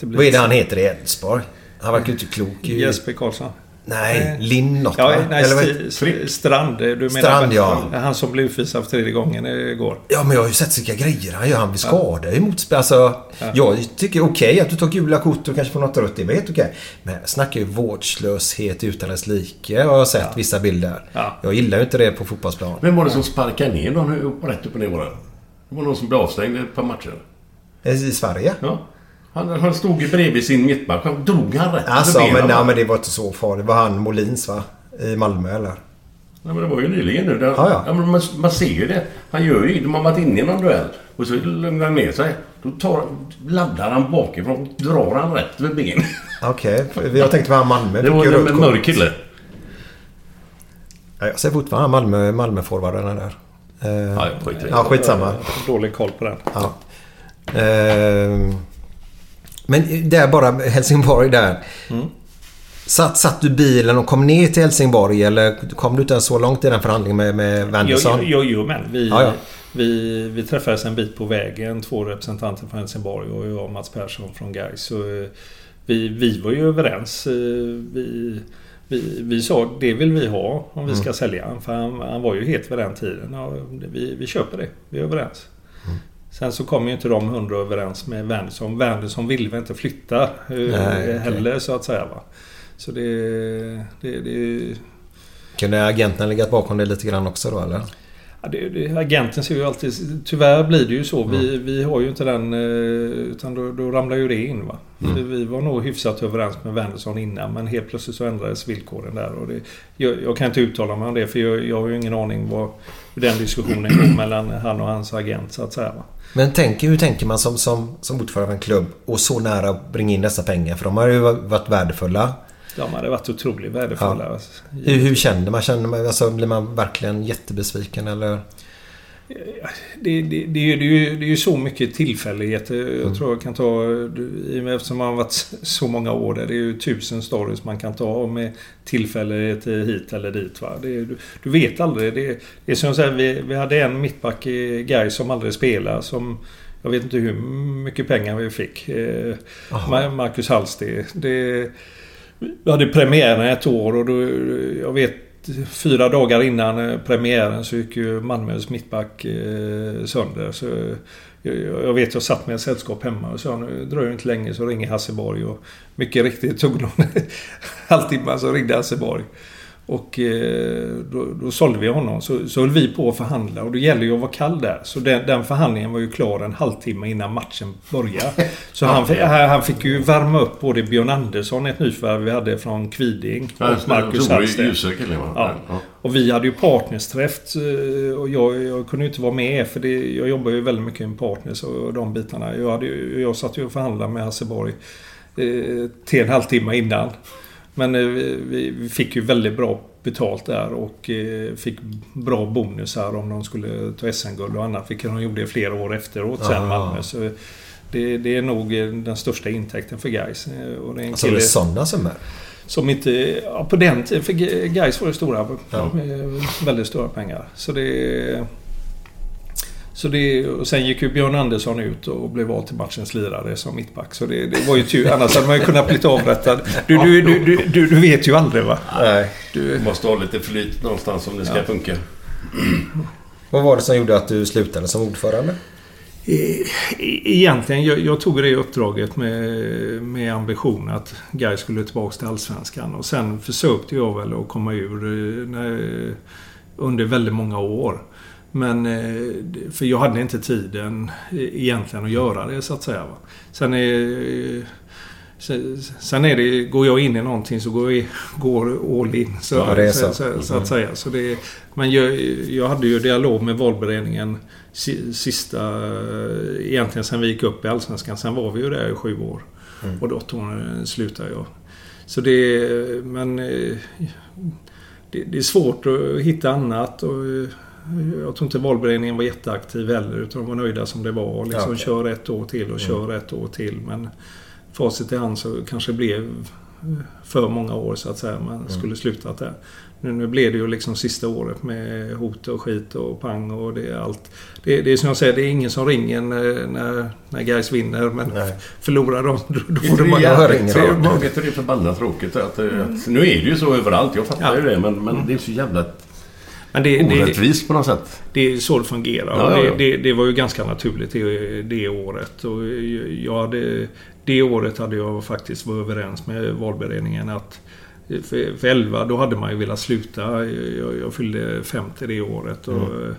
det blir Vad är det han heter i Elfsborg? Han verkar ju inte klok. Jesper Karlsson. Nej, Linn något Ja, va? nej, Eller vad- St- Strand. Du menar Strand, ja. Han som blev utvisad för tredje gången igår. Ja, men jag har ju sett vilka grejer han gör. Han blir skadad i motspel. Alltså, jag tycker okej att du tar gula kort och kanske får något rött. Det var helt okej. Men jag snackar ju vårdslöshet utan dess like. Har jag sett vissa bilder. Ja. Jag gillar ju inte det på fotbollsplan. Vem var det som sparkade ner någon rätt upp och ner? Det var någon som blev avstängd ett par matcher. I Sverige? Ja. Han, han stod ju bredvid sin mittback. Han drog han rätt Alltså, men, benen, nej, men det var inte så farligt. Det var han Molins va? I Malmö eller? Nej, men det var ju nyligen nu. Det, Ja, ja. men man, man ser ju det. Han gör ju De har varit inne i någon duell. Och så lugnar han ner sig. Då tar, laddar han bakifrån drar han rätt över ben. Okej, okay. jag tänkte på han Malmö. Det var en, mörk kille. Ja, jag ser fortfarande han Malmö, Malmö-forwarden där. Eh, Ja, skit ja, skitsamma. Dålig koll på den. Ja. Ehm, men där bara Helsingborg där. Mm. Satt, satt du bilen och kom ner till Helsingborg eller kom du inte ens så långt i den förhandlingen med, med Wendersson? Jo, jo, jo, men vi, Ja, ja. Vi, vi träffades en bit på vägen. Två representanter från Helsingborg och jag och Mats Persson från Gais. Så eh, vi, vi var ju överens. Eh, Vi, vi, vi sa det vill vi ha om vi Mm. ska sälja han. För han, han var ju het vid den tiden. Ja, vi, vi köper det. Vi är överens. Mm. Sen så kom ju inte de hundra överens med Wendersson. Wendersson ville väl inte flytta eh, Nej, heller så att säga. Va? Så det... det, det Kunde agenten legat bakom det lite grann också då eller? Ja, det, det, agenten ser ju alltid... Tyvärr blir det ju så. Vi, Mm. vi har ju inte den... eh, Utan då, då ramlar ju det in va. Mm. Vi, var nog hyfsat överens med Wendersson innan men helt plötsligt så ändrades villkoren där. Och det, jag, jag kan inte uttala mig om det för jag, jag har ju ingen aning vad, den diskussionen går mellan han och hans agent så att säga. Men tänk, hur tänker man som, som, som ordförande av en klubb och så nära att bringa in dessa pengar? För de har ju varit värdefulla. De hade varit otroligt värdefulla. Ja. Hur, hur känner man? Känner man alltså, blir man verkligen jättebesviken eller? Det, det, det, är ju, det, är ju, det är ju så mycket tillfälligheter. Jag Mm. tror jag kan ta... i och med- Eftersom man har varit så många år där. Det är ju tusen stories man kan ta med tillfälligheter hit eller dit. Va? Det, du, du vet aldrig. Det, det är som jag säger, vi, vi hade en mittback i Gais som aldrig spelade. Som, jag vet inte hur mycket pengar vi fick. Eh, Ma- Marcus Hallsted. Det, vi hade premiären ett år och då, jag vet fyra dagar innan eh, premiären så gick ju Malmös mittback eh, sönder. Så eh, jag, vet, jag satt med ett sällskap hemma och sa nu dröjer det inte länge så ringer Hasseborg och mycket riktigt tog någon halvtimme så ringde Hasseborg. Och eh, då, då sålde vi honom. Så, så höll vi på att förhandla och det gäller ju att vara kall där. Så den, den förhandlingen var ju klar en halvtimme innan matchen började. Så han, fick- han fick ju värma upp både Björn Andersson, ett nyförvärv vi hade från Kviding. Och. Marcus Hallsten. Ja. Och vi hade ju partnersträff eh, och jag, jag kunde ju inte vara med för det, jag jobbar ju väldigt mycket med partners och de bitarna. Jag, hade, jag satt ju och förhandlade med Hasseborg eh, till en halvtimme innan. Men eh, vi, vi fick ju väldigt bra betalt där och eh, fick bra bonusar om de skulle ta SM-guld och annat. Vilket de gjorde flera år efteråt sen. Malmö. Så det, det är nog eh, den största intäkten för Gais. Och det är en Alltså det är sådana summor? som inte... Ja, på den tiden. För Gais var det stora. Ja. Väldigt stora pengar. Så det... Så det, och sen gick ju Björn Andersson ut och blev vald till matchens lirare som mittback. Så det, det var ju tur. Annars hade man ju kunnat bli avrättad. Du, du, du, du, du, vet ju aldrig va? Nej. Du måste ha lite flyt någonstans om det ska Ja. funka. Vad var det som gjorde att du slutade som ordförande? E- Egentligen, jag, jag tog det uppdraget med, med ambition att Gais skulle tillbaka till Allsvenskan. Och sen försökte jag väl att komma ur eh, när, under väldigt många år. Men, eh, för jag hade inte tiden eh, egentligen att göra det så att säga. Sen är, sen- Sen är det, går jag in i någonting så går jag går all in. Så, Ja, så. så, så, så Mm. att säga. Så det, men jag, jag hade ju dialog med valberedningen si- sista... Egentligen sen vi gick upp i Allsvenskan. Sen var vi ju där i sju år. Mm. Och då åttonde slutade jag. Så det... Men... eh, Det, det är svårt att hitta annat. Och eh, jag tror inte valberedningen var jätteaktiv heller. Utan de var nöjda som det var. Liksom, Ja, okej. Kör ett år till och Mm. kör ett år till. Men facit i hand så kanske det blev för många år så att säga. Man Mm. skulle slutat där. Nu, nu blev det ju liksom sista året med hot och skit och pang och det är allt. Det, det är som jag säger, det är ingen som ringer när, när, när guys vinner. Men förlorar de, då, får tråkigt. Jag vet, det är förbannat tråkigt. Att, eh, att, nu är det ju så överallt. Jag fattar Ja. ju det. Men, men det är så jävla Men det, det, orättvist på något sätt. Det är så det fungerar. Ja, ja, ja. Det, det, det var ju ganska naturligt det, det året. Och jag hade, det året hade jag faktiskt varit överens med valberedningen att för, för 11 då hade man ju velat sluta. Jag, jag fyllde 50 det året. Och, eh,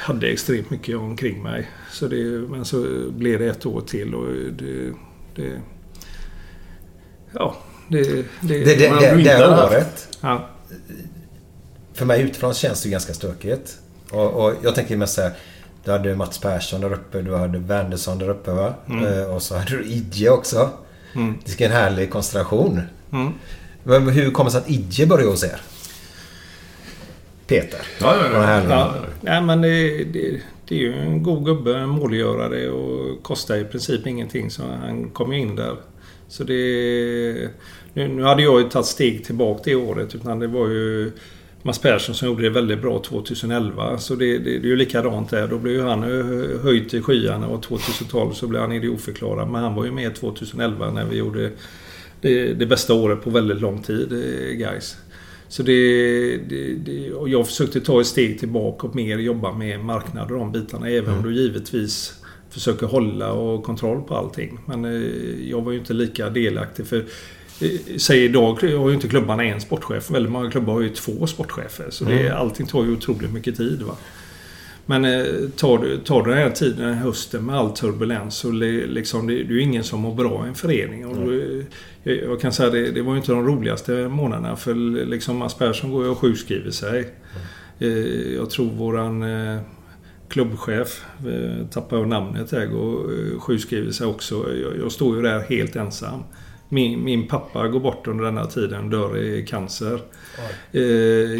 hade extremt mycket omkring mig. Så det, men så blev det ett år till och det... det ja, det... Det, det, det, det året. Ja. För mig utifrån känns det ganska stökigt. Och, och jag tänker mest såhär. Du hade Mats Persson där uppe. Du hade Wendersson där uppe va? Mm. Eh, Och så hade du Idje också. Mm. Det ska en härlig konstellation. Mm. Men hur kommer det sig att Idje började hos er? Peter. Ja, ja, ja. Ja, nej, men det, det, det är ju en god gubbe, en målgörare och kostar i princip ingenting. Så han kom ju in där. Så det... Nu, nu hade jag ju tagit steg tillbaka det året. Utan det var ju Mats Persson som gjorde det väldigt bra 2011. Så det, det, det är ju likadant där. Då blev ju han hö- höjd till skyarna och 2012 så blev han idiotförklarad. Men han var ju med 2011 när vi gjorde det, det bästa året på väldigt lång tid, eh, guys. Så det, det, det, och jag försökte ta ett steg tillbaka och mer jobba med marknad och de bitarna. Även om Mm. du givetvis försöker hålla och kontroll på allting. Men eh, jag var ju inte lika delaktig. För eh, Säg idag har ju inte klubbarna en sportchef. Väldigt många klubbar har ju två sportchefer. Så det, Mm. allting tar ju otroligt mycket tid. Va? Men eh, tar du, tar du den här tiden, den här hösten med all turbulens så li, liksom, det, det är ju ingen som mår bra i en förening. Och eh, jag, jag kan säga det, det var ju inte de roligaste månaderna för liksom Mats Persson går ju och sjukskriver sig. Eh, jag tror våran eh, klubbchef, eh, tappar jag namnet går eh, sjukskriver sig också. Jag, jag står ju där helt ensam. Min, min pappa går bort under denna tiden, dör i cancer. Eh,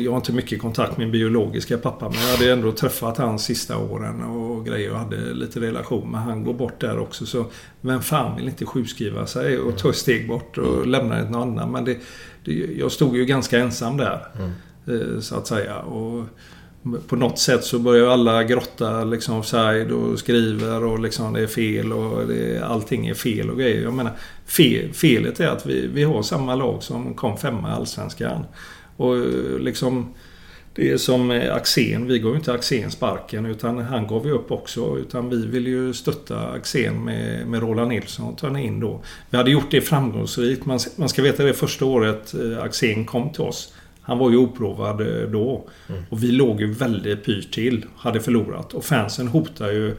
jag har inte mycket kontakt med min biologiska pappa men jag hade ändå träffat hans sista åren och grejer och hade lite relation. Men han går bort där också så vem fan vill inte sjukskriva sig och ta ett steg bort och lämna det till någon annan. Men det, det, jag stod ju ganska ensam där. eh, Så att säga. Och på något sätt så börjar alla grotta liksom offside och skriver och liksom det är fel och det, allting är fel och grejer. Jag menar, fel, felet är att vi, vi har samma lag som kom femma i Allsvenskan. Och eh, liksom det är som Axén. Vi gav ju inte Axén sparken utan han gav ju upp också. Utan vi ville ju stötta Axén med, med Roland Nilsson och ta henne in då. Vi hade gjort det framgångsrikt. Man, man ska veta det första året eh, Axén kom till oss. Han var ju oprovad eh, då. Och vi låg ju väldigt pyrt till. Hade förlorat. Och fansen hotar ju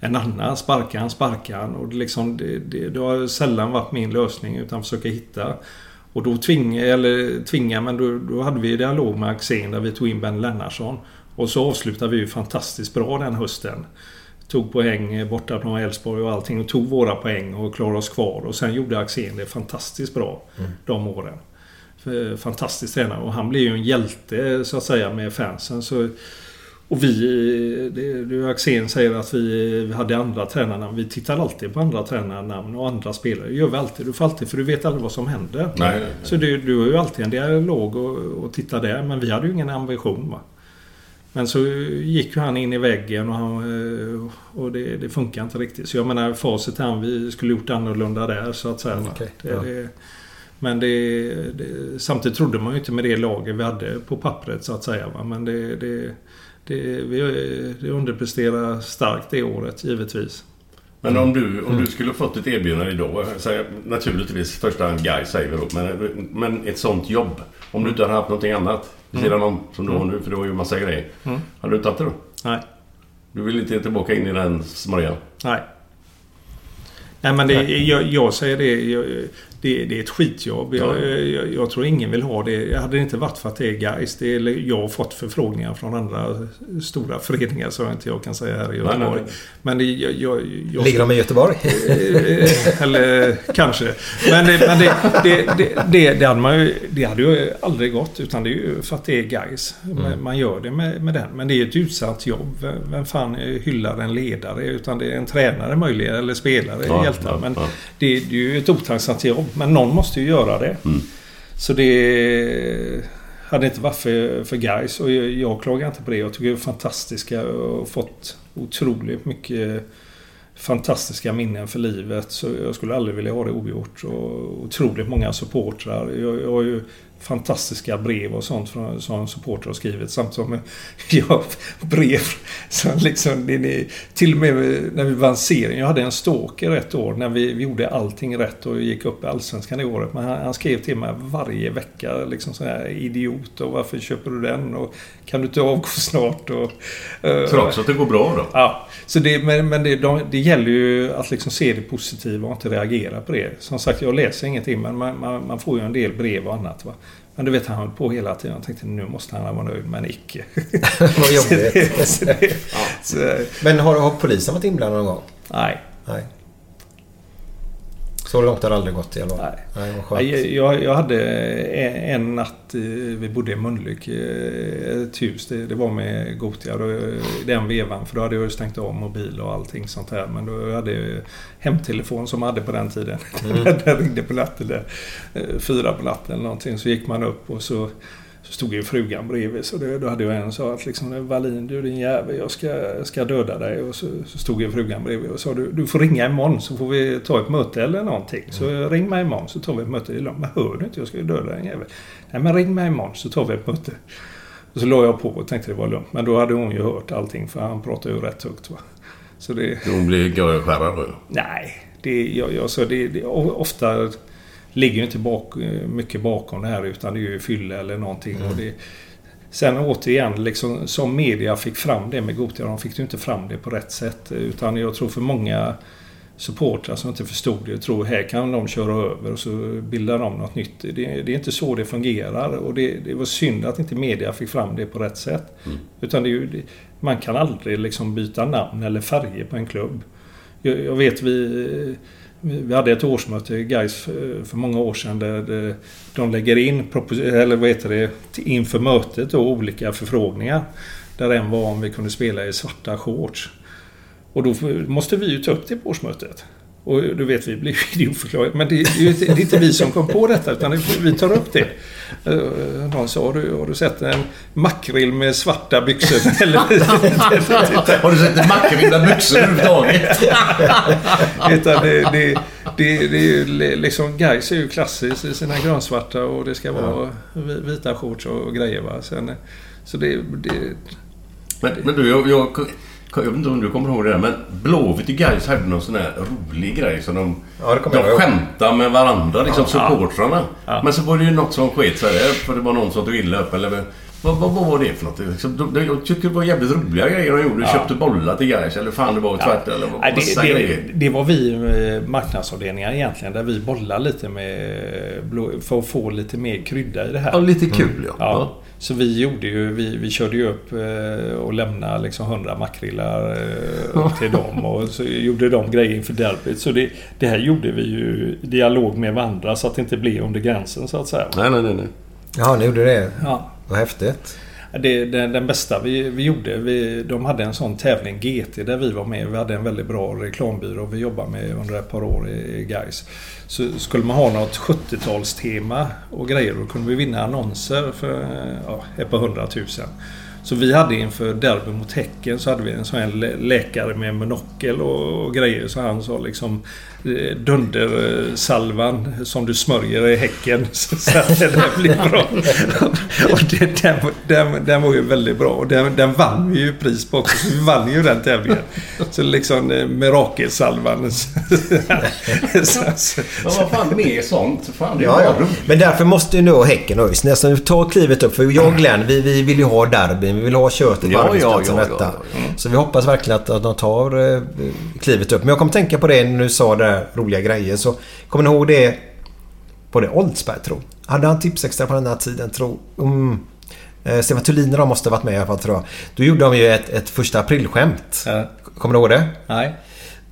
en annan. Sparka han, sparka han. Och det, liksom, det, det, det har sällan varit min lösning utan försöka hitta. Och då tvinga, eller tvinga, men då, då hade vi dialog med Axén där vi tog in Ben Lennartsson. Och så avslutade vi ju fantastiskt bra den hösten. Tog poäng borta från Elfsborg och allting och tog våra poäng och klarade oss kvar. Och sen gjorde Axén det fantastiskt bra de åren. För- Fantastisk tränare och han blev ju en hjälte så att säga med fansen. Så, och vi, det, Axén säger att vi, vi hade andra tränarnamn. Vi tittar alltid på andra tränarnamn och andra spelare. Det gör vi alltid. Du får alltid, för du vet aldrig vad som händer. Nej, nej, nej. Så du, du har ju alltid en dialog och, och titta där. Men vi hade ju ingen ambition. Va? Men så gick ju han in i väggen och, han, eh, och det, det funkar inte riktigt. Så jag menar facit här, vi skulle gjort annorlunda där så att säga. okej, det, ja. det, men det, det, samtidigt trodde man ju inte med det laget vi hade på pappret så att säga. Va? Men det, det, det, vi, det underpresterar starkt det året givetvis. Men om du, om du skulle fått ett erbjudande idag, så naturligtvis första hand Guy säger vi då, men, men ett sånt jobb. Om du inte hade haft någonting annat vid sidan om som du har nu, för du har ju massa grejer. Mm. Hade du tagit det då? Nej. Du vill inte tillbaka in i den smörjan? Nej. Nej men det, jag, jag säger det, jag, det. Det är ett skitjobb. Jag, jag, jag tror ingen vill ha det. Hade det inte varit för att det är Gais. Det är, jag har fått förfrågningar från andra stora föreningar så inte jag kan säga här i Göteborg. Nej, nej, nej. Men det, jag, jag, jag, Ligger de i Göteborg? Eh, Eller kanske. Men, det, men det, det, hade man ju, det hade ju aldrig gått. Utan det är ju för att det är guys. Mm. Man gör det med, med den. Men det är ett utsatt jobb. Vem, fan hyllar en ledare? Utan det är en tränare möjligen. Eller spelare. Ja, hjältar. ja, men ja. Det, det är ju ett otacksamt jobb. Men någon måste ju göra det. Mm. Så det hade inte varit för, för guys och jag, jag klagar inte på det. Jag tycker det är fantastiska och fått otroligt mycket fantastiska minnen för livet. Så jag skulle aldrig vilja ha det ogjort. Och otroligt många supportrar. Jag, jag har ju fantastiska brev och sånt från, som supportrar har skrivit. Samt som jag brev som liksom... Det, det, till och med när vi vann serien. Jag hade en stalker ett år när vi, vi gjorde allting rätt och gick upp i Allsvenskan det året. Men han, han skrev till mig varje vecka liksom sån här idiot och varför köper du den? Och kan du inte avgå snart? Och, eh, Trots att det går bra då? Ja, så det, men, men det, de, det gäller ju att liksom se det positiva och inte reagera på det. Som sagt, jag läser ingenting men man, man, man får ju en del brev och annat. Va? Men du vet, han höll på hela tiden. Jag tänkte nu måste han vara nöjd, men icke. Vad jobbigt. Så det- så- Men har, har polisen varit inblandad någon gång? Nej. Nej. Så långt har det aldrig gått i alla fall? Nej. Nej, Jag, jag hade en, natt, vi bodde i Mölnlyck, ett hus. Det, det var med Gotia. Då, den vevan, för då hade jag stängt av mobil och allting sånt här. Men då hade jag hemtelefon som man hade på den tiden. Mm. den ringde på natten, där, eh, fyra på natten eller någonting. Så gick man upp och så så stod ju frugan bredvid. Så det, då hade jag en sa att liksom, Wallin du din jävel, jag ska, ska döda dig. Och så, så stod ju frugan bredvid och sa du, du får ringa imorgon så får vi ta ett möte eller någonting. Så ring mig imorgon så tar vi ett möte. Men hör du inte? Jag ska ju döda dig jävel. Nej men ring mig imorgon så tar vi ett möte. Och så la jag på och tänkte det var lugnt. Men då hade hon ju hört allting för han pratar ju rätt högt. Va? Så det... Hon blir görskärrad då? Nej, det, jag, jag, så det, det, ofta ligger ju inte bak, mycket bakom det här utan det är ju fylla eller någonting. Mm. Och det, sen återigen, liksom, som media fick fram det med Gothia, de fick ju inte fram det på rätt sätt. Utan jag tror för många supportrar som inte förstod det tror här kan de köra över och så bildar de något nytt. Det, det är inte så det fungerar och det, det var synd att inte media fick fram det på rätt sätt. Mm. Utan det är ju, man kan aldrig liksom byta namn eller färger på en klubb. Jag, jag vet vi, vi hade ett årsmöte i Gais eh, för, många år sedan där de lägger in, eller vad heter det, inför mötet då, olika förfrågningar. Där en var om vi kunde spela i svarta shorts. Och då måste vi ju ta upp det på årsmötet. Och du vet, vi blir idiotförklarade. Men det, är ju inte- det är inte vi som kom på detta, utan vi tar upp det. Eh, Någon sa, har du, har du sett en makrill med svarta byxor? Har du sett en makrill med byxor överhuvudtaget? Utan det, det, det, det är ju li- liksom, Gais är ju klassiskt i sina grönsvarta och det ska vara vi- vita shorts och grejer va. Sen, så det, det, Men, men du, jag, jag, jag vet inte om du kommer ihåg det där, men Blåvitt och Gais hade någon sån här rolig grej som de... Ja, det kommer de jag skämtade med varandra, liksom Ja. supportrarna. Ja. Men så var det ju något som sket sig där, för det var någon som tog illa upp eller... Vad, vad, vad var det för något? Liksom, de, de, jag tycker det var jävligt roliga grejer de gjorde. Ja. Köpte bollar till Gais eller fan det var tvärt eller Nej, det, det, grejer. det var vi eh, marknadsavdelningar egentligen där vi bollar lite med blå, för att få lite mer krydda i det här. Ja, lite kul ja. Ja. Så vi gjorde ju, vi, vi körde ju upp eh, och lämnade liksom 100 makrillar eh, till dem och så gjorde de grejer inför derbyt. Så det, det här gjorde vi ju i dialog med varandra så att det inte blev under gränsen så att säga. Nej, nej, nej. nej. Ja, ni gjorde det. Ja. Vad häftigt. Det, den, den bästa vi, vi gjorde, vi, de hade en sån tävling GT där vi var med. Vi hade en väldigt bra reklambyrå vi jobbade med under ett par år i, i Gais. Så skulle man ha något 70-talstema och grejer då kunde vi vinna annonser för ja, ett par hundratusen. Så vi hade inför derby mot Häcken så hade vi en sån här läkare med monokel och, och grejer. Så han sa liksom Dundersalvan som du smörjer i Häcken. Så, att det där blir bra. Och det, den, den, den var ju väldigt bra. Och den, den vann vi ju pris på också. Så vi vann ju den tävlingen. Så liksom eh, Mirakelsalvan. Men vad fan mer sånt? Fan, Ja, ja. Men därför måste ju nu Häcken och ÖIS nästan ta klivet upp. För jag och Glenn, vi, vi vill ju ha derbyn. Vi vill ha köttet på Ja, arbetsplatsen ja, ja, ja, ja. Så vi hoppas verkligen att, att de tar eh, klivet upp. Men jag kommer tänka på det när du sa det där roliga grejer. Så kommer ni ihåg det? Var det Oldsberg tro? Hade han tipsextra på den här tiden tro? Mm. Eh, Stefan Thulin de måste varit med i alla fall tror jag. Då gjorde de ju ett, ett första aprilskämt. Ja. Kommer du ihåg det? Nej.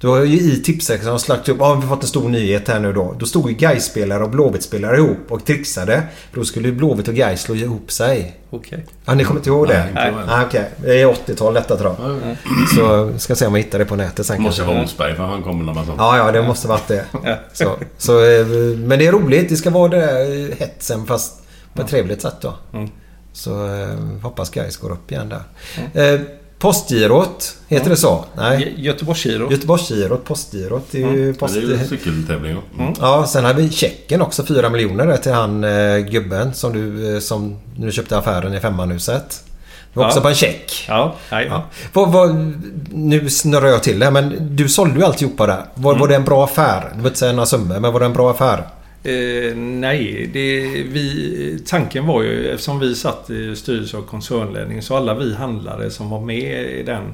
Då var ju i tipsextra de slagt upp, ja vi har fått en stor nyhet här nu då. Då stod ju Gais-spelare och Blåvitt-spelare ihop och trixade. För då skulle ju Blåvitt och Gais slå ihop sig. Okej. Ja, ni kommer inte ihåg det? Nej, inte Nej. Ah, Okej, det är 80-tal detta tror jag. Så ska se om jag hittar det på nätet sen Måste kanske. vara Oldsberg för han kommer när man sånt. Ja, ja, det måste varit det. Så, så, eh, men det är roligt. Det ska vara det där hetsen fast på ett trevligt sätt då. Mm. Så eh, hoppas Gais går upp igen där. Eh, Postgirot, heter det så? Nej. Gö- Göteborgsgiro. Göteborgsgirot, Postgirot. Det är ju Men post... det är ju cykeltävling. ja. Mm. Ja, sen hade vi checken också. 4 miljoner där till han eh, gubben som du, eh, som du köpte affären i Femmanhuset. Det var också Ja. på en check. Ja, nej. Ja. Vad, vad, nu snurrar jag till det men du sålde ju alltihopa där. Var, Mm. var det en bra affär? Du behöver inte säga några summor men var det en bra affär? Eh, nej, det, vi, tanken var ju eftersom vi satt i styrelse och koncernledning så alla vi handlare som var med i den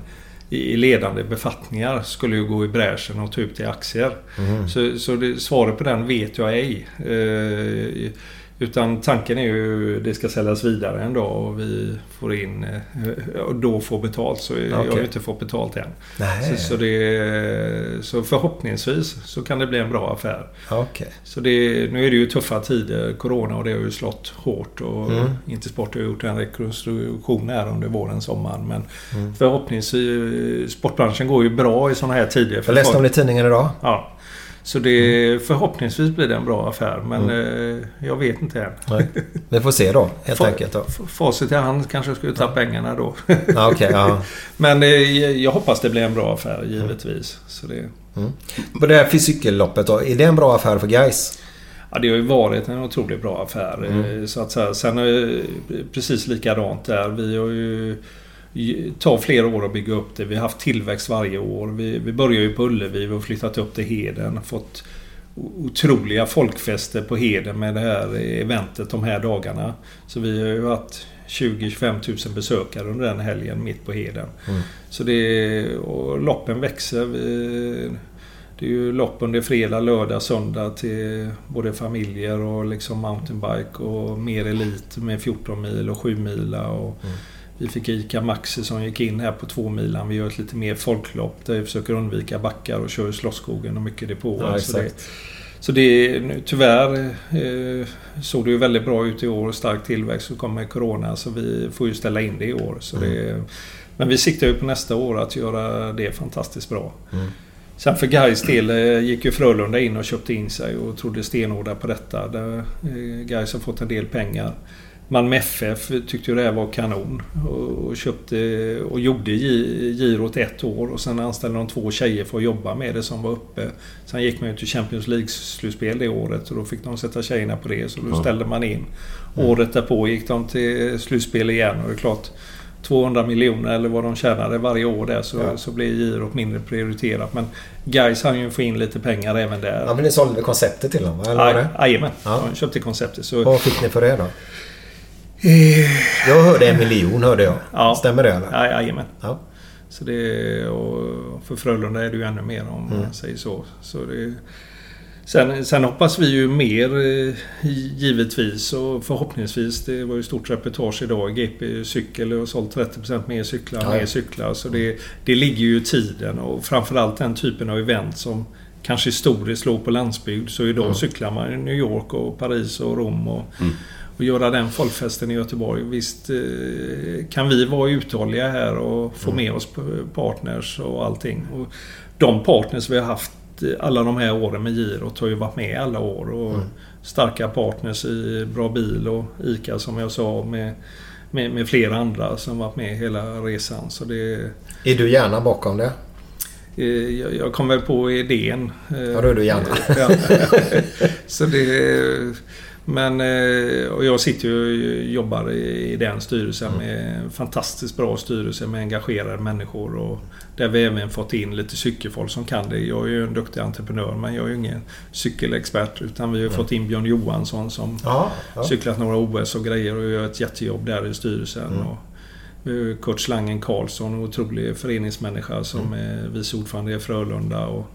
i i ledande befattningar skulle ju gå i bräschen och ta ut till aktier. Mhm. Så, så det, svaret på den vet jag ej. Eh, utan tanken är ju det ska säljas vidare en dag och vi får in eh, och då får betalt. Så jag har ju inte fått betalt än. Så, så, det, så förhoppningsvis så kan det bli en bra affär. Okej. Så det, nu är det ju tuffa tider. Corona och det har ju slått hårt. Och Mm. Intersport har gjort en rekonstruktion här under våren, sommaren. Men Mm. förhoppningsvis... Sportbranschen går ju bra i sådana här tider. Jag läste om det i tidningen idag. Ja. Så det, Mm. förhoppningsvis blir det en bra affär. Men eh, jag vet inte än. Nej. Vi får se då helt Fa- enkelt. Då. f- Facit i hand kanske jag skulle ta pengarna då. Ja, okej, ja. Men eh, jag hoppas det blir en bra affär givetvis. Så det, Mm. På det här cykelloppet då. Är det en bra affär för Gais? Ja, det har ju varit en otroligt bra affär. Mm. eh, Så att säga. Sen är det precis likadant där. Vi har ju tar flera år att bygga upp det. Vi har haft tillväxt varje år. Vi, vi börjar ju på Ullevi. Vi har flyttat upp till Heden. Fått otroliga folkfester på Heden med det här eventet de här dagarna. Så vi har ju haft 20-25 tusen besökare under den helgen mitt på Heden. Mm. Så det, och loppen växer. Vi, det är ju lopp under fredag, lördag, söndag till både familjer och liksom mountainbike och mer elit med 14 mil och 7 mila och Vi fick ICA Maxi som gick in här på 2 milan. Vi gör ett lite mer folklopp där vi försöker undvika backar och kör i Slottsskogen och mycket depåer. Ja, så det, så det, tyvärr eh, såg det ju väldigt bra ut i år. Stark tillväxt. Så kommer Corona så vi får ju ställa in det i år. Så det, men vi siktar ju på nästa år att göra det fantastiskt bra. Mm. Sen för Gais del eh, gick ju Frölunda in och köpte in sig och trodde stenhårda på detta. Där, eh, Gais har fått en del pengar. Malmö FF tyckte ju det här var kanon och, köpte och gjorde gi- girot ett år och sen anställde de två tjejer för att jobba med det som var uppe. Sen gick man ju till Champions League-slutspel det året och då fick de sätta tjejerna på det så då ställde man in. Mm. Året därpå gick de till slutspel igen och det är klart 200 miljoner eller vad de tjänade varje år där så, Ja. så blir girot mindre prioriterat. Men Gais hann ju få in lite pengar även där. Ja, men ni sålde konceptet till dem, Jajamän, Ja. de köpte konceptet. Så, Vad fick ni för det då? Eh, Jag hörde en miljon, hörde jag. Ja. Stämmer det eller? Ja, jajamän. Ja. Så det, och för Frölunda är det ju ännu mer om Mm. man säger så. så det, sen, sen hoppas vi ju mer eh, givetvis och förhoppningsvis. Det var ju stort reportage idag. GP Cykel har sålt 30% mer cyklar, Ja, mer cyklar. Så det, det ligger ju i tiden och framförallt den typen av event som kanske historiskt låg på landsbygd. Så idag Mm. cyklar man i New York och Paris och Rom och och göra den folkfesten i Göteborg. Visst eh, kan vi vara uthålliga här och få med oss partners och allting. Och de partners vi har haft eh, alla de här åren med girot har ju varit med alla år. Och Starka partners i Bra Bil och ICA som jag sa med, med, med flera andra som varit med hela resan. Så det, Är du gärna bakom det? eh, jag, jag kom väl på idén. Ja, då är du gärna. Ja. Så det... Men... eh, Och jag sitter ju och jobbar i den styrelsen med en fantastiskt bra styrelse med engagerade människor. Och där vi även fått in lite cykelfolk som kan det. Jag är ju en duktig entreprenör men jag är ju ingen cykelexpert. Utan vi har fått in Björn Johansson som Ja, ja. cyklat några OS och grejer och gör ett jättejobb där i styrelsen. Mm. Och Kurt Slangen Karlsson, en otrolig föreningsmänniska som Mm. är vice ordförande i Frölunda. Och,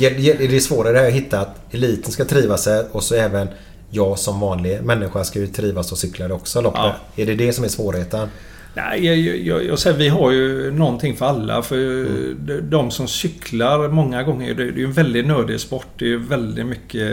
Är det svårare att hitta att eliten ska trivas här och så även jag som vanlig människa ska ju trivas och cykla det också loppet? Ja. Är det det som är svårigheten? Nej, jag, jag- jag, säger vi har ju någonting för alla. För de, de som cyklar många gånger, det, är ju en väldigt nördig sport. Det är ju väldigt mycket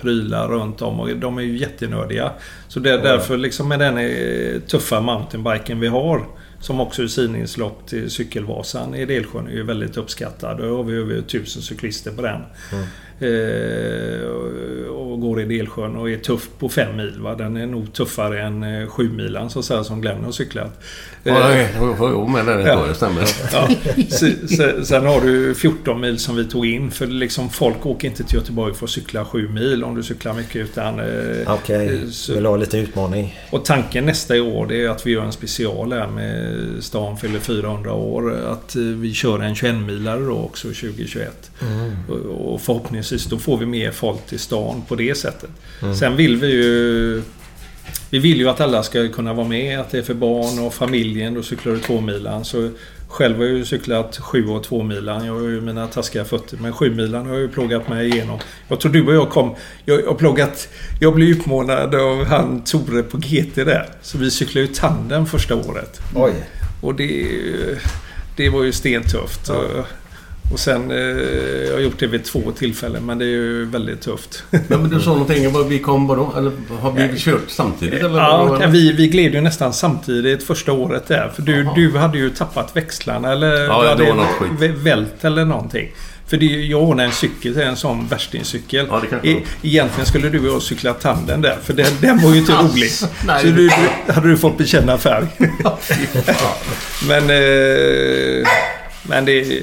prylar runt om och de är ju jättenördiga. Så det är därför liksom med den eh, tuffa mountainbiken vi har som också är sidningslopp till Cykelvasan i Delsjön är ju väldigt uppskattad. Då har vi över tusen cyklister på den. Eh, och- och går i Delsjön och är tuff på fem mil. Va? Den är nog tuffare än eh, sju milan så att säga som Glenn har cyklat. Ja, Eh, nej, jo, men det, är Ja. det stämmer. Ja. Se- se- Sen har du 14 mil som vi tog in. För liksom folk åker inte till Göteborg för att cykla 7 mil om du cyklar mycket. Utan, eh, Okej, eh, så- vill ha lite utmaning. och tanken nästa år det är att vi gör en special här med stan fyller 400 år. Att eh, vi kör en 21-milare då också 2021. Mm. Och- Och förhoppningsvis då får vi mer folk till stan på det sättet. Mm. Sen vill vi ju... Vi vill ju att alla ska kunna vara med. Att det är för barn och familjen. Då cyklar du tvåmilan. Så själv har jag ju cyklat sju och tvåmilan. Jag har ju mina taskiga fötter. Men sjumilan har jag ju plågat mig igenom. Jag tror du och jag kom... Jag har plågat... Jag blev utmanad av han Tore på GT där. Så vi cyklade ju tandem första året. Oj. Och det... Det var ju stentufft. Och, och sen... Eh, jag har gjort det vid två tillfällen. Men det är ju väldigt tufft. Men, men du sa någonting om vi kom vadå? Eller har vi kört samtidigt? Eller Ja, eller? vi, vi gled ju nästan samtidigt första året där. För du, du hade ju tappat växlarna eller Ja, du det var något skit. vä- vält eller någonting. För det, jag ordnade en cykel till en sån värstingcykel. Ja, E-. Egentligen skulle du och jag cykla tanden där. För den, den var ju inte rolig. nej. Så du, du, hade du fått bekänna färg. men eh, men det,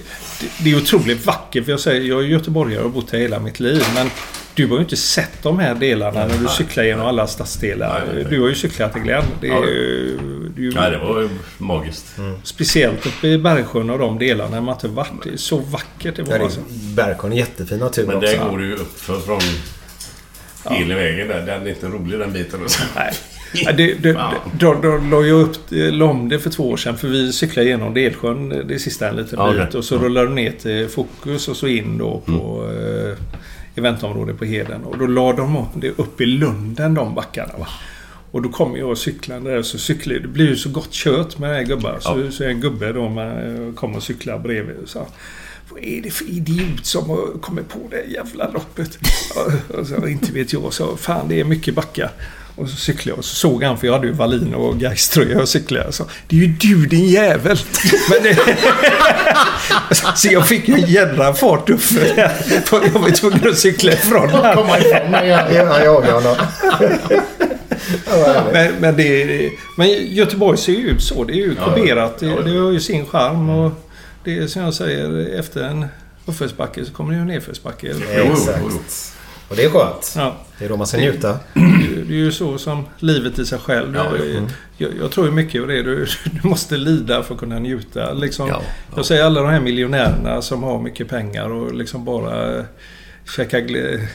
det, är otroligt vackert. För jag, säger, jag är göteborgare och har bott här hela mitt liv. Men Du har ju inte sett de här delarna när du cyklar genom alla stadsdelar. Du har ju cyklat i Glenn. Det är, Ja. ju- det är ju- Nej, det var ju magiskt. Speciellt uppe i Bergsjön och de delarna man inte varit. Det är så vackert det Ja, var. det Alltså. är Bergsjön är jättefin natur Men också. det går ju uppför från hela vägen där. Den är inte rolig den biten. Nej. Ja, det, det, då, då la jag upp la om det för två år sedan. För vi cyklade igenom Delsjön eh, det sista en liten Ja, bit. Och så Ja. rullade du ner till Fokus och så in då på eh, eventområdet på Heden. Och då la de det upp i Lunden de backarna. Va? Och då kom jag och cyklade där. Så cyklade, det blir ju så gott kött med den här gubbar. Så, Ja. så en gubbe då man eh, kom och cyklade bredvid. Och sa, vad är det för idiot som har kommit på det jävla loppet? Ja, och så, inte vet jag. Så, fan det är mycket backar. Och så cyklade jag och så såg han, för jag hade ju Wallin och Gais-tröja och cyklade. Jag sa, det är ju du din jävel! Men det... så jag fick ju en jädra fart upp för det. Jag var ju tvungen att cykla ifrån honom. Komma ifrån mig. Jag, jag jagar honom. Men, men, det, men Göteborg ser ju ut så. Det är ju kuberat. Det, det har ju sin charm. Och det är som jag säger, efter en uppförsbacke så kommer det ju en nedförsbacke. Exakt. Och det är skönt. Ja. Det är då man ska njuta. Det, det är ju så som livet i sig själv. Ja, mm. jag, jag tror mycket av det. Du, du måste lida för att kunna njuta. Liksom, Ja, Jag säger alla de här miljonärerna som har mycket pengar och liksom bara eh, käkar gl-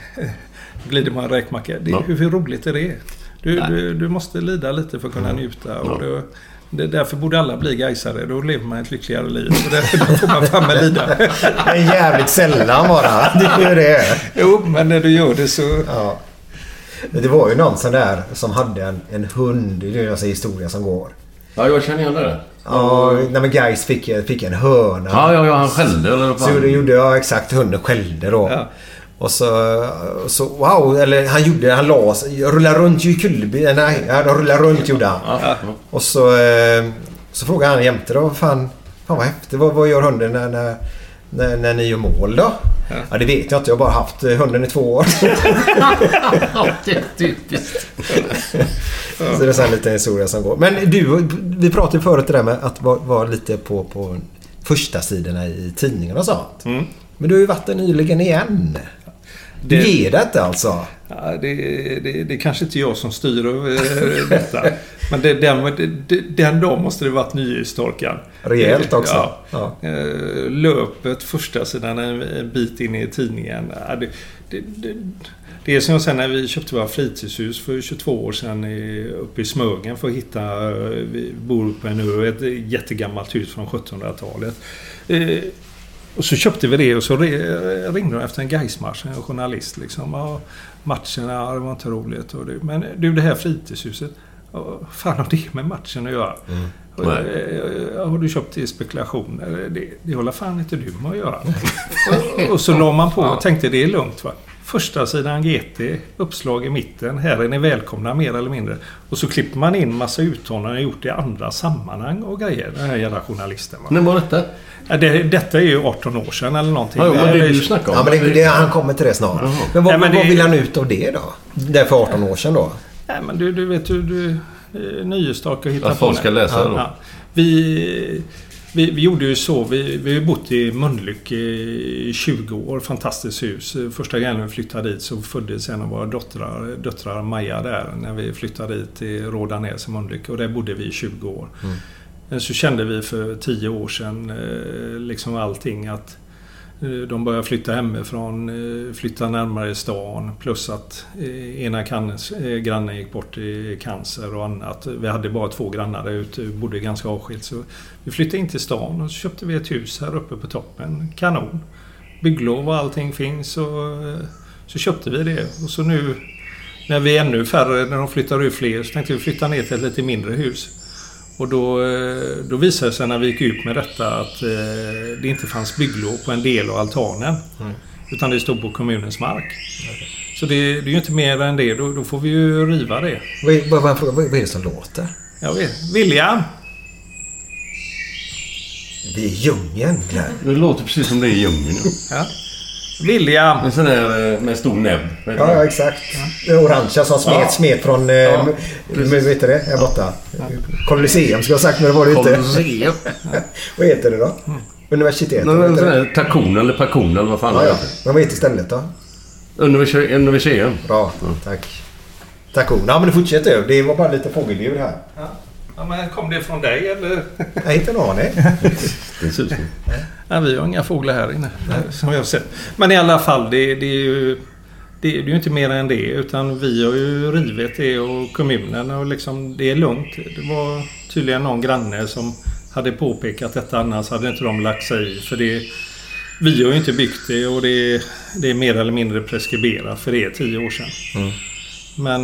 glider på en räkmacka. Det, Ja. hur, roligt är det? Du, du, du måste lida lite för att kunna njuta. Och det, det, därför borde alla bli gaisare. Då lever man ett lyckligare liv. Och det, då får man fan med lida. Men jävligt sällan bara. Det är ju det. Jo, men när du gör det så... Ja. Det var ju någon sån där som hade en, en hund. Det är ju en sån historia som går. Ja, jag känner igen det där. Ja, nej men Gais fick, fick en hörna. Ja, ja, ja, han skällde eller vad Så fan? det gjorde jag exakt. Hunden skällde då. Ja. Och så, så wow, eller han gjorde, han la sig, rullade runt i kullerby. Nej, ja, de rullade runt gjorde han. Ja. Och så, eh, så frågade han jämte då, fan, fan vad häftigt. Vad, vad gör hunden när, när, när, när ni gör mål då? Ja. det vet jag inte. Jag har bara haft eh, hunden i två år. det är typiskt. Så det är så här lite historia som går. Men du, vi pratade ju förut det där med att vara, vara lite på, på första sidorna i tidningarna och sånt. Mm. Men du har ju varit där nyligen igen. Du Det- ger det inte alltså? Ja, det, det, det är kanske inte jag som styr över eh, detta. Men det, den, den dagen måste det varit nyhetstorkan. Rejält också. Ja. Ja. Eh, Löpet, första sidan en, bit in i tidningen. Det, är som jag sa när vi köpte våra fritidshus för 22 år sedan uppe i Smögen för att hitta... eh, Vi bor på en ö, ett jättegammalt hus från 1700-talet. Eh, och så köpte vi det och så ringde de efter en Gaismatch, en journalist. Liksom. Matchen, ja, det var inte roligt. Och det, men du, det här fritidshuset. Ja, fan har det med matchen att göra? Och, Nej. eh, Har du köpt det i spekulation? Det, det håller fan inte du med att göra. och, och så la man på och tänkte det är lugnt va. Första sidan GT, uppslag i mitten. Här är ni välkomna mer eller mindre. Och så klipper man in massa uttalanden gjort i andra sammanhang och grejer. Den här jävla journalisten. Va? När var detta? Ja, det, detta är ju 18 år sedan eller någonting. Ja, men det Eller- du snackar om. Ja, men det, det, han kommer till det snart. Men vad, Ja, men vad det- vill han ut av det då? Det är för 18 år sedan då? Nej, men du, du vet du... du eh, Nyhetstak och hitta Att på folk det. ska läsa det då. Vi, vi, vi gjorde ju så. Vi, vi har bott i Mölnlycke i 20 år. Fantastiskt hus. Första gången vi flyttade dit så föddes en av våra döttrar, döttrar Maja där. När vi flyttade dit till Rådanäs i Mölnlycke. Och där bodde vi i 20 år. Men så kände vi för 10 år sedan eh, liksom allting att Eh, de börjar flytta hemifrån, eh, flytta närmare stan plus att eh, ena grannen gick bort i cancer och annat. Vi hade bara två grannar där ute, vi bodde ganska avskilt. Så vi flyttade in till stan och så köpte vi ett hus här uppe på toppen. Kanon! Bygglov och allting finns och så köpte vi det. Och så nu när vi är ännu färre, när de flyttar ut fler, så tänkte vi flytta ner till ett lite mindre hus. Och då, eh, då visade det sig när vi gick ut med detta att eh, det inte fanns bygglov på en del av altanen. Utan det stod på kommunens mark. Så det, det är ju inte mer än det. Då, då får vi ju riva det. Vad, är- vad, vad, vad, vad är det som låter? Jag vet. William! Vi är djungeln Glenn. Det låter precis som det är i djungeln. ja. Ja. William! En sån där eh, med stor näbb. Ja, ja, exakt. Det orangea som smet, Ja. smet från... Eh, Ja, m- men vet du det? Här borta. Colosseum skulle jag ha sagt, men det var det inte. Colosseum. vad heter det då? Universitetet? Någon sån det? där takon eller pakon eller vad fan Ja, det ja. Men vad heter stället då? Universi- Universium. Bra, tack. Tack Ola. Ja, men du fortsätter. Det var bara lite fågelljud här. Ja, men kom det från dig eller? Har inte en aning. Det är susning. Ja, vi har inga fåglar här inne. Som jag har sett. Men i alla fall, det, det är ju... Det, det är ju inte mer än det utan vi har ju rivit det och kommunen och liksom det är lugnt. Det var tydligen någon granne som hade påpekat detta annars hade inte de lagt sig i. För det, vi har ju inte byggt det och det, det är mer eller mindre preskriberat för det är tio år sedan. Mm.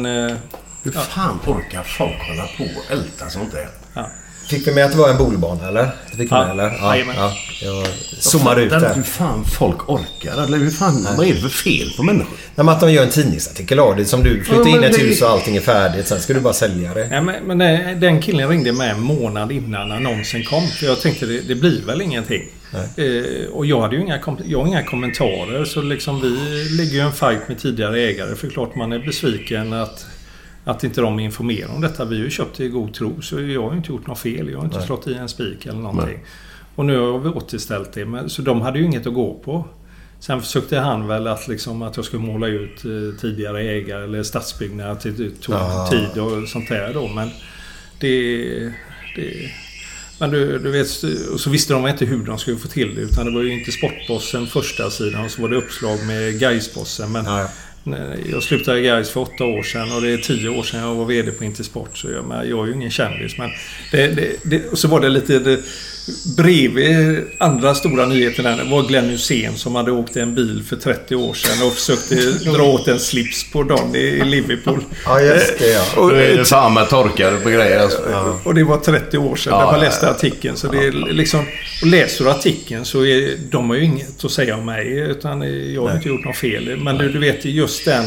Men... Hur fan orkar folk hålla på och älta sånt där? Ja. Fick vi med att det var en bolbana eller? Det fick vi Ja. med eller? Ja, Jajamän. ja. Jag zoomade ut där. hur fan folk orkar. Eller hur fan, vad är det för fel på människor? Nej, men att de gör en tidningsartikel av det. Som du flyttar Ja, in ett hus och allting är färdigt. Sen ska du bara sälja det. Ja, men, men nej, den killen ringde mig en månad innan annonsen kom. För jag tänkte det, det blir väl ingenting. Eh, och jag hade ju inga, kom- jag har inga kommentarer. Så liksom vi ligger ju en fight med tidigare ägare. För klart man är besviken att, att inte de informerar om detta. Vi har ju köpt det i god tro. Så jag har inte gjort något fel. Jag har inte Nej. slått i en spik eller någonting. Nej. Och nu har vi återställt det. Men, så de hade ju inget att gå på. Sen försökte han väl att, liksom, att jag skulle måla ut eh, tidigare ägare eller stadsbyggnad. Att det tog Ah. tid och sånt där då. Men det... det men du, du vet, och så visste de inte hur de skulle få till det. Utan det var ju inte Sportbossen första sidan och så var det uppslag med Gaisbossen. Men nej, jag slutade i Gais för åtta år sedan och det är tio år sedan jag var VD på Intersport. Så jag, men jag är ju ingen kändis. Men det, det, det, och så var det lite... Det, bredvid andra stora nyheter där det var Glenn Hysén som hade åkt i en bil för 30 år sedan och försökte dra åt en slips på dagen i Liverpool. Ja, just det ja. Och, Då är det fan med torkare på grejer alltså. och det var 30 år sedan Ja, när man ja, läste ja. artikeln. Så det är liksom, och läser du artikeln så är de har ju inget att säga om mig. Utan jag har Nej. inte gjort något fel. Men du, du vet just den.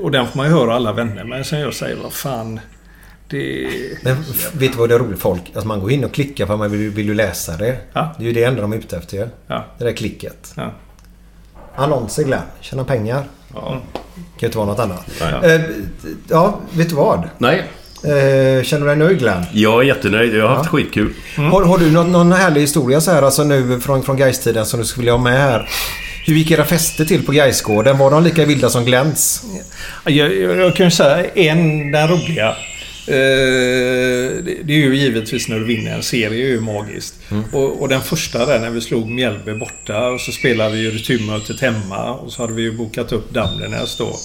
Och den får man ju höra alla vänner. Men sen jag säger vad fan. Det... Men vet du vad det är roligt folk? Alltså man går in och klickar för att man vill, vill ju läsa det. Ja. Det är ju det enda de är ute efter ju. Ja. Det där klicket. Ja. Annonser Glenn. Tjäna pengar. Ja. Kan ju inte vara något annat. Nej. Eh, ja, vet du vad? Nej, Eh, känner du dig nöjd Glenn? jag är jättenöjd. Jag har haft skitkul. Har, har du någon, någon härlig historia så här alltså nu från, från Gaistiden som du skulle vilja ha med här? Hur gick era fester till på Gaisgården? Var de lika vilda som Glens? Jag, jag, jag kan ju säga en, den roliga. Eh, det, är ju givetvis när du vinner en serie, det är ju magiskt. Och, och den första där när vi slog Mjällby borta och så spelade vi ju returmötet hemma och så hade vi ju bokat upp Damlenäs då.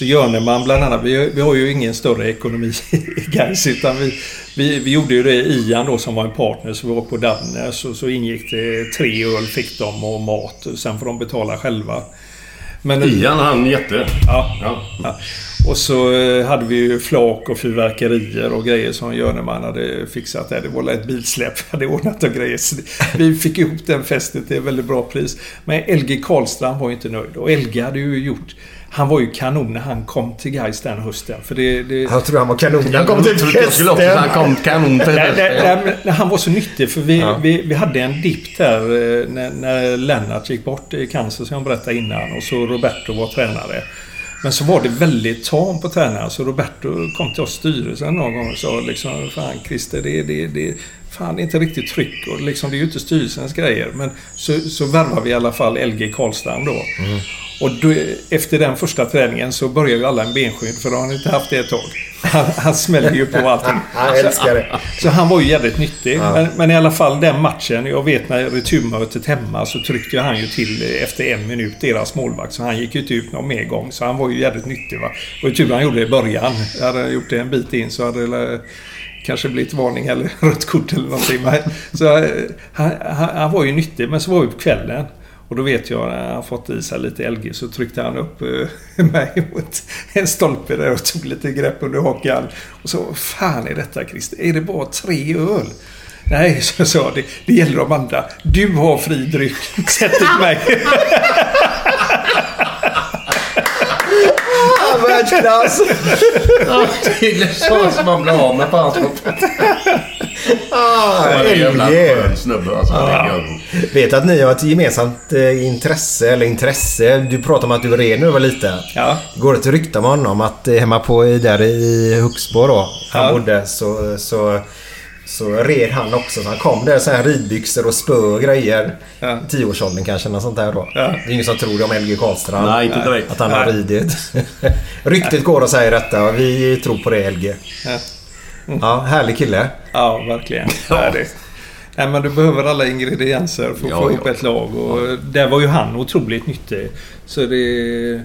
Så Jörneman bland annat, vi, vi har ju ingen större ekonomi i Gais utan vi, vi, vi gjorde ju det i Ian då som var en partner så vi var på Damnäs och så ingick det tre öl fick de och mat och sen får de betala själva. Men, Ian han jätte. Ja. Ja. ja. Och så eh, hade vi ju flak och fyrverkerier och grejer som Jörneman hade fixat. där. Det var ett bilsläpp vi hade ordnat och grejer. Vi fick ihop den festen till ett väldigt bra pris. Men LG Karlstrand var ju inte nöjd. Och LG hade ju gjort... Han var ju kanon när han kom till Gais den hösten. För det, det, Jag tror han var kanon. Han kom till säga han kom kanon till Nej, nej, festen. han var så nyttig för vi, Ja. vi, vi hade en dipp där eh, när, när Lennart gick bort i cancer som jag berättade innan och så Roberto var tränare. Men så var det väldigt tam på tränaren så Roberto kom till oss styrelsen någon gång och sa liksom Fan Christer, det, det, det, fan, det är inte riktigt tryck och liksom, det är ju inte styrelsens grejer. Men så, så värvade vi i alla fall LG Karlstrand då. Mm. Och då, efter den första träningen så började ju alla en benskydd för då har han inte haft det ett tag. Han, han smällde ju på allting. Jag älskar det. Så han var ju jävligt nyttig. Ja. Men, men i alla fall den matchen. Jag vet när returmötet hemma så tryckte han ju till efter en minut deras målvakt. Så han gick ju inte ut någon mer gång. Så han var ju jävligt nyttig. Va? Ju tur han gjorde det i början. Hade han gjort det en bit in så hade det kanske blivit varning eller rött kort eller någonting. Så eh, han, han, han var ju nyttig. Men så var vi på kvällen. Och då vet jag när han fått i sig lite LG så tryckte han upp eh, mig mot en stolpe där och tog lite grepp under hakan. Och så, vad fan är detta Christer? Är det bara tre öl? Nej, så jag sa det. Det gäller de andra. Du har fri dryck. Sätt dit mig. Ah, Världsklass! Det är så som man blir av med på hans Ah, en jävla skön snubbe alltså. Grym. Vet att ni har ett gemensamt eh, intresse, eller intresse. Du pratade om att du red när du var liten. Ja. Går ett rykte om honom att eh, hemma på, där i Huxbo då, han Ja. bodde, så, så, så red han också. Så han kom där så här ridbyxor och spö och grejer. Ja. Tioårsåldern kanske, något sånt där då. Ja. Det är ingen som tror det om LG Karlstrand. Nej, inte direkt. Att han har Nej. ridit. Ryktet går och säger detta och vi tror på det LG. Ja. Ja, härlig kille. Ja, verkligen. Ja. Det. Nej, men du behöver alla ingredienser för att Ja, få ja. ihop ett lag. Och Där var ju han otroligt nyttig. Så det...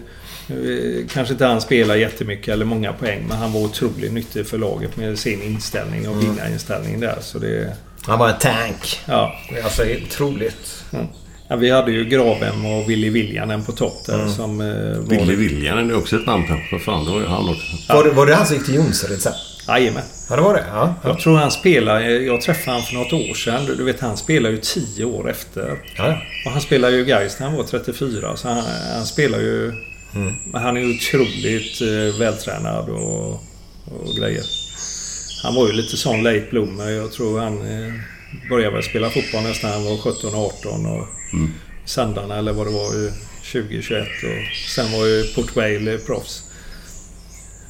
eh, Kanske inte han spelar jättemycket eller många poäng, men han var otroligt nyttig för laget med sin inställning och vinnarinställning där. Så det... Han var en tank. Ja. Alltså otroligt. Ja, vi hade ju Gravem och Willy Viljanen på topp där som... eh, var- Willy Viljanen är också ett namn. För fan, det var ju han också. Var, det, var det han som gick till Jonsered sen? Jajamän. Ja, det var det. Ja. Jag tror han spelar... Jag träffade han för något år sedan. Du- Du vet, han spelar ju 10 år efter. Ja. Och han spelar ju Gais när han var 34. Så han, han spelar ju... Men han är otroligt eh, vältränad och, och grejer. Han var ju lite sån late bloomer. Jag tror han eh, började väl spela fotboll nästan när han var 17 och 18. Och Sandarna eller vad det var ju 2021. Och sen var ju Port Vale proffs.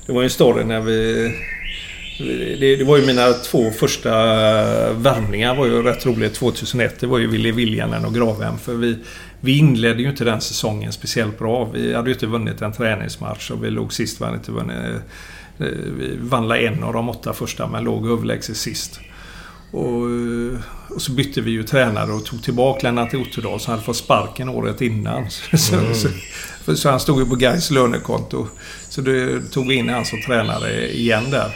Det var ju en story när vi... Det, det var ju mina två första värmningar var ju rätt roliga 2001. Det var ju Willy Viljanen och Gravhem. För vi, vi inledde ju inte den säsongen speciellt bra. Vi hade ju inte vunnit en träningsmatch och vi låg sist. Vi inte vunnit... eh, Vi vann en av de åtta första men låg överlägset sist. Och, och så bytte vi ju tränare och tog tillbaka Lennart Otterdal som hade fått sparken året innan. Så, så, för, så han stod ju på Gais lönekonto. Så det tog vi in han som tränare igen där.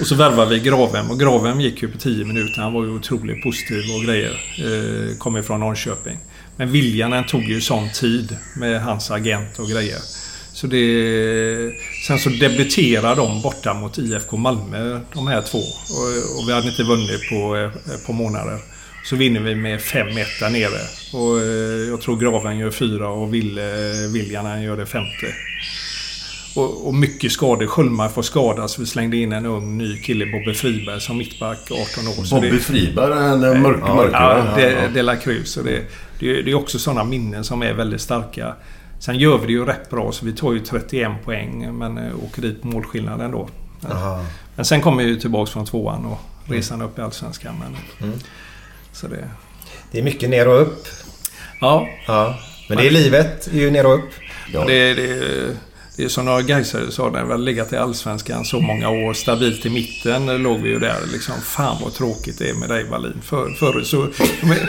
Och så värvade vi Gravem och Gravem gick ju på 10 minuter. Han var ju otroligt positiv och grejer. Eh, kom ifrån Norrköping. Men Viljanen tog ju sån tid med hans agent och grejer. Så det... Sen så debuterade de borta mot IFK Malmö, de här två. Och, och vi hade inte vunnit på eh, par månader. Så vinner vi med 5-1 där nere. Och eh, jag tror Graven gör fyra och Ville, Viljanen gör det femte. Och, och mycket skador. Sköldmar får skadas. Vi slängde in en ung ny kille, Bobby Friberg, som mittback, 18 år. Så Bobby Friberg, en eh, mörk, Ja, mörk ja, va? det, det la Cruz. Och det, det, är- det är också sådana minnen som är väldigt starka. Sen gör vi det ju rätt bra, så vi tar ju 31 poäng, men eh, åker dit på målskillnaden då. Aha. Men sen kommer vi tillbaks från tvåan och resan upp i Allsvenskan. Men, Mm. Så det... Det är mycket ner och upp. Ja. ja. Men det är livet. Det är ju ner och upp. Ja. Det, det, det är som några Gaisare sa, när vi hade legat i Allsvenskan så många år stabilt i mitten låg vi ju där liksom. Fan vad tråkigt det är med dig Wallin. För, förr så,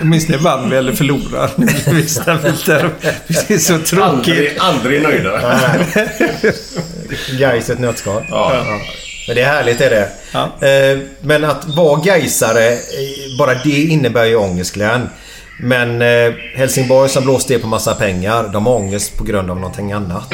åtminstone vann vi eller förlorade. Nu blir vi stabilt där. Det är så tråkigt. Aldrig, aldrig nöjda. Gais ett nötskal. Ja. Men det är härligt är det. Eh, Men att vara Gaisare, eh, bara det innebär ju ångest Glenn. Men eh, Helsingborg som blåste på massa pengar, de har ångest på grund av någonting annat.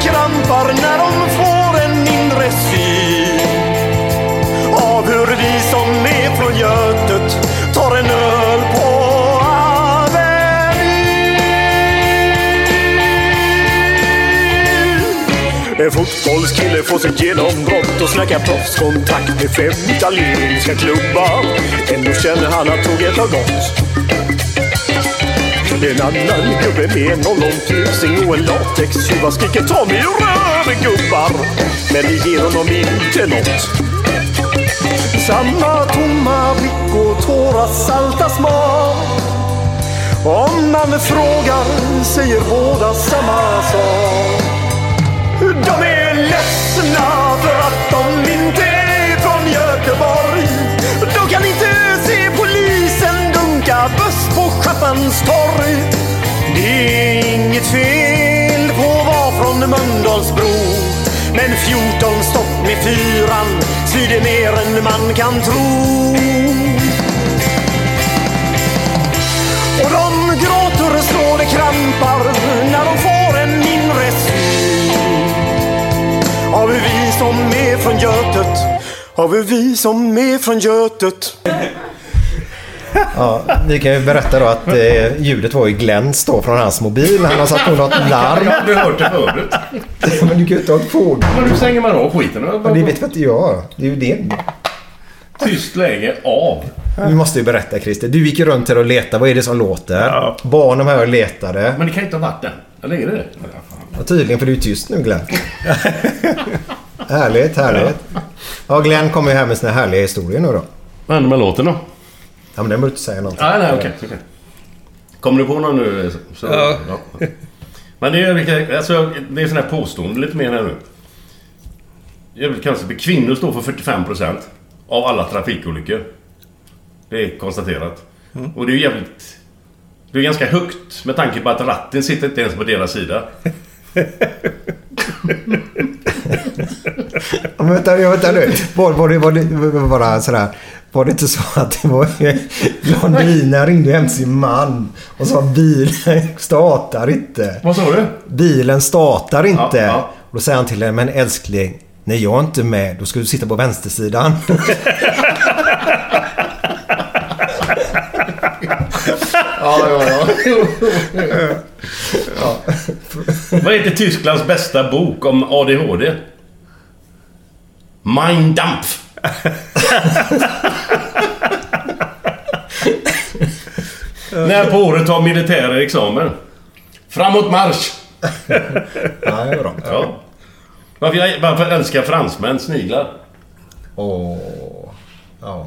krampar när de får en mindre syn av hur vi som är från Götet tar en öl på En fotbollskille får sitt genombrott och snackar proffskontakt med fem italienska klubbar. Ändå känner han att tåget har gått. En annan gubbe med en ollontusing och en latextjuva skriker ta mig och rör gubbar. Men det ger honom inte något. Samma tomma blick och tårar salta smak. Om man frågar säger båda samma sak. De är ledsna för att de inte är från Göteborg. De kan inte se polisen dunka buss på Schappans torg. Det är inget fel på att vara från Mölndalsbro. Men 14 stopp med fyran svider mer än man kan tro. Och de gråter och slår det krampar när de får en mindre syn. Har vi vi som är från Götet? Har hur vi som är från Götet? Ja, vi kan ju berätta då att eh, ljudet var ju Glens då från hans mobil. Han har satt på något larm. Jag hade hört det förut. Men du kan ju inte ha ett fågel. Men hur stänger man av skiten? Ja, det vet inte jag. Det är ju det. Tyst läge av. Vi måste ju berätta Christer. Du gick ju runt här och letade. Vad är det som låter? Barnen här och letade. Men det kan inte ha varit den. Eller är det det? Ja, tydligen för du är tyst nu Glenn. härligt, härligt. Ja, Glenn kommer ju här med sina härliga historier nu då. Vad händer med låten då? Ja, men den behöver du inte säga någonting. Nej, nej, okej. okej. Kommer du på någon nu? Så, Ja. Men det är, vilka- alltså, det är sådana här påståenden lite mer här nu. Jävligt konstigt. Kvinnor står för 45% av alla trafikolyckor. Det är konstaterat. Mm. Och det är ju jävligt... Det är ganska högt med tanke på att ratten sitter inte ens på deras sida. Ja, men vänta, ja, vänta nu. Var, var, det, var det bara sådär... Var det inte så att det var Blondina ringde hem sin man och sa bilen startar inte. Vad sa du? Bilen startar inte. Ja, ja. Och då säger han till henne, men älskling, nej jag är inte med. Då ska du sitta på vänstersidan. Ja, ja, ja. Vad heter Tysklands bästa bok om ADHD? Mein Dampf. När på året tar militärer examen? Framåt marsch! ja, det är bra. Ja. Varför, jag, varför älskar fransmän sniglar? Åh. Ja.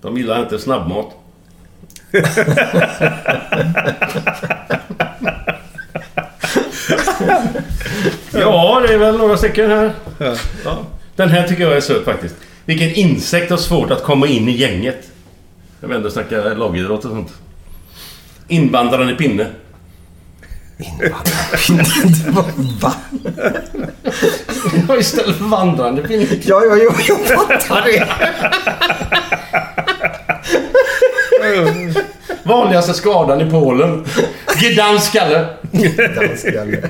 De gillar inte snabbmat. ja, det är väl några stycken här. Ja. Den här tycker jag är söt faktiskt. Vilken insekt har svårt att komma in i gänget. Jag vill ändå snacka lagidrott och sånt. Invandrarande pinne. Va? Ja, istället för vandrande pinne. Ja, ja, ja, jag fattar det. Vanligaste skadan i Polen. Gdanskalle. Danskalle.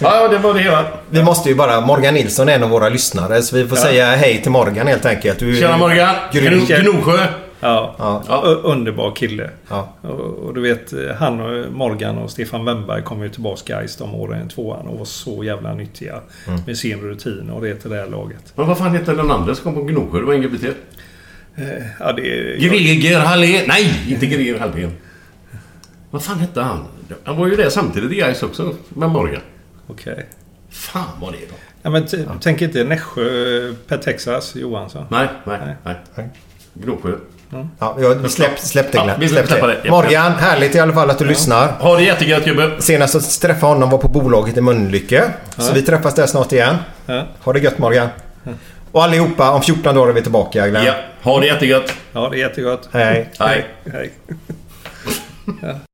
Ja, ja, det var det hela. Vi måste ju bara... Morgan Nilsson är en av våra lyssnare, så vi får Ja. säga hej till Morgan helt enkelt. Du, Tjena Morgan. Grym. Gno- Gnosjö. Ja. Ja. U- Underbar kille. Ja. Och, och du vet, han och Morgan och Stefan Wennberg kom ju tillbaka Gais de åren tvåan och var så jävla nyttiga Mm. med sin rutin och det till det här laget. Men vad fan heter den andra som kom på Gnosjö? Det var ingen BT. Eh, Ja, det är... Greger Hallén. Nej, inte Greger Hallén. Vad fan hette han? Han var ju där samtidigt i Gais också, med Morgan. Okej. Fan vad det är då. Ja, men t- tänk inte Nässjö, Per Texas, Johansson. Nej, nej, nej. Gnosjö. Ja, jag släpp, släpp det Ja, Glenn. vi Släpp det. det. Ja. Morgan, härligt i alla fall att du lyssnar. Ha det jättegött gubbe. Senast jag träffade honom var på bolaget i Mölnlycke. Så vi träffas där snart igen. Ja. Ha det gött Morgan. Och allihopa, om 14 dagar är vi tillbaka Glenn. Ja, ha det jättegött. Ja, det är jättegott. Hej. Hej. Hej.